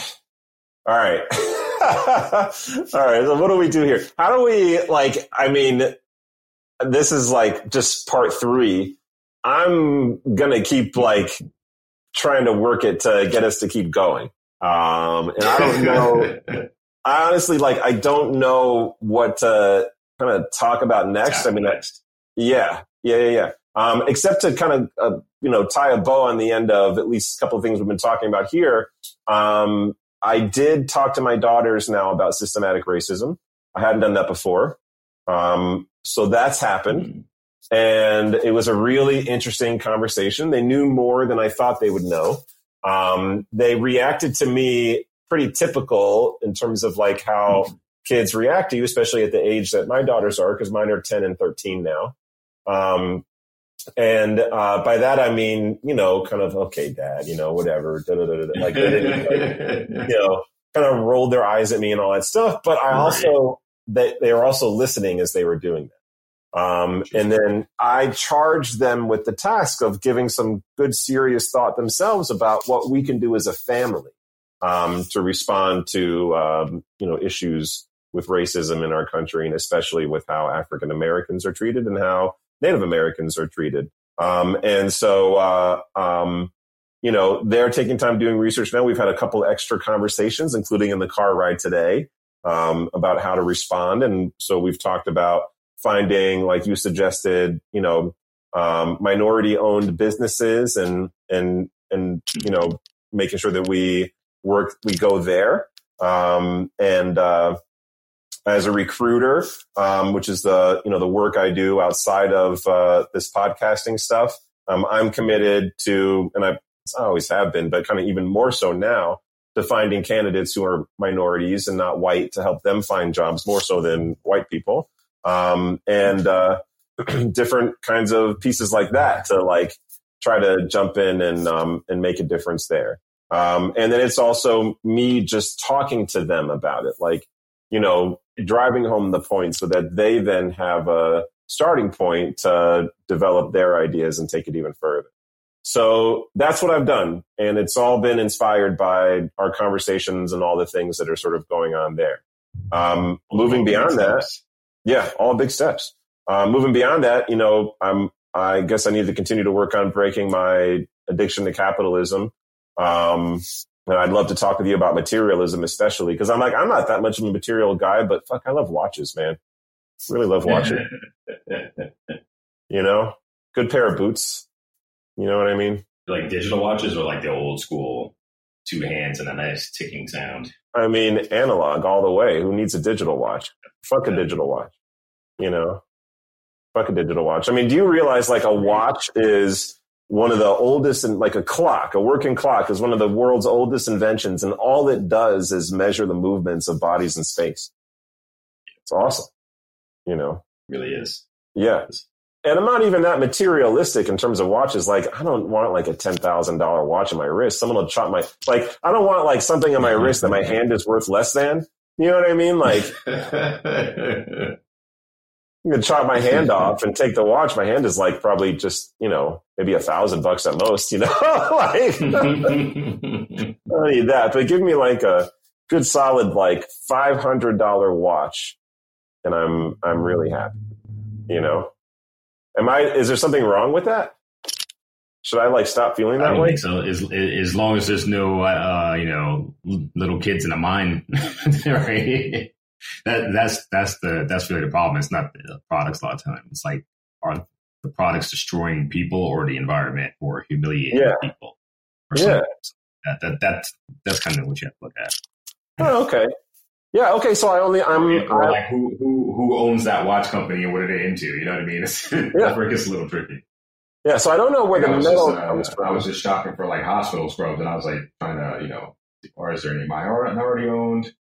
A: All right. All right. So what do we do here? How do we like, I mean, this is like just part three. I'm to keep like trying to work it to get us to keep going. Um, and I don't know. I honestly like. I don't know what to kind of talk about next. I mean, next. yeah, yeah, yeah, yeah. Um, except to kind of uh, you know tie a bow on the end of at least a couple of things we've been talking about here. Um, I did talk to my daughters now about systematic racism. I hadn't done that before. Um, so that's happened. Mm. And it was a really interesting conversation. They knew more than I thought they would know. Um, they reacted to me pretty typical in terms of like how mm. kids react to you, especially at the age that my daughters are, because mine are 10 and 13 now. Um, and uh, by that I mean, you know, kind of okay, dad, you know, whatever, da, da, da, like, you know, kind of rolled their eyes at me and all that stuff. But I also they they were also listening as they were doing that. Um, and then I charged them with the task of giving some good, serious thought themselves about what we can do as a family um, to respond to um, you know issues with racism in our country, and especially with how African Americans are treated and how Native Americans are treated. Um, and so, uh, um, you know, they're taking time doing research now. We've had a couple extra conversations, including in the car ride today, um, about how to respond. And so we've talked about finding, like you suggested, you know, um, minority owned businesses and, and, and, you know, making sure that we work, we go there. Um, and, uh, as a recruiter, um, which is the you know the work I do outside of uh, this podcasting stuff. Um, I'm committed to, and I, I always have been, but kind of even more so now, to finding candidates who are minorities and not white to help them find jobs more so than white people, um, and uh, different kinds of pieces like that to like try to jump in and um, and make a difference there. Um, and then it's also me just talking to them about it, like you know, driving home the point so that they then have a starting point to develop their ideas and take it even further. So that's what I've done. And it's all been inspired by our conversations and all the things that are sort of going on there. Um, moving beyond that, yeah, all big steps. Uh, moving beyond that, you know, I'm, I guess I need to continue to work on breaking my addiction to capitalism. Um, and I'd love to talk with you about materialism, especially because I'm like, I'm not that much of a material guy, but fuck, I love watches, man. Really love watches. you know, good pair of boots. You know what I mean?
B: Like digital watches or like the old school two hands and a nice ticking sound.
A: I mean, analog all the way. Who needs a digital watch? Fuck a digital watch. You know, fuck a digital watch. I mean, do you realize like a watch is one of the oldest and like a clock, a working clock is one of the world's oldest inventions. And all it does is measure the movements of bodies in space. It's awesome. You know,
B: really is.
A: Yeah. And I'm not even that materialistic in terms of watches. Like, I don't want like a $10,000 watch on my wrist. Someone will chop my, like, I don't want like something on my wrist that my hand is worth less than. You know what I mean? Like, I'm gonna chop my hand off and take the watch. My hand is like probably just you know maybe a thousand bucks at most. You know, like I don't need that. But give me like a good solid like five hundred dollar watch, and I'm I'm really happy. You know, am I? Is there something wrong with that? Should I like stop feeling that way?
B: so. As, as long as there's no, uh, you know, little kids in the mine, right? That that's that's the that's really the problem. It's not the products a lot of time. It's like are the products destroying people or the environment or humiliating
A: yeah.
B: people?
A: Or yeah,
B: that that that's that's kind of what you have to look at.
A: Oh, okay. Yeah. Okay. So I only I'm
B: or, like who who who owns that watch company and what are they into? You know what I mean? It's, yeah. That's where it gets a little tricky.
A: Yeah. So I don't know where the metal just, uh, comes from.
B: I was just shopping for like hospital scrubs, and I was like trying to you know, or is there any minority owned?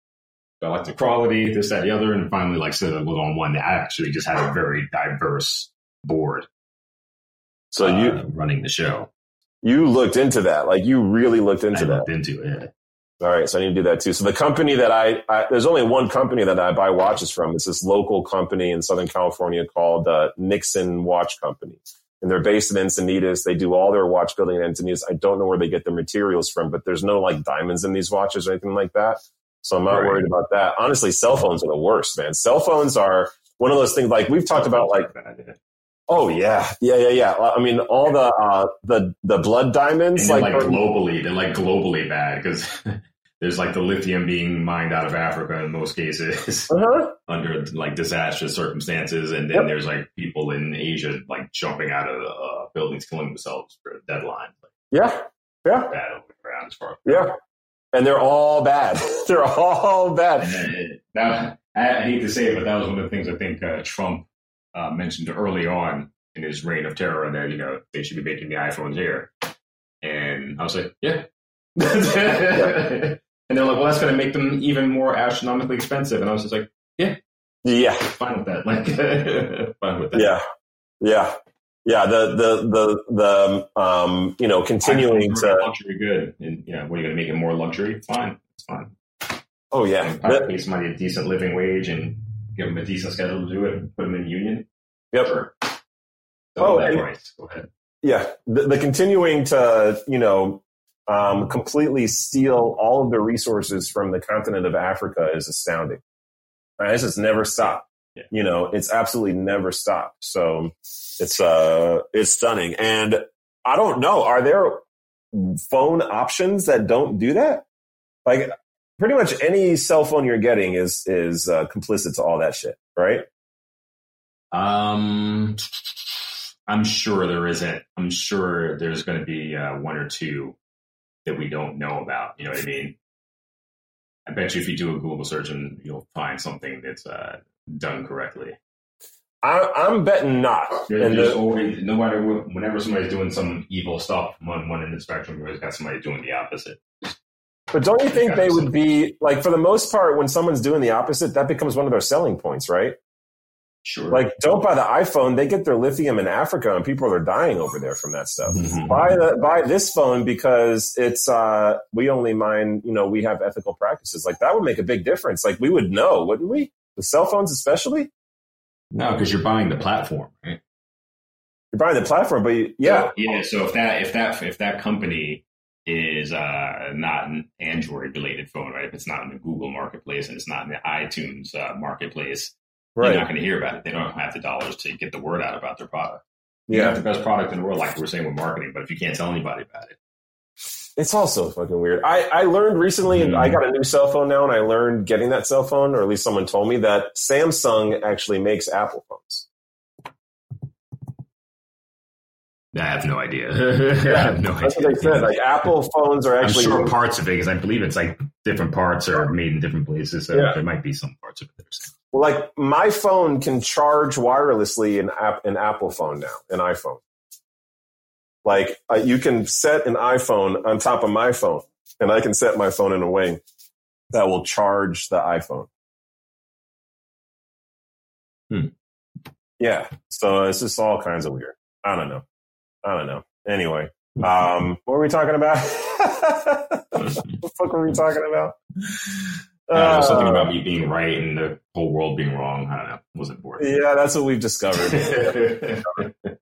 B: I like the quality, this, that, the other, and finally like settled on one that actually just had a very diverse board.
A: So uh, you
B: running the show.
A: You looked into that, like you really looked into
B: I
A: that.
B: Looked into it.
A: All right, so I need to do that too. So the company that I, I, there's only one company that I buy watches from. It's this local company in Southern California called uh, Nixon Watch Company, and they're based in Encinitas. They do all their watch building in Encinitas. I don't know where they get their materials from, but there's no like diamonds in these watches or anything like that. So I'm not right. worried about that. Honestly, cell phones are the worst, man. Cell phones are one of those things like we've talked about like Oh yeah, yeah, yeah, yeah. I mean, all the uh, the the blood diamonds,
B: like, like globally, they're like globally bad because there's like the lithium being mined out of Africa in most cases
A: Uh-huh.
B: under like disastrous circumstances, and then
A: Yep.
B: there's like people in Asia like jumping out of uh, buildings, killing themselves for a deadline. Like,
A: Yeah. Yeah.
B: bad over the ground as far.
A: Yeah. And they're all bad. they're all bad.
B: That, I hate to say it, but that was one of the things I think uh, Trump uh, mentioned early on in his reign of terror that you know they should be making the iPhones here, and I was like, yeah. and they're like, well, that's going to make them even more astronomically expensive, and I was just like,
A: yeah, Yeah.
B: fine with that, like, fine with that.
A: Yeah. Yeah. Yeah. The, the, the, the, um, you know, continuing to,
B: luxury good, and you know, what are you going to make it more luxury? Fine, it's fine.
A: oh, yeah.
B: And pay somebody a decent living wage and give them a decent schedule to do it, and put them in union.
A: Yep.
B: Sure.
A: Oh, and-
B: price. Go ahead.
A: yeah, the, the continuing to, you know, um, completely steal all of the resources from the continent of Africa is astounding. Right? This has never stopped.
B: Yeah.
A: You know, it's absolutely never stopped. So it's, uh, it's stunning. And I don't know, are there phone options that don't do that? Like pretty much any cell phone you're getting is, is, uh, complicit to all that shit, right?
B: Um, I'm sure there isn't. I'm sure there's going to be uh, one or two that we don't know about. You know what I mean? I bet you if you do a Google search, and you'll find something that's uh, done correctly.
A: I, I'm betting not.
B: There-
A: And
B: there's
A: the-
B: always, no matter what, whenever somebody's doing some evil stuff on one end of the spectrum, you always got somebody doing the opposite.
A: But don't you think they would be like for the most part when someone's doing the opposite, that becomes one of their selling points, right?
B: Sure.
A: Like don't buy the iPhone, they get their lithium in Africa and people are dying over there from that stuff.
B: Mhm.
A: Buy the buy this phone because it's uh we only mine, you know, we have ethical practices. Like that would make a big difference. Like we would know, wouldn't we? The cell phones especially?
B: no, because you're buying the platform, right?
A: You're buying the platform, but you, yeah.
B: So, yeah. So if that if that if that company is uh, not an Android related phone, right? If it's not in the Google marketplace and it's not in the iTunes uh, marketplace, you're not going to hear about it. They don't have the dollars to get the word out about their product. You have
A: Yeah.
B: the best product in the world, like we're saying with marketing, but if you can't tell anybody about it,
A: It's also fucking weird. I, I learned recently, and I hmm. got a new cell phone now, and I learned getting that cell phone, or at least someone told me that Samsung actually makes Apple phones.
B: I have no idea. I have no
A: That's
B: idea.
A: what they said. Like Apple phones are
B: I'm
A: actually.
B: sure parts of it, because I believe it's like different parts are made in different places. So
A: Yeah.
B: there might be some parts of it.
A: Well, like my phone can charge wirelessly an app, an Apple phone now, an iPhone. Like uh, you can set an iPhone on top of my phone, and I can set my phone in a way that will charge the iPhone.
B: Hmm.
A: Yeah, so it's just all kinds of weird. I don't know. I don't know. Anyway, um, what were we talking about? what the fuck were we talking about?
B: Uh, there's something
A: Uh,
B: about me being right and the whole world being wrong. I don't know. Wasn't important.
A: yeah, that's what we've discovered.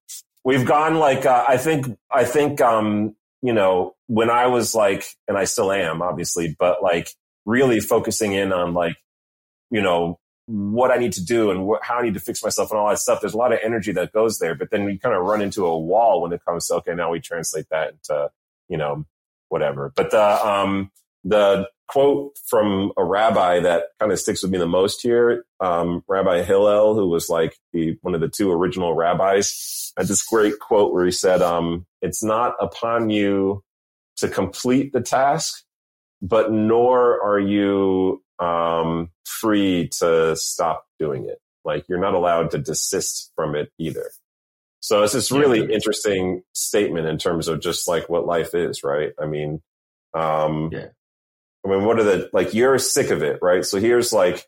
A: we've gone like uh, I think I think um, you know when I was like, and I still am obviously, but like really focusing in on like you know what I need to do and how I need to fix myself and all that stuff. There's a lot of energy that goes there, but then we kind of run into a wall when it comes to okay, now we translate that into you know whatever. But the um, the quote from a rabbi that kind of sticks with me the most here, um, Rabbi Hillel, who was like the one of the two original rabbis, had this great quote where he said, um, "It's not upon you to complete the task, but nor are you um, free to stop doing it. Like you're not allowed to desist from it either." So it's this really interesting statement in terms of just like what life is, right? I mean, um,
B: Yeah.
A: I mean, what are the like? You're sick of it, right? So here's like,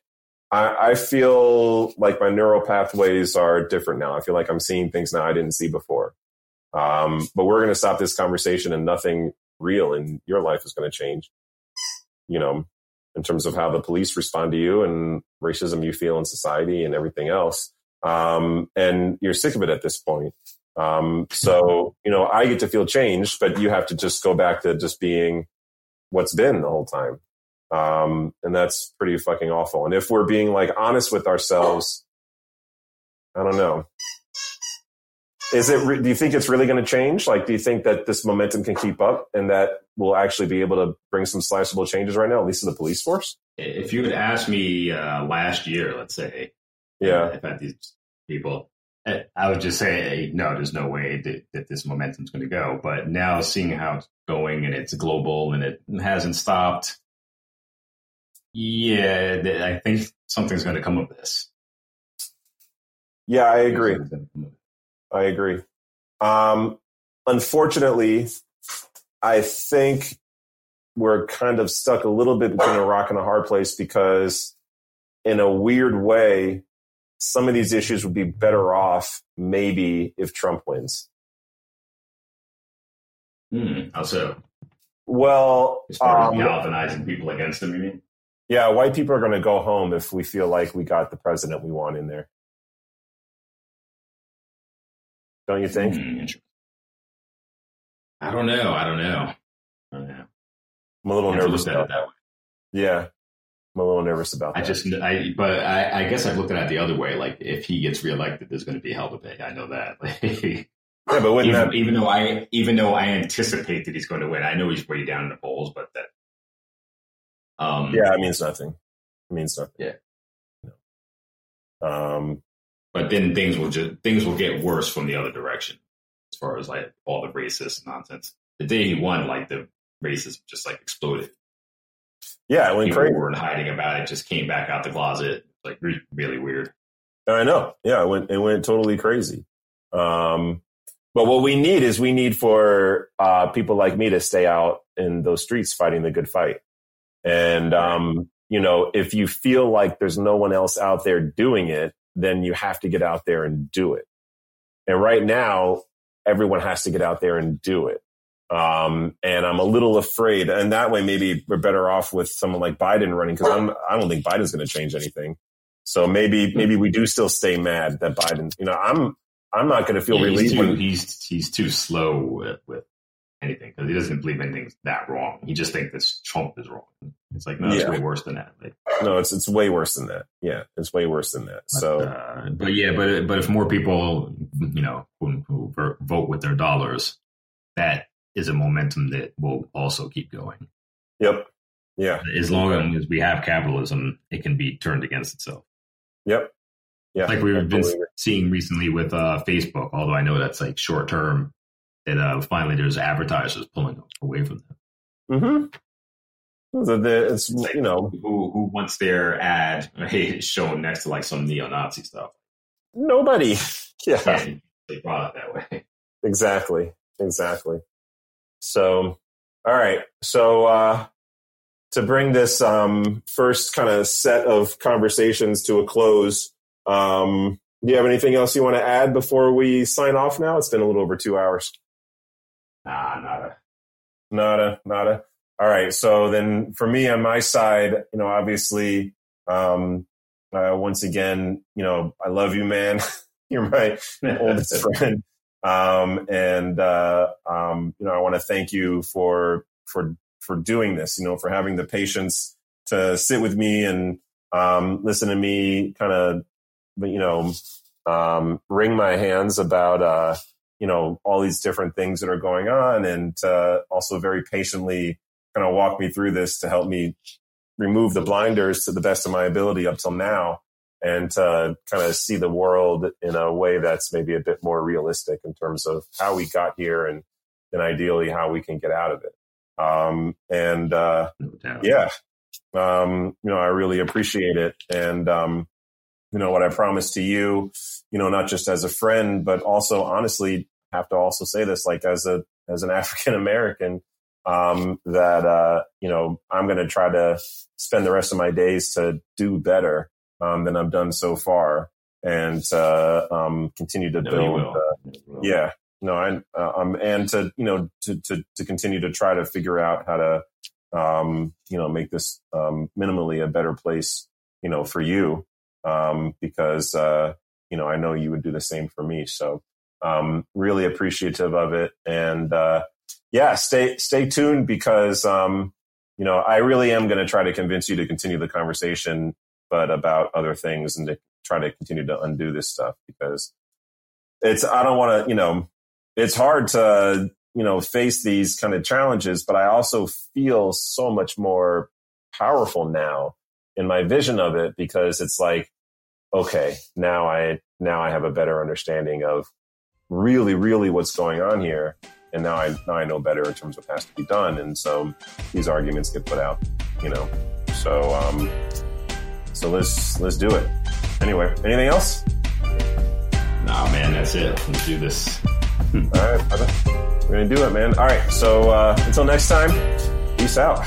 A: I, I feel like my neural pathways are different now. I feel like I'm seeing things now I didn't see before. Um, but we're going to stop this conversation, and nothing real in your life is going to change. You know, in terms of how the police respond to you and racism you feel in society and everything else. Um, and you're sick of it at this point. Um, so, you know, I get to feel changed, but you have to just go back to just being what's been the whole time. Um, and that's pretty fucking awful. And if we're being like honest with ourselves, I don't know. is it? Re- do you think it's really going to change? Like, do you think that this momentum can keep up and that we'll actually be able to bring some sliceable changes right now, at least to the police force?
B: If you had asked me uh, last year, let's say,
A: Yeah.
B: if I had these people, I would just say, no, there's no way that, that this momentum's going to go. But now seeing how it's going and it's global and it hasn't stopped, yeah, I think something's going to come of this.
A: Yeah, I agree.
B: Something's gonna come of it.
A: I agree. Um, unfortunately, I think we're kind of stuck a little bit between a rock and a hard place because, in a weird way, some of these issues would be better off maybe if Trump wins.
B: Hmm, how so?
A: Well,
B: As far
A: um,
B: galvanizing people against him, you mean?
A: yeah, white people are going to go home if we feel like we got the president we want in there. Don't you think?
B: Hmm. I don't know. I don't know. I don't know.
A: I'm a little nervous about
B: that way.
A: Yeah, I'm a little nervous about
B: I just, I, but I, I guess I've looked at it the other way. Like, if he gets reelected, there's going to be hell to pay. I know that.
A: yeah, but wouldn't
B: even,
A: that?
B: even though I, even though I anticipate that he's going to win, I know he's way down in the polls, but that, um,
A: Yeah, it means nothing. It means nothing.
B: Yeah.
A: No. Um,
B: But then things will just things will get worse from the other direction, as far as like all the racist nonsense. The day he won, like the racism just like exploded.
A: Yeah, it went
B: People
A: crazy.
B: were hiding about it just came back out the closet. Like re- really weird.
A: I know. Yeah, it went it went totally crazy. Um, but what we need is we need for uh, people like me to stay out in those streets fighting the good fight. And um, you know, if you feel like there's no one else out there doing it, then you have to get out there and do it. And right now, everyone has to get out there and do it. Um, and I'm a little afraid, and that way maybe we're better off with someone like Biden running because I'm I don't think Biden's going to change anything. So maybe maybe we do still stay mad that Biden. You know, I'm I'm not going to feel
B: Yeah, he's,
A: relieved.
B: too,
A: When,
B: he's he's too slow with, with anything because he doesn't believe anything's that wrong. He just thinks that Trump is wrong. It's like no, it's
A: Yeah.
B: way worse than that. Like,
A: no, it's it's way worse than that. Yeah, it's way worse than that.
B: but,
A: So
B: uh, but yeah, but but if more people, you know, who, who vote with their dollars, that is a momentum that will also keep going.
A: yep, yeah,
B: As long as we have capitalism, it can be turned against itself.
A: yep, yeah.
B: like we've been seeing recently with uh, Facebook, although I know that's like short term, that uh, finally there's advertisers pulling away from them.
A: Mm-hmm. The, the, it's
B: Like-
A: you know
B: Who who wants their ad shown next to like some neo-Nazi stuff?
A: nobody. Yeah,
B: And they brought it that way.
A: exactly, exactly. So, all right. So, uh, to bring this um, first kind of set of conversations to a close, um, do you have anything else you want to add before we sign off? Now it's been a little over two hours.
B: Nah, nada.
A: Nada, nada. All right. So then for me on my side, you know, obviously, um, uh, once again, you know, I love you, man. You're my oldest friend. Um, and, uh, um, you know, I want to thank you for, for, for doing this, you know, for having the patience to sit with me and, um, listen to me kind of, you know, um, wring my hands about, uh, you know, all these different things that are going on and, uh, also very patiently kind of walk me through this to help me remove the blinders to the best of my ability up till now and to kind of see the world in a way that's maybe a bit more realistic in terms of how we got here and then ideally how we can get out of it. Um, and, uh,
B: No
A: yeah, um, you know, I really appreciate it. And, um, you know, what I promised to you, you know, not just as a friend, but also honestly have to also say this, like as a, as an African American, um, that, uh, you know, I'm going to try to spend the rest of my days to do better, um, than I've done so far. And, uh, um, continue to
B: No,
A: build, uh, yeah. No i uh, um and to you know to, to to continue to try to figure out how to um you know make this um minimally a better place you know for you. Um because uh you know i know you would do the same for me. So um really appreciative of it. And uh yeah stay stay tuned because um you know i really am going to try to convince you to continue the conversation but about other things and to try to continue to undo this stuff because it's I don't want to, you know, it's hard to you know face these kind of challenges, but I also feel so much more powerful now in my vision of it because it's like, okay, now I now I have a better understanding of really, really what's going on here. And now I now I know better in terms of what has to be done. And so these arguments get put out, you know. So um so let's let's do it. Anyway, anything else?
B: Nah man, that's it. Let's do this.
A: All right, brother. We're gonna do it, man. All right. So uh until next time, peace out.